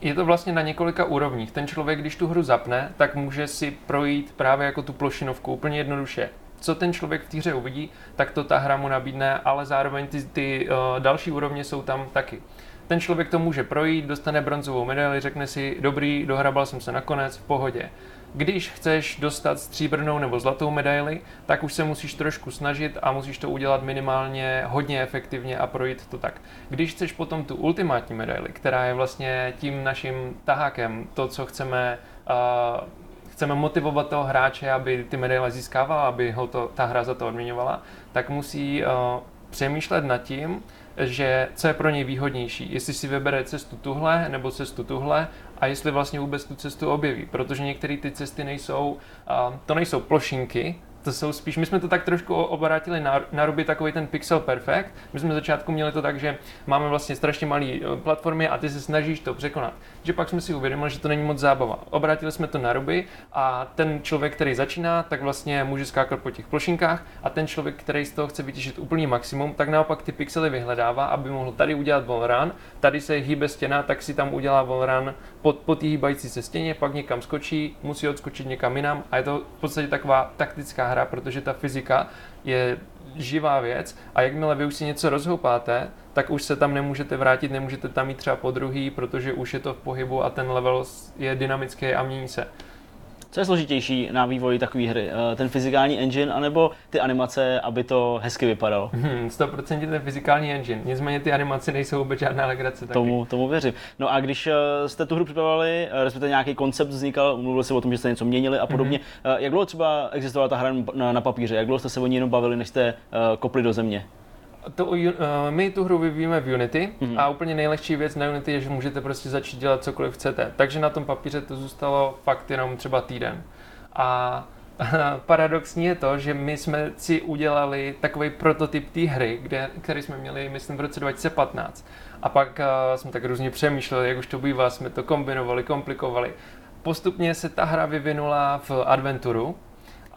je to vlastně na několika úrovních. Ten člověk, když tu hru zapne, tak může si projít právě jako tu plošinovku úplně jednoduše. Co ten člověk v té hře uvidí, tak to ta hra mu nabídne, ale zároveň ty, ty uh, další úrovně jsou tam taky. Ten člověk to může projít, dostane bronzovou medaili, řekne si, dobrý, dohrabal jsem se nakonec, v pohodě. Když chceš dostat stříbrnou nebo zlatou medaili, tak už se musíš trošku snažit a musíš to udělat minimálně hodně efektivně a projít to tak. Když chceš potom tu ultimátní medaili, která je vlastně tím naším tahákem, to, co chceme uh, chceme motivovat toho hráče, aby ty medaile získával, aby ho to, ta hra za to odměňovala, tak musí uh, přemýšlet nad tím, že co je pro něj výhodnější, jestli si vybere cestu tuhle nebo cestu tuhle a jestli vlastně vůbec tu cestu objeví, protože některé ty cesty nejsou, uh, to nejsou plošinky, to jsou spíš, my jsme to tak trošku obrátili na, na ruby takový ten pixel perfect. My jsme začátku měli to tak, že máme vlastně strašně malé eh, platformy a ty se snažíš to překonat. Že pak jsme si uvědomili, že to není moc zábava. Obrátili jsme to na ruby a ten člověk, který začíná, tak vlastně může skákat po těch plošinkách a ten člověk, který z toho chce vytěžit úplný maximum, tak naopak ty pixely vyhledává, aby mohl tady udělat run, tady se hýbe stěna, tak si tam udělá wall run pod, pod hýbající se stěně, pak někam skočí, musí odskočit někam jinam a je to v podstatě taková taktická hra, protože ta fyzika je živá věc a jakmile vy už si něco rozhoupáte, tak už se tam nemůžete vrátit, nemůžete tam jít třeba po druhý, protože už je to v pohybu a ten level je dynamický a mění se. Co je složitější na vývoji takové hry? Eh, ten fyzikální engine, anebo ty animace, aby to hezky vypadalo? Hmm, 100% ten fyzikální engine. Nicméně ty animace nejsou vůbec žádná legrace. Taky. Tomu, tomu věřím. No a když eh, jste tu hru připravovali, eh, respektive nějaký koncept vznikal, mluvili jste o tom, že jste něco měnili a podobně, mm-hmm. jak dlouho třeba existovala ta hra na, na papíře? Jak dlouho jste se o ní jenom bavili, než jste kopli do země? To, uh, my tu hru vyvíjíme v Unity mm-hmm. a úplně nejlehčí věc na Unity je, že můžete prostě začít dělat cokoliv chcete. Takže na tom papíře to zůstalo fakt jenom třeba týden. A paradoxní je to, že my jsme si udělali takový prototyp té hry, kde, který jsme měli, myslím, v roce 2015. A pak uh, jsme tak různě přemýšleli, jak už to bývá, jsme to kombinovali, komplikovali. Postupně se ta hra vyvinula v Adventuru,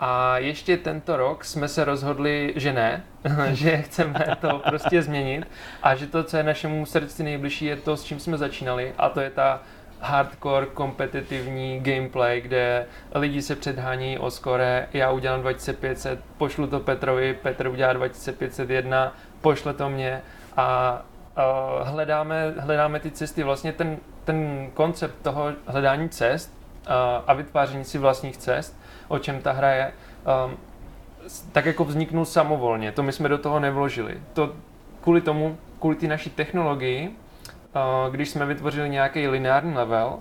a ještě tento rok jsme se rozhodli, že ne, že chceme to prostě změnit a že to, co je našemu srdci nejbližší, je to, s čím jsme začínali a to je ta hardcore kompetitivní gameplay, kde lidi se předhání o skore, já udělám 2500, pošlu to Petrovi, Petr udělá 2501, pošle to mě a uh, hledáme, hledáme ty cesty. Vlastně ten, ten koncept toho hledání cest uh, a vytváření si vlastních cest o čem ta hra je, um, tak jako vzniknul samovolně. To my jsme do toho nevložili. To kvůli tomu, kvůli té naší technologii, uh, když jsme vytvořili nějaký lineární level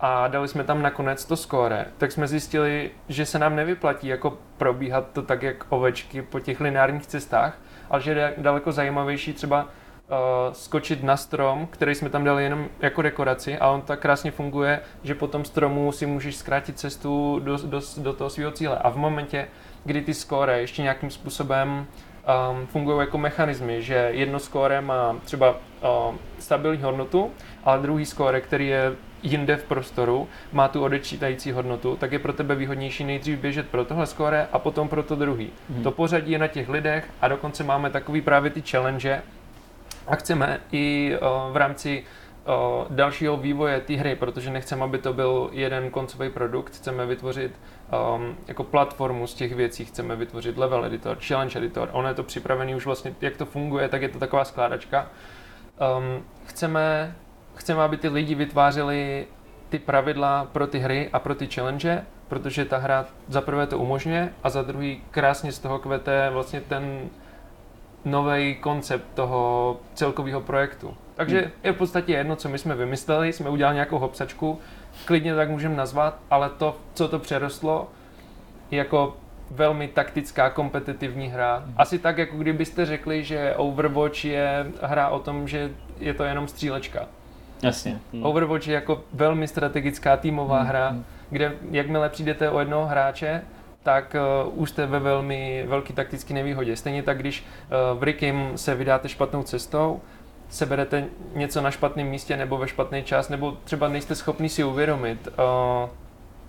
a dali jsme tam nakonec to skóre, tak jsme zjistili, že se nám nevyplatí jako probíhat to tak, jak ovečky po těch lineárních cestách, ale že je daleko zajímavější třeba uh, skočit na strom, který jsme tam dali jenom jako dekoraci a on tak krásně funguje, že po tom stromu si můžeš zkrátit cestu do, do, do toho svého cíle. A v momentě, kdy ty skóre ještě nějakým způsobem um, fungují jako mechanismy, že jedno skóre má třeba uh, stabilní hodnotu, ale druhý skóre, který je jinde v prostoru, má tu odečítající hodnotu, tak je pro tebe výhodnější nejdřív běžet pro tohle skóre a potom pro to druhý. Hmm. To pořadí je na těch lidech a dokonce máme takový právě ty challenge, a chceme i v rámci dalšího vývoje té hry, protože nechceme, aby to byl jeden koncový produkt, chceme vytvořit um, jako platformu z těch věcí, chceme vytvořit level editor, challenge editor, ono je to připravený už vlastně, jak to funguje, tak je to taková skládačka. Um, chceme, chceme, aby ty lidi vytvářeli ty pravidla pro ty hry a pro ty challenge, protože ta hra za prvé to umožňuje a za druhý krásně z toho kvete vlastně ten nový koncept toho celkového projektu. Takže hmm. je v podstatě jedno, co my jsme vymysleli, jsme udělali nějakou hopsačku, klidně tak můžeme nazvat, ale to, co to přerostlo, je jako velmi taktická, kompetitivní hra. Hmm. Asi tak, jako kdybyste řekli, že Overwatch je hra o tom, že je to jenom střílečka. Jasně. Hmm. Overwatch je jako velmi strategická týmová hmm. hra, kde jakmile přijdete o jednoho hráče, tak uh, už jste ve velmi velký taktický nevýhodě. Stejně tak, když uh, v Rikim se vydáte špatnou cestou, seberete něco na špatném místě nebo ve špatný čas, nebo třeba nejste schopni si uvědomit, uh,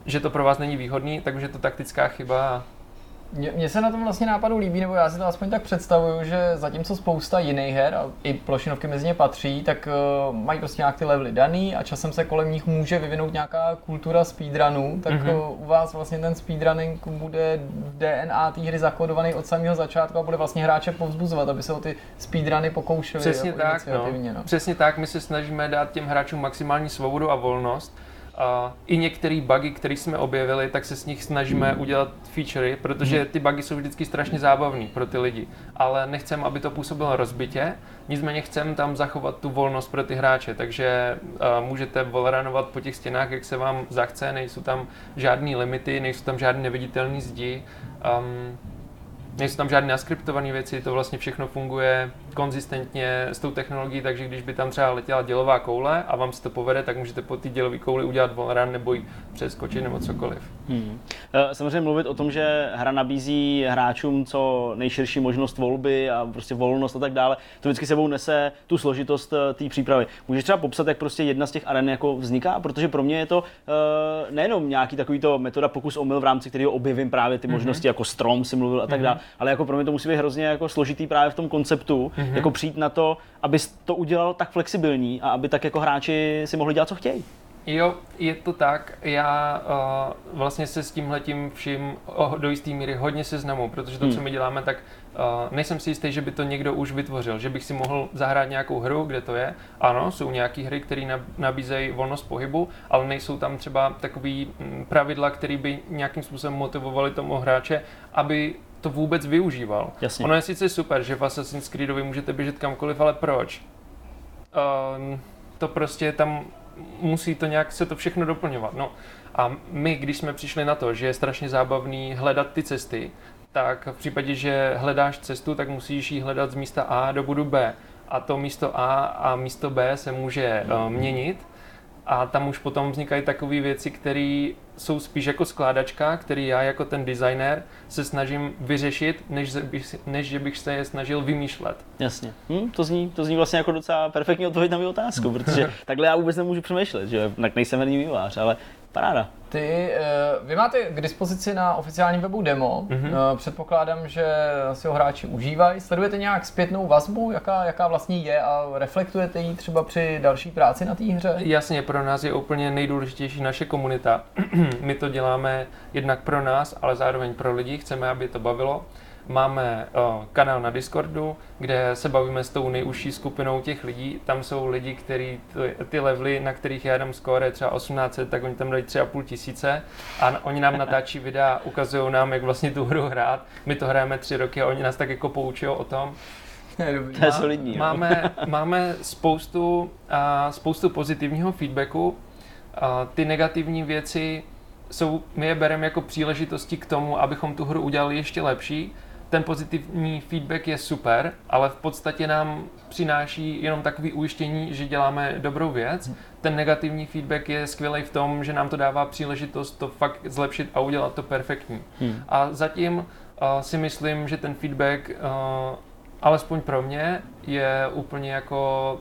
že to pro vás není výhodný, tak už je to taktická chyba mně se na tom vlastně nápadu líbí, nebo já si to aspoň tak představuju, že zatímco spousta jiných her, a i plošinovky mezi ně patří, tak uh, mají prostě nějak ty levely daný a časem se kolem nich může vyvinout nějaká kultura speedrunů, tak mm-hmm. uh, u vás vlastně ten speedrunning bude DNA té hry zakodovaný od samého začátku a bude vlastně hráče povzbuzovat, aby se o ty speedruny pokoušeli. Přesně jako tak, no. no. Přesně tak, my se snažíme dát těm hráčům maximální svobodu a volnost, a i některé bugy, které jsme objevili, tak se s nich snažíme udělat featurey, protože ty bugy jsou vždycky strašně zábavné pro ty lidi. Ale nechcem, aby to působilo rozbitě, nicméně chcem tam zachovat tu volnost pro ty hráče, takže uh, můžete volranovat po těch stěnách, jak se vám zachce, nejsou tam žádné limity, nejsou tam žádné neviditelné zdi. Um, nejsou tam žádné naskriptované věci, to vlastně všechno funguje konzistentně s tou technologií, takže když by tam třeba letěla dělová koule a vám se to povede, tak můžete po té dělové kouli udělat wallrun nebo ji přeskočit nebo cokoliv. Hmm. Samozřejmě mluvit o tom, že hra nabízí hráčům co nejširší možnost volby a prostě volnost a tak dále, to vždycky sebou nese tu složitost eh, té přípravy. Můžeš třeba popsat, jak prostě jedna z těch aren jako vzniká, protože pro mě je to uh, nejenom nějaký takovýto metoda pokus omyl, v rámci kterého objevím právě ty mm-hmm. možnosti, jako strom si mluvil a tak mm-hmm. dále, ale jako pro mě to musí být hrozně jako složitý právě v tom konceptu, mm-hmm. Jako přijít na to, aby to udělal tak flexibilní a aby tak jako hráči si mohli dělat, co chtějí. Jo, je to tak. Já uh, vlastně se s tímhletím vším oh, do jisté míry hodně seznamu, protože to, hmm. co my děláme, tak uh, nejsem si jistý, že by to někdo už vytvořil, že bych si mohl zahrát nějakou hru, kde to je. Ano, jsou nějaké hry, které nabízejí volnost pohybu, ale nejsou tam třeba takové mm, pravidla, které by nějakým způsobem motivovaly tomu hráče, aby to vůbec využíval. Jasně. Ono je sice super, že v Assassin's Creedovi můžete běžet kamkoliv, ale proč? Uh, to prostě tam musí to nějak se to všechno doplňovat. No a my, když jsme přišli na to, že je strašně zábavný hledat ty cesty, tak v případě, že hledáš cestu, tak musíš ji hledat z místa A do bodu B. A to místo A a místo B se může uh, měnit a tam už potom vznikají takové věci, které jsou spíš jako skládačka, který já jako ten designer se snažím vyřešit, než, bych, než že bych se je snažil vymýšlet. Jasně. Hm, to, zní, to zní vlastně jako docela perfektní odpověď na mou otázku, protože takhle já vůbec nemůžu přemýšlet, že tak nejsem herní vývář, ale Paráda. Ty, eh, vy máte k dispozici na oficiálním webu demo. Mm-hmm. Předpokládám, že si ho hráči užívají. Sledujete nějak zpětnou vazbu, jaká, jaká vlastně je a reflektujete ji třeba při další práci na té hře? Jasně, pro nás je úplně nejdůležitější naše komunita. My to děláme jednak pro nás, ale zároveň pro lidi. Chceme, aby to bavilo. Máme uh, kanál na Discordu, kde se bavíme s tou nejužší skupinou těch lidí. Tam jsou lidi, který ty, ty levely, na kterých já dám skóre třeba 18, tak oni tam dají 3,5 tisíce a oni nám natáčí videa, ukazují nám, jak vlastně tu hru hrát. My to hrajeme tři roky a oni nás tak jako poučují o tom. To je solidní. Máme, máme spoustu, uh, spoustu pozitivního feedbacku. Uh, ty negativní věci jsou, my je bereme jako příležitosti k tomu, abychom tu hru udělali ještě lepší ten pozitivní feedback je super, ale v podstatě nám přináší jenom takový ujištění, že děláme dobrou věc. Ten negativní feedback je skvělý v tom, že nám to dává příležitost to fakt zlepšit a udělat to perfektní. Hmm. A zatím uh, si myslím, že ten feedback, uh, alespoň pro mě, je úplně jako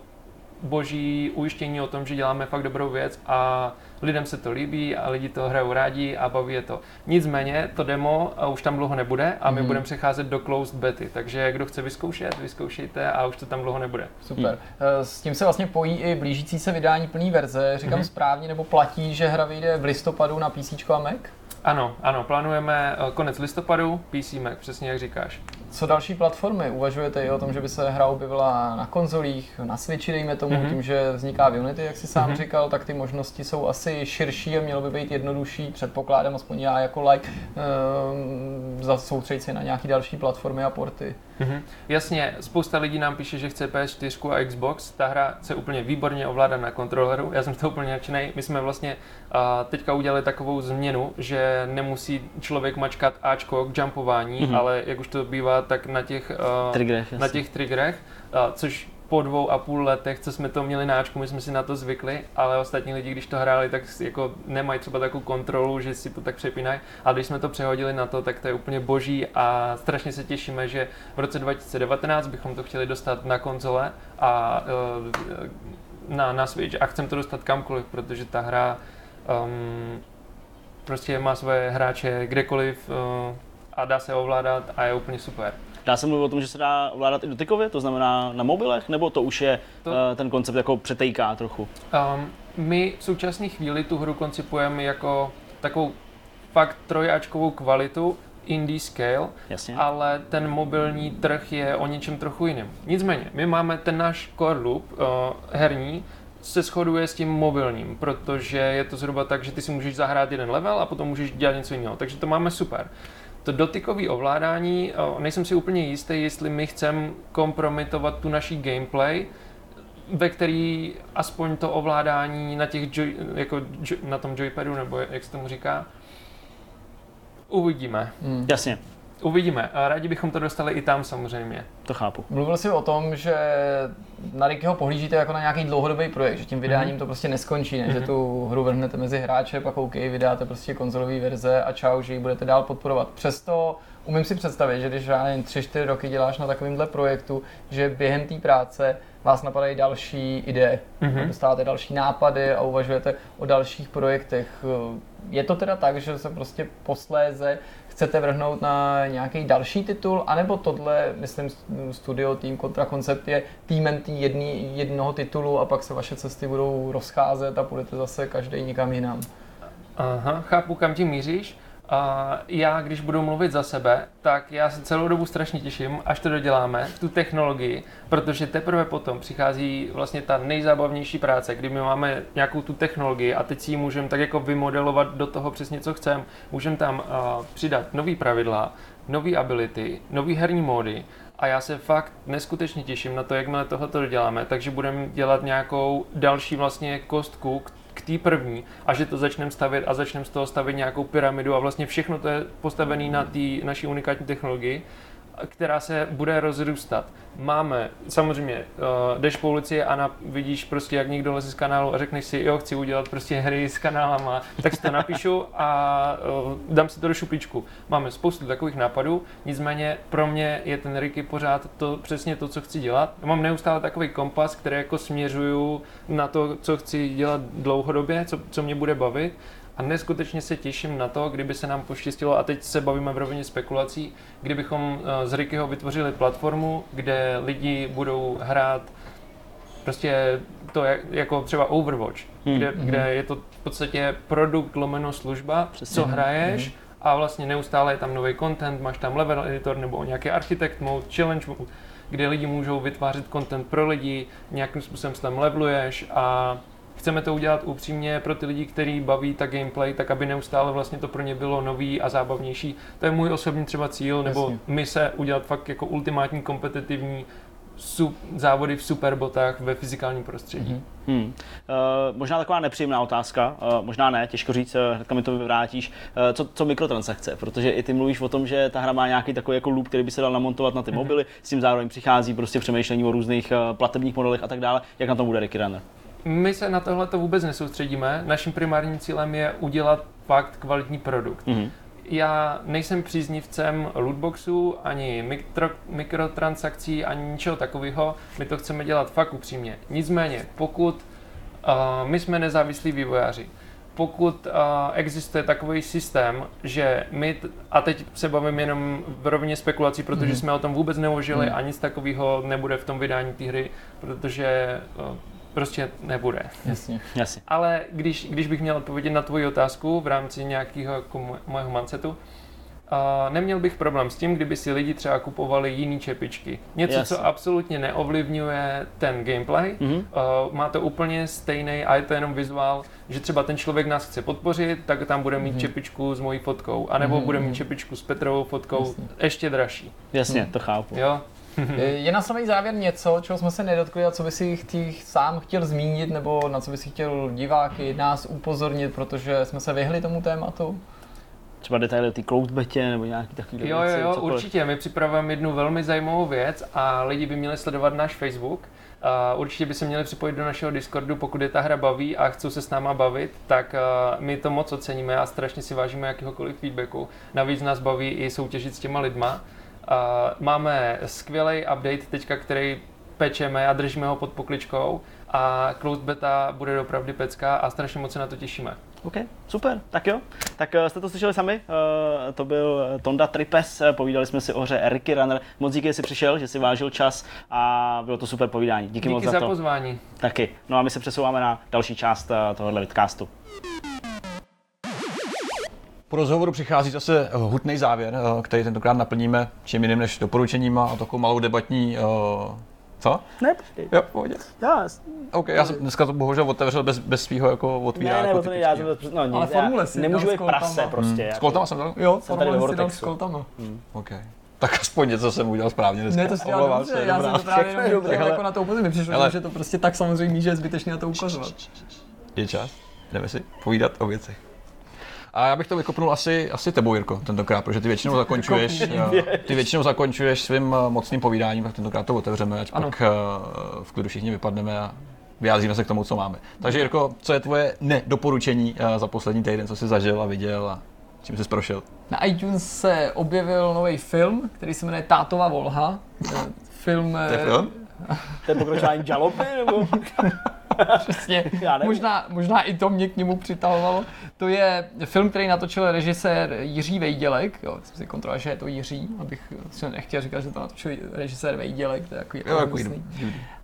boží ujištění o tom, že děláme fakt dobrou věc a lidem se to líbí a lidi to hrajou rádi a baví je to. Nicméně to demo už tam dlouho nebude a my mm. budeme přecházet do closed bety, takže kdo chce vyzkoušet, vyzkoušejte a už to tam dlouho nebude. Super. Mm. S tím se vlastně pojí i blížící se vydání plné verze. Říkám mm. správně, nebo platí, že hra vyjde v listopadu na PC a Mac? Ano, ano, plánujeme eh, konec listopadu, PC Mac, přesně jak říkáš. Co další platformy? Uvažujete i o tom, že by se hra objevila na konzolích, na Switchi, dejme tomu, mm-hmm. tím, že vzniká v Unity, jak si sám mm-hmm. říkal, tak ty možnosti jsou asi širší a mělo by být jednodušší, předpokládám, aspoň já jako like, uh, zasoustředit se na nějaké další platformy a porty. Mm-hmm. Jasně, spousta lidí nám píše, že chce PS4 a Xbox. Ta hra se úplně výborně ovládá na kontroleru. Já jsem to úplně nadšený. My jsme vlastně uh, teďka udělali takovou změnu, že nemusí člověk mačkat Ačko k jumpování, mm-hmm. ale jak už to bývá, tak na těch, uh, triggerech, na těch triggerech, uh, což po dvou a půl letech, co jsme to měli náčku, my jsme si na to zvykli, ale ostatní lidi, když to hráli, tak jako nemají třeba takovou kontrolu, že si to tak přepínají. A když jsme to přehodili na to, tak to je úplně boží a strašně se těšíme, že v roce 2019 bychom to chtěli dostat na konzole a uh, na, na Switch a chceme to dostat kamkoliv, protože ta hra um, prostě má své hráče kdekoliv uh, a dá se ovládat a je úplně super. Dá se mluvit o tom, že se dá ovládat i dotykově, to znamená na mobilech, nebo to už je to... uh, ten koncept jako přetejká trochu? Um, my v současné chvíli tu hru koncipujeme jako takovou fakt trojáčkovou kvalitu, indie scale, Jasně. ale ten mobilní trh je o něčem trochu jiným. Nicméně, my máme ten náš core loop uh, herní, se shoduje s tím mobilním, protože je to zhruba tak, že ty si můžeš zahrát jeden level a potom můžeš dělat něco jiného. Takže to máme super. To dotykové ovládání, nejsem si úplně jistý, jestli my chceme kompromitovat tu naší gameplay, ve který aspoň to ovládání na těch joy, jako na tom joypadu, nebo jak se tomu říká, uvidíme. Hmm. Jasně. Uvidíme. A rádi bychom to dostali i tam samozřejmě. To chápu. Mluvil jsi o tom, že na Rickyho pohlížíte jako na nějaký dlouhodobý projekt, že tím vydáním mm-hmm. to prostě neskončí, ne? Mm-hmm. že tu hru vrhnete mezi hráče, pak OK, vydáte prostě konzolový verze a čau, že ji budete dál podporovat. Přesto umím si představit, že když já nevím, 3-4 roky děláš na takovémhle projektu, že během té práce vás napadají další ideje, mm-hmm. dostáváte další nápady a uvažujete o dalších projektech. Je to teda tak, že se prostě posléze chcete vrhnout na nějaký další titul, anebo tohle, myslím, studio tým kontra koncept je týmem tý jedný, jednoho titulu a pak se vaše cesty budou rozcházet a půjdete zase každý někam jinam. Aha, chápu, kam tím míříš. A já, když budu mluvit za sebe, tak já se celou dobu strašně těším, až to doděláme, tu technologii, protože teprve potom přichází vlastně ta nejzábavnější práce, kdy my máme nějakou tu technologii a teď si ji můžeme tak jako vymodelovat do toho přesně, co chceme. Můžeme tam uh, přidat nový pravidla, nové ability, nové herní módy a já se fakt neskutečně těším na to, jakmile tohoto doděláme, takže budeme dělat nějakou další vlastně kostku, té první a že to začneme stavět a začneme z toho stavět nějakou pyramidu a vlastně všechno to je postavené na té naší unikátní technologii, která se bude rozrůstat. Máme, samozřejmě, uh, jdeš po ulici a na, vidíš prostě, jak někdo leze z kanálu a řekneš si, jo, chci udělat prostě hry s kanálama, tak si to napíšu a uh, dám si to do šuplíčku. Máme spoustu takových nápadů, nicméně pro mě je ten Ricky pořád to přesně to, co chci dělat. Já mám neustále takový kompas, který jako směřuju na to, co chci dělat dlouhodobě, co, co mě bude bavit a neskutečně se těším na to, kdyby se nám poštěstilo, a teď se bavíme v rovině spekulací, kdybychom z eh, Rickyho vytvořili platformu, kde lidi budou hrát prostě to je, jako třeba Overwatch, hmm. kde, hmm. kde je to v podstatě produkt lomeno služba, Přesně. co hraješ hmm. a vlastně neustále je tam nový content, máš tam level editor nebo nějaký architect mode, challenge mode, kde lidi můžou vytvářet content pro lidi, nějakým způsobem se tam leveluješ a chceme to udělat upřímně pro ty lidi, kteří baví ta gameplay, tak aby neustále vlastně to pro ně bylo nový a zábavnější. To je můj osobní třeba cíl, nebo Jasně. my se udělat fakt jako ultimátní kompetitivní sup, závody v superbotách ve fyzikálním prostředí. Mm-hmm. Hmm. Uh, možná taková nepříjemná otázka, uh, možná ne, těžko říct, uh, hnedka mi to vyvrátíš. Uh, co, co mikrotransakce? Protože i ty mluvíš o tom, že ta hra má nějaký takový jako loop, který by se dal namontovat na ty mm-hmm. mobily, s tím zároveň přichází prostě přemýšlení o různých uh, platebních modelech a tak dále. Jak na tom bude Ricky Runner? My se na tohle to vůbec nesoustředíme. Naším primárním cílem je udělat fakt kvalitní produkt. Mm-hmm. Já nejsem příznivcem lootboxů, ani mikro, mikrotransakcí, ani ničeho takového. My to chceme dělat fakt upřímně. Nicméně, pokud uh, my jsme nezávislí vývojáři, pokud uh, existuje takový systém, že my, t- a teď se bavím jenom v rovině spekulací, protože mm. jsme o tom vůbec neuvažili mm. a nic takového nebude v tom vydání té hry, protože uh, prostě nebude. Jasně. Jasně. Ale když, když bych měl odpovědět na tvoji otázku v rámci nějakého jako mojeho mindsetu, Uh, neměl bych problém s tím, kdyby si lidi třeba kupovali jiný čepičky. Něco, Jasně. co absolutně neovlivňuje ten gameplay. Mm-hmm. Uh, má to úplně stejný a je to jenom vizuál, že třeba ten člověk nás chce podpořit, tak tam bude mít mm-hmm. čepičku s mojí fotkou. A nebo mm-hmm. bude mít čepičku s Petrovou fotkou, Jasně. ještě dražší. Jasně, mm. to chápu. Jo, je na samý závěr něco, čeho jsme se nedotkli a co by si chtý, sám chtěl zmínit, nebo na co by si chtěl diváky, nás upozornit, protože jsme se vyhli tomu tématu? Třeba detaily o té cloudbetě nebo nějaký takový Jo, jo, jo, cokoliv. určitě. My připravujeme jednu velmi zajímavou věc a lidi by měli sledovat náš Facebook. Uh, určitě by se měli připojit do našeho Discordu, pokud je ta hra baví a chcou se s náma bavit, tak uh, my to moc oceníme a strašně si vážíme jakéhokoliv feedbacku. Navíc nás baví i soutěžit s těma lidma. Máme skvělý update teďka, který pečeme a držíme ho pod pokličkou a closed beta bude dopravdy pecka a strašně moc se na to těšíme. OK, super, tak jo. Tak uh, jste to slyšeli sami, uh, to byl Tonda Tripes, povídali jsme si o hře Ricky Runner. Moc díky, že jsi přišel, že jsi vážil čas a bylo to super povídání. Díky, díky moc za, za to. pozvání. Taky. No a my se přesouváme na další část tohohle vidcastu. Po rozhovoru přichází zase eh, hutný závěr, eh, který tentokrát naplníme čím jiným než doporučeníma a takovou malou debatní uh, co? Ne, počkej. Jo, pohodě. Já, OK, já jsem dneska to bohužel otevřel bez, bez svého jako otvírání. Ne, ne, jako to já jsem, no, nic, Ale formule si Nemůžu být prase prostě. Hmm. Jako. S koltama jsem dal? Jo, jsem tady si dal s koltama. Hmm. OK. Tak aspoň něco jsem udělal správně dneska. Ne, to si dělal dobře, já jsem to právě jenom jako na to upozornit. Přišlo, ale... že to prostě tak samozřejmě, že je zbytečně na to ukazovat. Je čas, jdeme si povídat o věcech. A já bych to vykopnul asi, asi tebou, Jirko, tentokrát, protože ty většinou zakončuješ, eh, ty většinou zakončuješ svým eh, mocným povídáním, tak tentokrát to otevřeme, ať Ano. pak eh, v klidu všichni vypadneme a vyjádříme se k tomu, co máme. Takže Jirko, co je tvoje nedoporučení za poslední týden, co jsi zažil a viděl a čím jsi prošel? Na iTunes se objevil nový film, který se jmenuje Tátova Volha. Film, To je film? To je pokračování Jalopy, nebo? Přesně. Možná, možná i to mě k němu přitahovalo. To je film, který natočil režisér Jiří Vejdělek. Jo, jsem si kontroloval, že je to Jiří, abych si nechtěl říkat, že to natočil režisér Vejdělek. To je jako Jo, jako.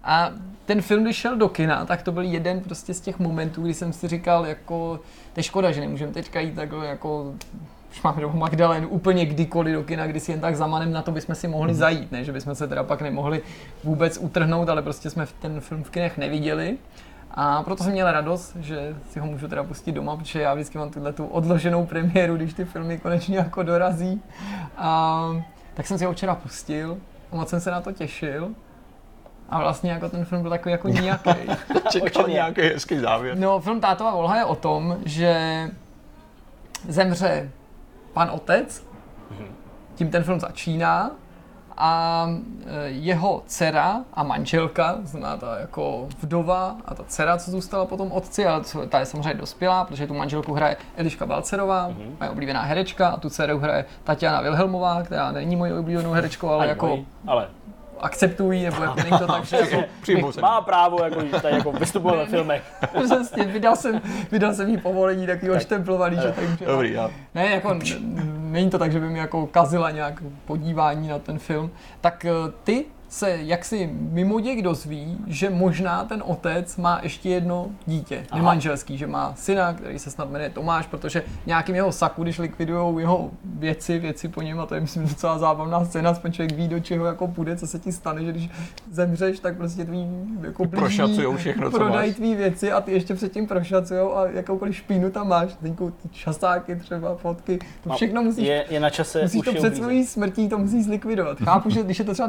A ten film, když šel do kina, tak to byl jeden prostě z těch momentů, kdy jsem si říkal, jako, to je škoda, že nemůžeme teďka jít takhle jako už máme doma Magdalenu úplně kdykoliv do kina, kdy si jen tak zamanem na to bychom si mohli zajít, ne? že bychom se teda pak nemohli vůbec utrhnout, ale prostě jsme ten film v kinech neviděli. A proto jsem měl radost, že si ho můžu teda pustit doma, protože já vždycky mám tuhle tu odloženou premiéru, když ty filmy konečně jako dorazí. A, tak jsem si ho včera pustil a moc jsem se na to těšil. A vlastně jako ten film byl takový jako nějaký. Čekal nějaký hezký závěr. No, film Tátova volha je o tom, že zemře pan otec, tím ten film začíná a e, jeho dcera a manželka, znamená ta jako vdova a ta dcera, co zůstala potom otci, ale ta je samozřejmě dospělá, protože tu manželku hraje Eliška Balcerová, Mhm. moje oblíbená herečka, a tu dceru hraje Tatiana Wilhelmová, která není mojí oblíbenou herečkou, ale Ani jako mojí, ale akceptují, nebo jako není to tak, že jako Přijmu má právo jako, tady jako vystupovat ve filmech. Přesně, vydal jsem, vydal jsem jí povolení takový oštemplovaný, že takže... Dobrý, já. Ne, jako není to tak, že by mi jako kazila nějak podívání na ten film. Tak eh, ty se jaksi mimo děk dozví, že možná ten otec má ještě jedno dítě, Aha. nemanželský, že má syna, který se snad jmenuje Tomáš, protože nějakým jeho saku, když likvidují jeho věci, věci po něm, a to je myslím docela zábavná scéna, aspoň člověk ví, do čeho jako půjde, co se ti stane, že když zemřeš, tak prostě tvý jako blížní Prošacujou všechno, co prodají máš. tvý věci a ty ještě předtím prošacujou a jakoukoliv špínu tam máš, tenkou ty časáky třeba, fotky, to No, všechno musíš Je, je na čase Musíš to před svojí smrtí to musíš zlikvidovat. Chápu, že když je to třeba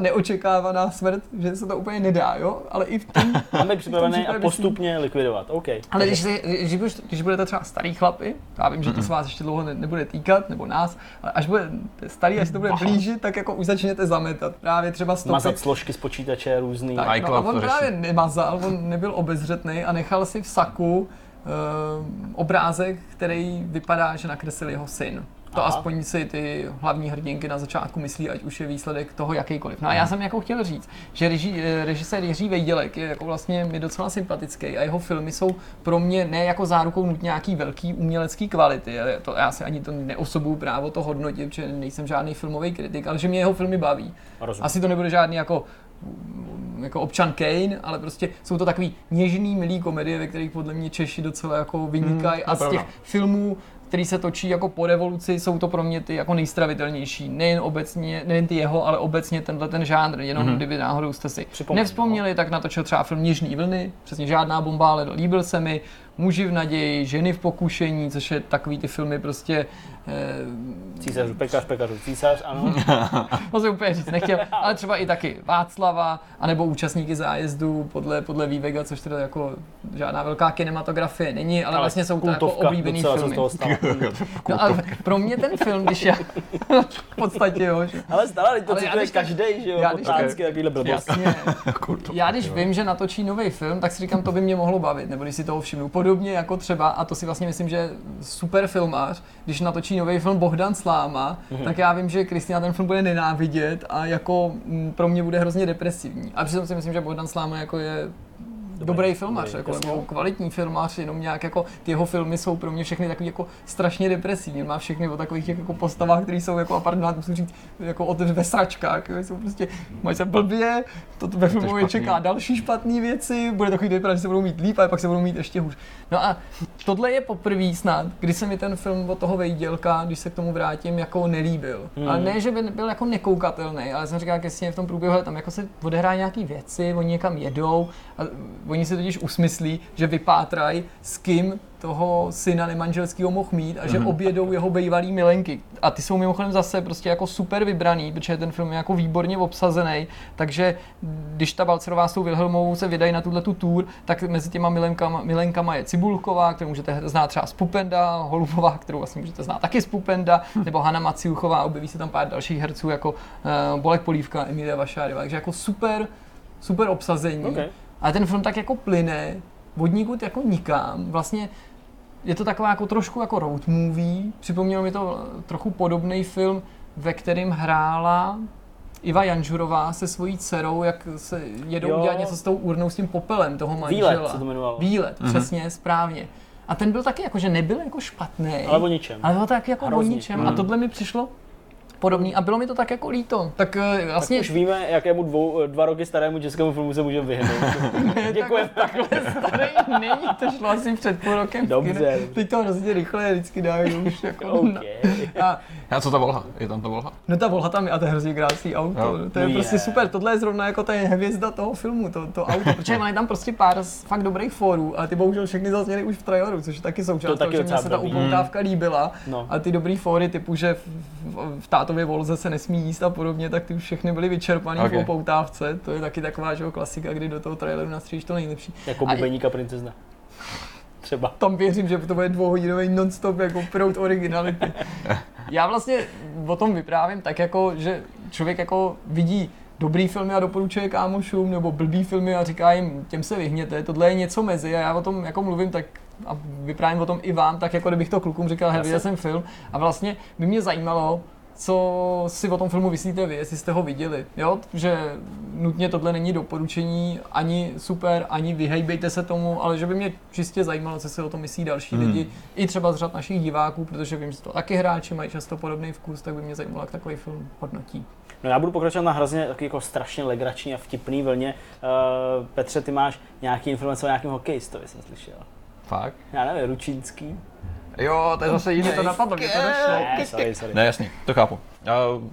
neočekávaná smrt, že se to úplně nedá, jo? Ale i v tom, Máme připravené a postupně likvidovat. OK. ale když, si, když, budeš, když budete třeba starý chlapy, já vím, že to se vás ještě dlouho ne, nebude týkat, nebo nás, ale až bude starý, až se to bude blížit, tak jako už začnete zametat. Právě třeba stopy. Mazat složky z počítače různý. Tak, no, a on právě nemazal, on nebyl obezřetný a nechal si v saku uh, obrázek, který vypadá, že nakreslil jeho syn. To Aha. aspoň si ty hlavní hrdinky na začátku myslí, ať už je výsledek toho jakýkoliv. No a já jsem jako chtěl říct, že reži, eh, režisér Jiří Vejdělek je jako vlastně mi docela sympatický a jeho filmy jsou pro mě ne jako zárukou nutně nějaký velký umělecký kvality. ale To, já si ani to neosobuju právo to hodnotit, protože nejsem žádný filmový kritik, ale že mě jeho filmy baví. Rozumím. Asi to nebude žádný jako jako občan Kane, ale prostě jsou to takový něžný, milý komedie, ve kterých podle mě Češi docela jako vynikají Hmm, a z těch filmů, který se točí jako po revoluci, jsou to pro mě ty jako nejstravitelnější. Nejen obecně, nejen ty jeho, ale obecně tenhle ten žánr, jenom Mhm. kdyby náhodou jste si Připomněl, nevzpomněli, tak natočil třeba film Něžný vlny, přesně žádná bomba, ale líbil se mi, Muži v naději, Ženy v pokušení, což je takový ty filmy prostě eh, Císař, pekař, pekařů, císař, ano. to jsem úplně říct nechtěl, ale třeba i taky Václava, anebo účastníky zájezdu podle, podle Vývega, což teda jako žádná velká kinematografie není, ale, vlastně jsou to jako oblíbený filmy. z toho stalo. No a pro mě ten film, když já v podstatě jo, že Ale stále to Ale každý, že jo, já když- Potánsky, takovýhle blbost. jasně, já když vím, že natočí nový film, tak si říkám, to by mě mohlo bavit, nebo když si toho všimnu. Podobně jako třeba, a to si vlastně myslím, že super filmář, když natočí nový film Bohdan Sláma, Mhm. tak já vím, že Kristina ten film bude nenávidět a jako mm, pro mě bude hrozně depresivní. A přitom si myslím, že Bohdan Sláma jako je dobrý filmář, dobrý, jako, nebo kvalitní filmář, jenom nějak jako ty jeho filmy jsou pro mě všechny takový jako strašně depresivní. On má všechny o takových těch jako postavách, které jsou jako, a pardon, musím říct, jako o ve sračkách, jsou prostě, mají se blbě, to ve filmu je čeká další špatné věci, bude takový vypadat, že se budou mít líp, ale pak se budou mít ještě hůř. No a tohle je poprvé snad, kdy se mi ten film od toho vejdělka, když se k tomu vrátím, jako nelíbil. Hmm. Ale ne, že by byl jako nekoukatelný, ale jsem říkal, jestli v tom průběhu, ale tam jako se odehrají nějaký věci, oni někam jedou a Oni si totiž usmyslí, že vypátrají, s kým toho syna nemanželského mohl mít a že mm-hmm. objedou jeho bývalý milenky. A ty jsou mimochodem zase prostě jako super vybraný, protože ten film je jako výborně obsazený, takže když ta Balcerová s tou Wilhelmovou se vydají na tuhle tu tour, tak mezi těma milenkama, milenkama je Cibulková, kterou můžete znát třeba z Pupenda, Holubová, kterou vlastně můžete znát taky z Pupenda, hm. nebo Hanna Maciuchová, objeví se tam pár dalších herců jako uh, Bolek Polívka, Emilia Vašářová, takže jako super, super obsazení. Okay. A ten film tak jako plyne, vodníkud jako nikam. Vlastně je to taková jako trošku jako road movie. Připomnělo mi to trochu podobný film, ve kterém hrála Iva Janžurová se svojí dcerou, jak se jedou jo. udělat něco s tou urnou s tím popelem toho manžela. Výlet se to jmenovalo. Výlet, mm-hmm. přesně, správně. A ten byl taky jako, že nebyl jako špatný. Ale o ničem. Ale byl tak jako o ničem. Mm. A tohle mi přišlo podobný a bylo mi to tak jako líto. Tak uh, vlastně... Tak už víme, jakému dvou, eh, dva roky starému českému filmu se můžeme vyhnout. Děkujeme. Tak, takhle starý není, to šlo asi před půl rokem. Dobře. Teď to hrozně rychle vždycky dají už jako okay. a, a co ta volha? Je tam ta volha? No ta volha tam je a to je hrozně krásný auto. Jo. To je yeah. prostě super. Tohle je zrovna jako ta hvězda toho filmu, to, to auto. Protože mají tam prostě pár z fakt dobrých fórů a ty bohužel všechny zazněly už v traileru, což je taky součást to taky toho, že mě se ta upoutávka líbila. No. A ty dobrý fóry typu, že v, v, v tátově volze se nesmí jíst a podobně, tak ty už všechny byly vyčerpané okay. v opoutávce. To je taky taková že, klasika, kdy do toho traileru nastříš to nejlepší. Jako bubeníka princezna. Třeba. Tam věřím, že to bude dvouhodinový non-stop jako proud originality. Já vlastně o tom vyprávím tak jako, že člověk jako vidí dobrý filmy a doporučuje kámošům, nebo blbý filmy a říká jim, těm se vyhněte, tohle je něco mezi a já o tom jako mluvím tak a vyprávím o tom i vám, tak jako kdybych to klukům říkal, hej, viděl jsem film a vlastně by mě zajímalo, co si o tom filmu myslíte vy, jestli jste ho viděli. Jo? Že nutně tohle není doporučení ani super, ani vyhejbejte se tomu, ale že by mě čistě zajímalo, co si o tom myslí další hmm. lidi, i třeba z řad našich diváků, protože vím, že to taky hráči mají často podobný vkus, tak by mě zajímalo, jak takový film hodnotí. No já budu pokračovat na hrozně taky jako strašně legrační a vtipný vlně. Uh, Petře, ty máš nějaký informace o nějakém hokejistovi, jsem slyšel. Fakt? Já nevím, Ručínský. Jo, to je zase jiný. to napadlo, mě to nešlo. Ne, sorry, sorry. Ne, jasný, to chápu. Uh,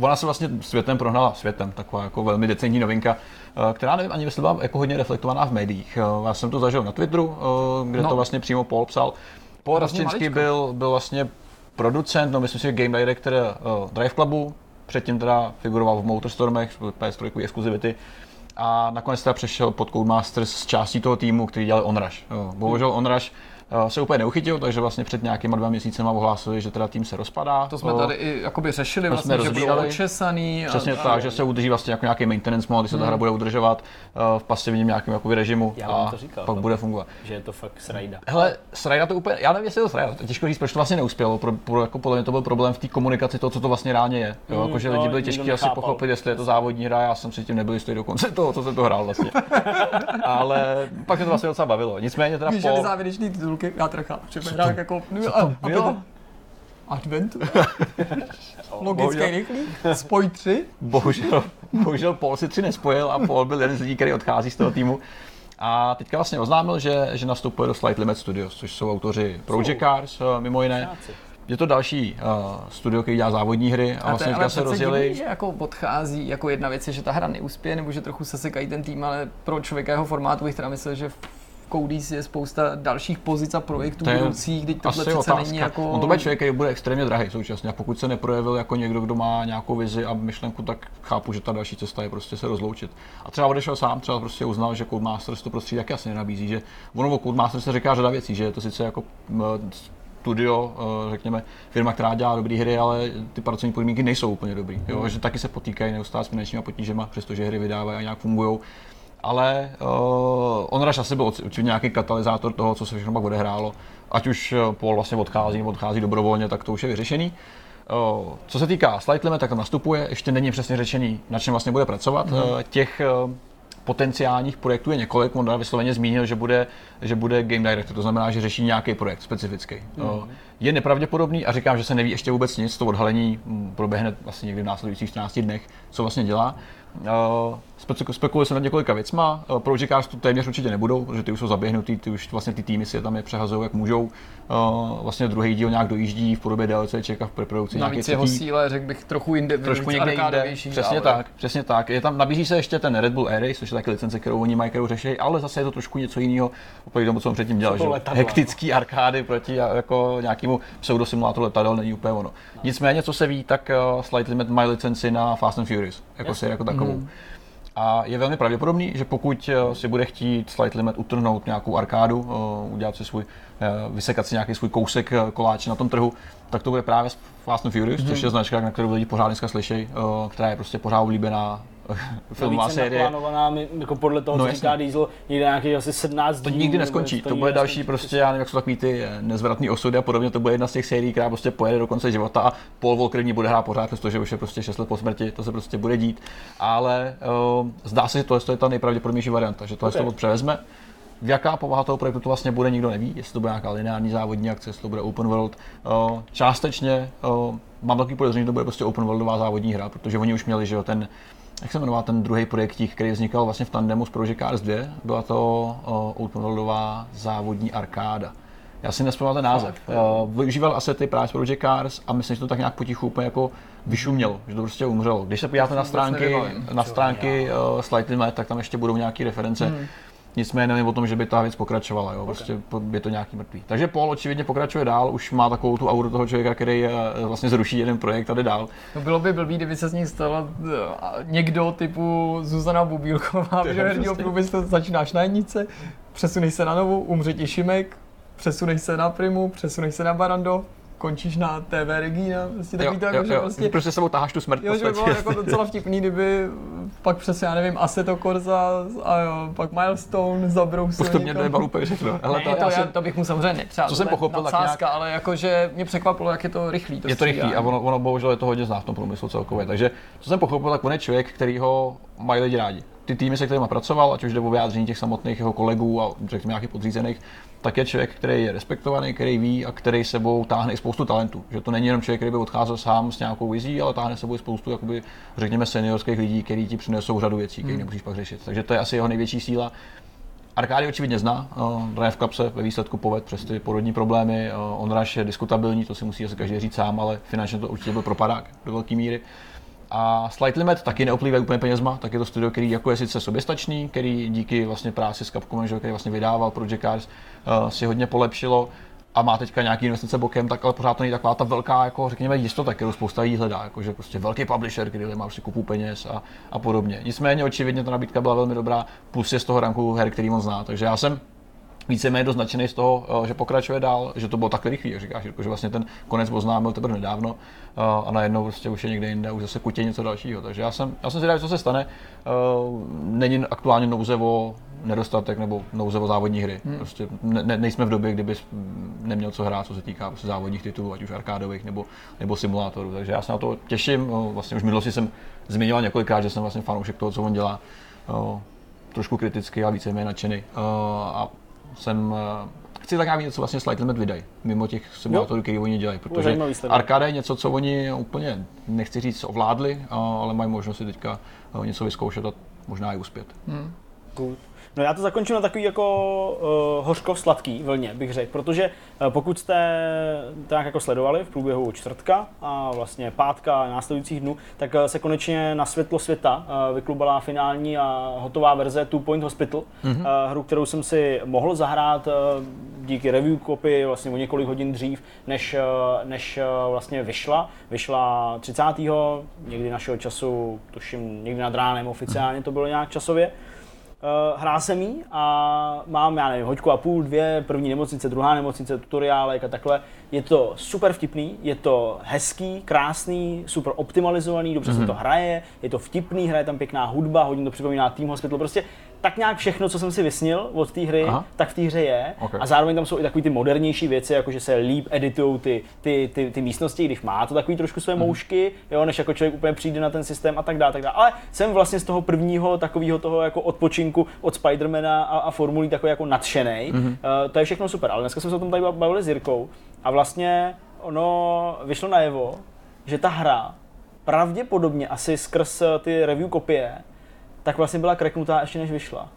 ona se vlastně světem prohnala světem, taková jako velmi decentní novinka, uh, která nevím ani jestli byla jako hodně reflektovaná v médiích. Uh, já jsem to zažil na Twitteru, uh, kde no. to vlastně přímo Paul psal. Paul Raščinský byl, byl vlastně producent, no myslím si, že game director uh, Drive Clubu, předtím teda figuroval v Motorstormech, PS3 exkluzivity, a nakonec teda přešel pod Codemasters s částí toho týmu, který dělal Onrush. Bohužel Onrush Eh, se úplně neuchytil, takže vlastně před nějakýma dva měsíci ohlásili, že teda tým se rozpadá. To jsme tady i jakoby řešili, vlastně, jsme že bylo očesaný. Přesně a, tak, že se udrží vlastně jako nějaký maintenance mod, kdy se ta hra hmm. bude udržovat uh, v pasivním nějakém jakoby režimu já a to říkal, pak to, bude fungovat. Že je to fakt srajda. Hele, srajda to úplně, já nevím, jestli je to srajda, těžko říct, proč to vlastně neuspělo, pro, pro, jako podle mě to byl problém v té komunikaci toho, co to vlastně reálně je. Jo, mm, jako, že no, lidi byli těžké asi pochopit, jestli je to závodní hra, já jsem si tím nebyl jistý do konce toho, co jsem to hrál vlastně. Ale pak se to vlastně docela bavilo. Nicméně teda po... závěrečný titulky, já trchám že bude hrát jako... No, a, a bylo? Adventure? Logický rychlý? Spoj 3? Bohužel, bohužel Paul si 3 nespojil a Paul byl jeden z lidí, který odchází z toho týmu. A teďka vlastně oznámil, že, že nastupuje do Slight Limit Studios, což jsou autoři Project Cars, eh, mimo jiné. Je to další uh, studio, který dělá závodní hry a, a vlastně teďka se rozjeli. Divný, že jako odchází, jako jedna věc je, že ta hra neuspěje, nebo že trochu se sekají ten tým, ale pro člověka jeho formátu bych teda myslel, že Codis je spousta dalších pozic a projektů to budoucích, kdy tohle přece otázka. není jako... On to bude člověk, který bude extrémně drahý současně a pokud se neprojevil jako někdo, kdo má nějakou vizi a myšlenku, tak chápu, že ta další cesta je prostě se rozloučit. A třeba odešel sám, třeba prostě uznal, že Codemasters to prostředí taky asi nenabízí, že ono o Codemasters se říká řada věcí, že je to sice jako studio, eh, řekněme, firma, která dělá dobré hry, ale ty pracovní podmínky nejsou úplně dobrý. Jo? Mm. Že taky se potýkají neustále s finančními potížemi, přestože hry vydávají a nějak fungují ale uh, Onrush asi byl určitě nějaký katalyzátor toho, co se všechno pak odehrálo. Ať už eh, Paul vlastně odchází nebo odchází dobrovolně, tak to už je vyřešený. Uh, co se týká Slight Limit, tak tam nastupuje, ještě není přesně řečený, na čem vlastně bude pracovat. Mm. Uh, těch uh, potenciálních projektů je několik. On vysloveně zmínil, že bude, že bude game director, to znamená, že řeší nějaký projekt specifický. Mm. je nepravděpodobný a říkám, že se neví ještě vůbec nic, to odhalení mm, proběhne vlastně někdy v následujících 14 dnech, co vlastně dělá. Spekuluje se nad několika věcma. Uh, Project Cars tu téměř určitě nebudou, protože ty už jsou zaběhnutý, ty už vlastně ty týmy si je tam je přehazují, jak můžou. Uh, vlastně druhý díl nějak dojíždí v podobě DLCček a v preprodukci Navíc jeho síle, řekl bych, trochu jinde, trošku někde jinde. Přesně tak, přesně tak. Je tam, nabízí se ještě ten Red Bull Air Race, což je taky licence, kterou oni mají, kterou řeší, ale zase je to trošku něco jiného, oproti tomu, co on předtím dělal. Že? Hektický arkády proti jako nějakému pseudosimulátoru letadel není úplně ono. Nicméně, co se ví, tak uh, Slight Limit mají licenci na Fast and Furious, jako se jako takovou. Mm. A je velmi pravděpodobný, že pokud uh, si bude chtít Slight Limit utrhnout nějakou arkádu, uh, udělat si svůj, uh, vysekat si nějaký svůj kousek koláče na tom trhu, tak to bude právě Fast and Furious, mm. což je značka, na kterou lidi pořád dneska slyší, která je prostě pořád oblíbená filmová série. naplánovaná, jako podle toho, no, co říká Diesel, někde nějaký asi 17 To nikdy neskončí, to bude další prostě, já nevím, jak jsou takový ty eh, nezvratný osudy a podobně, to bude jedna z těch sérií, která prostě pojede do konce života a Paul Walker ní bude hrát pořád, přestože už je prostě 6 let po smrti, to se prostě bude dít. Ale uh, zdá se, že tohle je ta nejpravděpodobnější varianta, že tohle okay. to převezme. V jaká povaha toho projektu to vlastně bude, nikdo neví, jestli to bude nějaká lineární závodní akce, jestli to bude open world. Uh, částečně uh, mám takový podezření, že to bude prostě open worldová závodní hra, protože oni už měli, že jo, ten jak se jmenoval ten druhý projektík, který vznikal vlastně v tandemu s Project Cars 2, byla to uh, open worldová závodní arkáda. Já si nespomínal ten název. Uh, využíval asety právě z Project Cars a myslím, že to tak nějak potichu úplně jako vyšumělo, že to prostě umřelo. Když se podíváte na stránky, na stránky uh, Slightly Mad, tak tam ještě budou nějaké reference. Hmm Nicméně není o tom, že by ta věc pokračovala, jo. Prostě okay. je to nějaký mrtvý. Takže Paul očividně pokračuje dál, už má takovou tu auru toho člověka, který eh, vlastně zruší jeden projekt a jde dál. No bylo by blbý, kdyby se z ní stala eh, někdo typu Zuzana Bubílková, že herního průmyslu začínáš na jednice, přesunej se na novou, umře ti Šimek, přesunej se na Primu, přesunej se na Barando, končíš na TV Regina, prostě takový jo, to, jako, jo, že jo. prostě... Prostě sebou taháš tu smrt. Jo, že by bylo jako docela vtipný, kdyby pak přesně, já nevím, Assetto Corsa a jo, pak Milestone zabrousili. Už to mě dojebalo úplně všechno. Ale to, to, já, to, bych mu samozřejmě nepřál. Co jsem pochopil, tak nějak... ale jakože mě překvapilo, jak je to rychlý. To je to rychlý a ono, ono bohužel je to hodně zná v tom průmyslu celkově. Takže co jsem pochopil, tak on je člověk, který ho mají lidi rádi ty týmy, se kterými pracoval, ať už jde o vyjádření těch samotných jeho kolegů a řekněme nějakých podřízených, tak je člověk, který je respektovaný, který ví a který sebou táhne i spoustu talentů. Že to není jenom člověk, který by odcházel sám s nějakou vizí, ale táhne sebou i spoustu, jakoby, řekněme, seniorských lidí, kteří ti přinesou řadu věcí, které hmm. nemusíš pak řešit. Takže to je asi jeho největší síla. Arkády očividně zná, Drive Cup se ve výsledku poved přes ty porodní problémy, Onrush je diskutabilní, to si musí asi každý říct sám, ale finančně to určitě byl propadák do velké míry. A Slight Limit taky neoplývají úplně penězma, tak je to studio, který jako je sice soběstačný, který díky vlastně práci s Capcomem, který vlastně vydával Project Cars, uh, si hodně polepšilo a má teďka nějaký investice bokem, tak ale pořád to není taková ta velká, jako řekněme, jistota, kterou spousta lidí hledá, jako že prostě velký publisher, který má prostě kupu peněz a, a podobně. Nicméně očividně ta nabídka byla velmi dobrá, plus je z toho ranku her, který on zná. Takže já jsem víceméně doznačený z toho, eh, že pokračuje dál, že to bylo tak rychlý, jak říkáš, že vlastně ten konec oznámil teprve nedávno eh, a najednou prostě už je někde jinde, už zase kutě něco dalšího. Takže já jsem, já jsem zvědavý, co se stane. Eh, není aktuálně nouze o nedostatek nebo nouze o závodní hry. Hmm. Prostě ne, nejsme v době, kdyby neměl co hrát, co se týká prostě závodních titulů, ať už arkádových nebo, nebo simulátorů. Takže já se na to těším. Vlastně už v minulosti jsem zmiňoval několikrát, že jsem vlastně fanoušek toho, co on dělá. Trošku kriticky a více nadšený. A jsem eh, chci tak nějak něco vlastně Slight Limit vydají, mimo těch simulátorů, které oni dělají, protože arkáda je něco, co oni úplně, nechci říct, ovládli, ale mají možnost si teďka eh, něco vyzkoušet a možná i uspět. Hmm. Good. No já to zakončím na takový jako uh, hořko-sladký vlně, bych řekl, protože uh, pokud jste to nějak jako sledovali v průběhu čtvrtka a vlastně pátka a následujících dnů, tak uh, se konečně na světlo světa uh, vyklubala finální a hotová verze Two Point Hospital, mm-hmm. uh, hru, kterou jsem si mohl zahrát uh, díky review copy vlastně o několik hodin dřív, než, uh, než uh, vlastně vyšla. Vyšla 30. někdy našeho času, tuším někdy nad ránem oficiálně to bylo nějak časově. Uh, hrál jsem jí a mám, já nevím, hoďku a půl, dvě, první nemocnice, druhá nemocnice, tutoriálek a takhle. Je to super vtipný, je to hezký, krásný, super optimalizovaný, dobře mm-hmm. se mhm. to hraje, je to vtipný, hraje tam pěkná hudba, hodně to připomíná Team Hospital, prostě tak nějak všechno, co jsem si vysnil od té hry, Aha. tak v té hře je. Okay. A zároveň tam jsou i takové ty modernější věci, jako že se líp editují ty, ty, ty, ty, místnosti, když má to takový trošku své mm. moušky, jo, než jako člověk úplně přijde na ten systém a tak dále. Tak dále. Ale jsem vlastně z toho prvního takového toho jako odpočinku od Spidermana a, a formulí takový jako nadšený. Mm. Uh, to je všechno super. Ale dneska jsme se o tom tady bavili s Jirkou A vlastně ono vyšlo najevo, že ta hra pravděpodobně asi skrz eh, ty review kopie, tak vlastně byla kreknutá ještě než vyšla.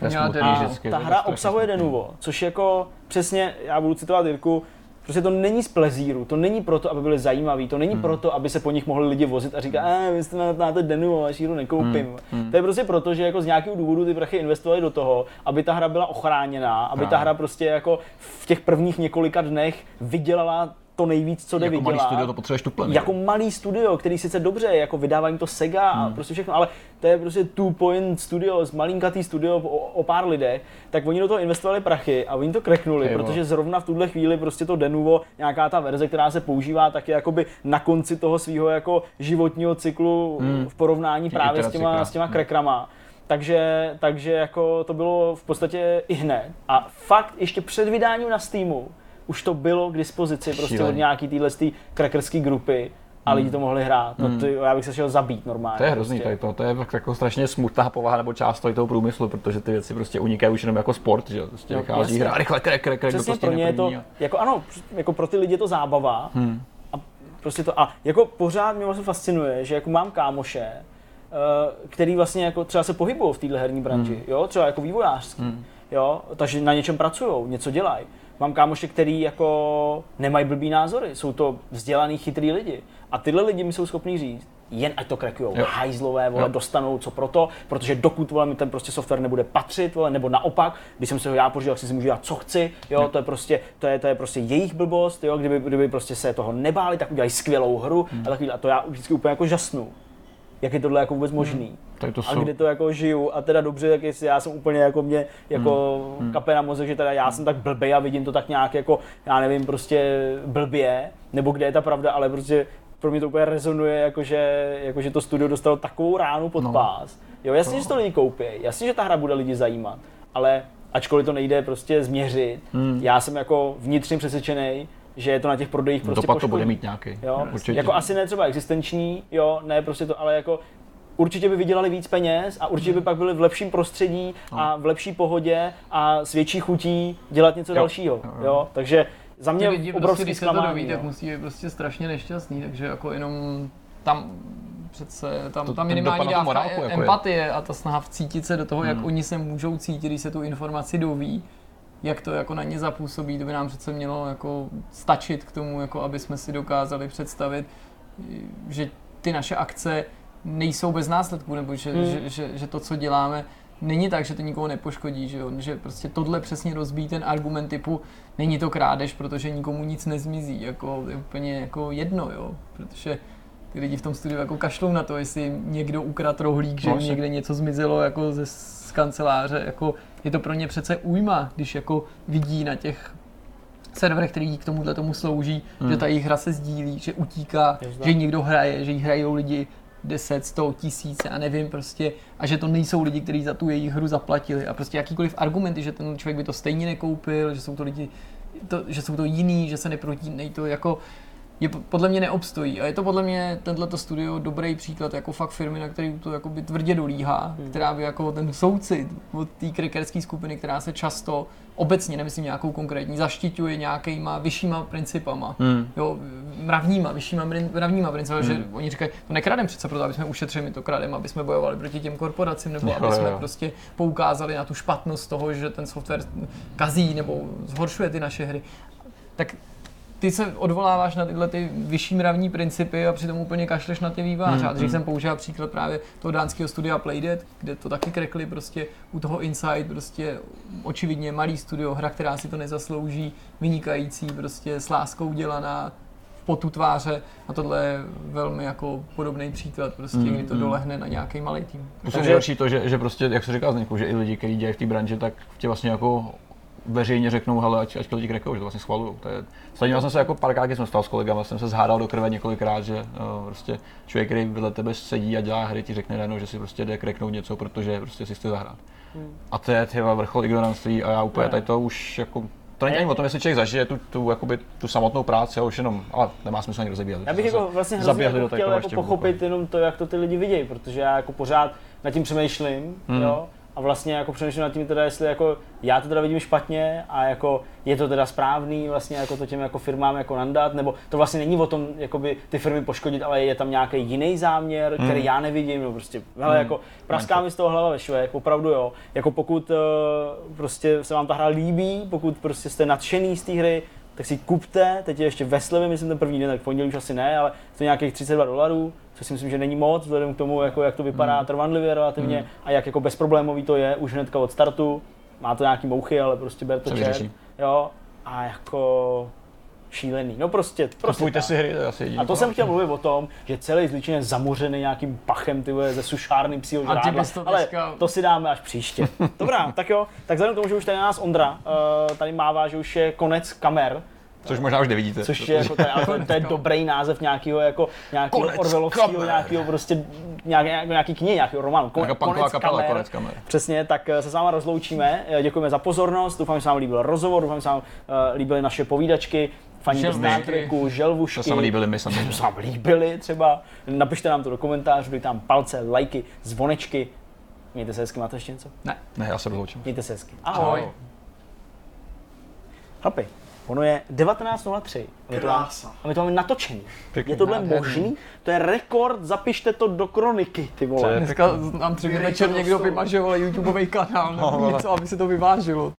Měla vždycky, Ta hra obsahuje. Denuvo, což jako přesně, já budu citovat Jirku, prostě to není z plezíru, to není proto, aby byly zajímaví, to Hmm. není proto, aby se po nich mohli lidi vozit a říkat, a vy jste na, na to Denuvo, až ji nekoupím. Hmm. To je prostě proto, že jako z nějakého důvodu ty prachy investovali do toho, aby ta hra byla ochráněná, aby ta Právě. hra prostě jako v těch prvních několika dnech vydělala to nejvíc, co jde Jako malý vydělat. studio to potřebuješ tuplený. Jako malý studio, který sice dobře, jako vydávání to Sega a Hmm. prostě všechno, ale to je prostě two point studio, malinkatý studio o, o pár lidech, tak oni do toho investovali prachy a oni to kreknuli, vole. protože zrovna v tuhle chvíli prostě to Denuvo, nějaká ta verze, která se používá, tak je jakoby na konci toho svého jako životního cyklu v porovnání Ty právě s těma, krásný. s těma krekrama. Takže, takže jako to bylo v podstatě i hned. A fakt ještě před vydáním na Steamu už to bylo k dispozici prostě Šílený. od nějaký téhle crackerské grupy a lidi to mohli hrát. No to, já bych se šel zabít normálně. To je hrozný, prostě. tady to, to je jako strašně smutná povaha nebo část tady toho průmyslu, protože ty věci prostě unikají už jenom jako sport, že prostě No, vychází hra, rychle, krek, krek, krek, Přesně to pro ně je to, jako ano, jako pro ty lidi je to zábava. Hmm. A prostě to, a jako pořád mě vlastně fascinuje, že jako mám kámoše, eh, který vlastně jako třeba se pohybují v téhle herní branži, Hmm. jo, třeba jako vývojářský, jo, takže na něčem pracují, něco dělají. Mám kámoše, který jako nemají blbý názory, jsou to vzdělaný, chytrý lidi. A tyhle lidi mi jsou schopní říct, jen ať to krekujou, Jo. hajzlové, vole, Jo. dostanou co proto, protože dokud vole, mi ten prostě software nebude patřit, vole, nebo naopak, když jsem se ho já pořídil, tak si si můžu dělat co chci, jo, to je prostě, to je, to je prostě jejich blbost, jo, kdyby, kdyby prostě se toho nebáli, tak udělají skvělou hru a takový, a to já vždycky úplně jako žasnu. Jak je tohle jako vůbec možný? Tady to A jsou, kdy to jako žiju a teda dobře, tak jestli já jsem úplně jako mě, jako Hmm. kape na mozek, že teda já jsem tak blbej a vidím to tak nějak jako, já nevím, prostě blbě, nebo kde je ta pravda, ale prostě pro mě to úplně rezonuje, jakože, jakože to studio dostalo takovou ránu pod No. pás. Jo, jasně, že to lidi koupí, jasně, že ta hra bude lidi zajímat, ale ačkoliv to nejde prostě změřit, Hmm. já jsem jako vnitřně přesvědčený, že je to na těch prodejích prostě dopad to bude mít nějaký. Jo, určitě. jako asi ne třeba existenční, jo, ne prostě to, ale jako určitě by vydělali víc peněz a určitě by Hmm. pak byli v lepším prostředí a v lepší pohodě a s větší chutí dělat něco No. Jo. dalšího, Jo, jo. jo, takže za mě lidi prostě, obrovský když se to doví, tak no. musí být prostě strašně nešťastný, takže jako jenom tam přece tam, To- tam minimální dávka morálku jako je. empatie a ta snaha vcítit se do toho, jak Hmm. oni se můžou cítit, když se tu informaci doví, jak to jako na ně zapůsobí, to by nám přece mělo jako stačit k tomu, jako aby jsme si dokázali představit, že ty naše akce nejsou bez následků, nebo že, Hmm. že, že, že to, co děláme, není tak, že to nikoho nepoškodí, že, jo? že prostě tohle přesně rozbíjí ten argument typu není to krádež, protože nikomu nic nezmizí, jako je úplně jako jedno, jo, protože ty lidi v tom studiu jako kašlou na to, jestli někdo ukradl rohlík, že No, asi. někde něco zmizelo jako ze, z kanceláře, jako je to pro ně přece újma, když jako vidí na těch serverech, který k tomuhle tomu slouží, Hmm. že ta jejich hra se sdílí, že utíká, že někdo hraje, že ji hrajou lidi 10, 100, tisíce a nevím prostě a že to nejsou lidi, kteří za tu jejich hru zaplatili a prostě jakýkoliv argumenty, že ten člověk by to stejně nekoupil, že jsou to lidi, to, že jsou to jiný, že se neprotínej, to jako je po- podle mě neobstojí a je to podle mě tenhle studio dobrý příklad jako fakt firmy, na který to jakoby tvrdě dolíhá, Hmm. která by jako ten soucit od té krekerské skupiny, která se často obecně, nemyslím nějakou konkrétní, zaštiťuje nějakýma vyššíma principama, Hmm. jo, mravníma, vyššíma mravníma principama, Hmm. že oni říkají, to nekrademe přece proto, aby jsme ušetřili, my to krademe, aby jsme bojovali proti těm korporacím, nebo Jo, aby jo, jsme prostě poukázali na tu špatnost toho, že ten software kazí nebo zhoršuje ty naše hry. Tak ty se odvoláváš na tyhle ty vyšší mravní principy a přitom úplně kašleš na ty výváře. Hmm, dřív hmm. jsem použil příklad právě toho dánského studia Playdead, kde to taky krekli prostě u toho Inside, prostě očividně malý studio, hra, která si to nezaslouží, vynikající, prostě s láskou dělaná, potu tváře a tohle je velmi jako podobný příklad, prostě, Hmm, kdy to hmm. dolehne na nějaký malý tým. Je Takže- nejhorší to, že, že prostě, jak se říká Zdeňku, že i lidi, kteří dělají v té branži, tak tě vlastně jako veřejně řeknou, hele, ať, ať to lidi krekou, že to vlastně schvalují. To je, Stejně jsem se jako párkrát, když jsem stal s kolegama, jsem se zhádal do krve několikrát, že uh, prostě člověk, který vedle tebe sedí a dělá hry, ti řekne najednou, že si prostě jde kreknout něco, protože prostě si chce zahrát. Hmm. A to je tyhle vrchol ignoranství a já úplně Ne. tady to už jako to není ani o tom, jestli člověk zažije tu, tu, jakoby, tu samotnou práci, ale už jenom, ale nemá smysl ani rozebírat. Já bych jako vlastně hrozně jako chtěl jako pochopit jenom to, jak to ty lidi vidějí, protože já jako pořád nad tím přemýšlím, Hmm. jo, a vlastně jako přemýšlím nad tím teda, jestli jako já to teda vidím špatně a jako je to teda správný vlastně jako to těm jako firmám jako nandat, nebo to vlastně není o tom jakoby ty firmy poškodit, ale je tam nějaký jiný záměr, který Hmm. já nevidím, no prostě, hele, jako praská mi z toho hlava ve švech, opravdu jo, jako pokud uh, prostě se vám ta hra líbí, pokud prostě jste nadšený z té hry, tak si kupte, teď je ještě ve slevě, myslím ten první den, tak v pondělí už asi ne, ale to je nějakých 32 dolarů, což si myslím, že není moc, vzhledem k tomu, jako, jak to vypadá Hmm. trvanlivě relativně a jak jako bezproblémový to je už hnedka od startu. Má to nějaký mouchy, ale prostě ber to vyřeší. Jo, a jako šílený. No prostě, prostě Kupujte tak. si hry, to je asi jediný. A to jsem chtěl mluvit o tom, že celý Zličín je zamořený nějakým pachem ty vole, ze sušárny psího žrádla. to Ale dneska- to si dáme až příště. Dobrá, tak jo. Tak vzhledem k tomu, že už tady nás Ondra uh, tady mává, že už je konec kamer, Což možná už nevidíte. Což je, jako, to, je, ale to, to je dobrý název nějakého jako nějakého Konec Orwellovského, kamer. nějakého prostě nějaký, nějaký, nějaký knihy, nějakého románu. Kon, punková kapela, konec kamer. Přesně, tak eh, se s váma rozloučíme. Eh, Děkujeme za pozornost. Doufám, že se vám líbil rozhovor, doufám, že se vám uh, líbily naše povídačky. Želvušky. Star Treku, želvušky. To se nám líbili my sami. To se vám líbily třeba. Napište nám to do komentářů, dejte tam palce, lajky, zvonečky. Mějte se hezky, máte ještě něco? Ne, ne, já se rozloučím. Mějte se hezky. Ahoj. Ahoj. Chlapi, ono je 19.03. A my to máme-. A my to máme natočený. Pěkný. Je tohle Nádherný. možný? To je rekord, zapište to do kroniky, ty vole. Dneska nám tři večer někdo vymaže vole, YouTubeový kanál nebo něco, aby se to vyvážilo.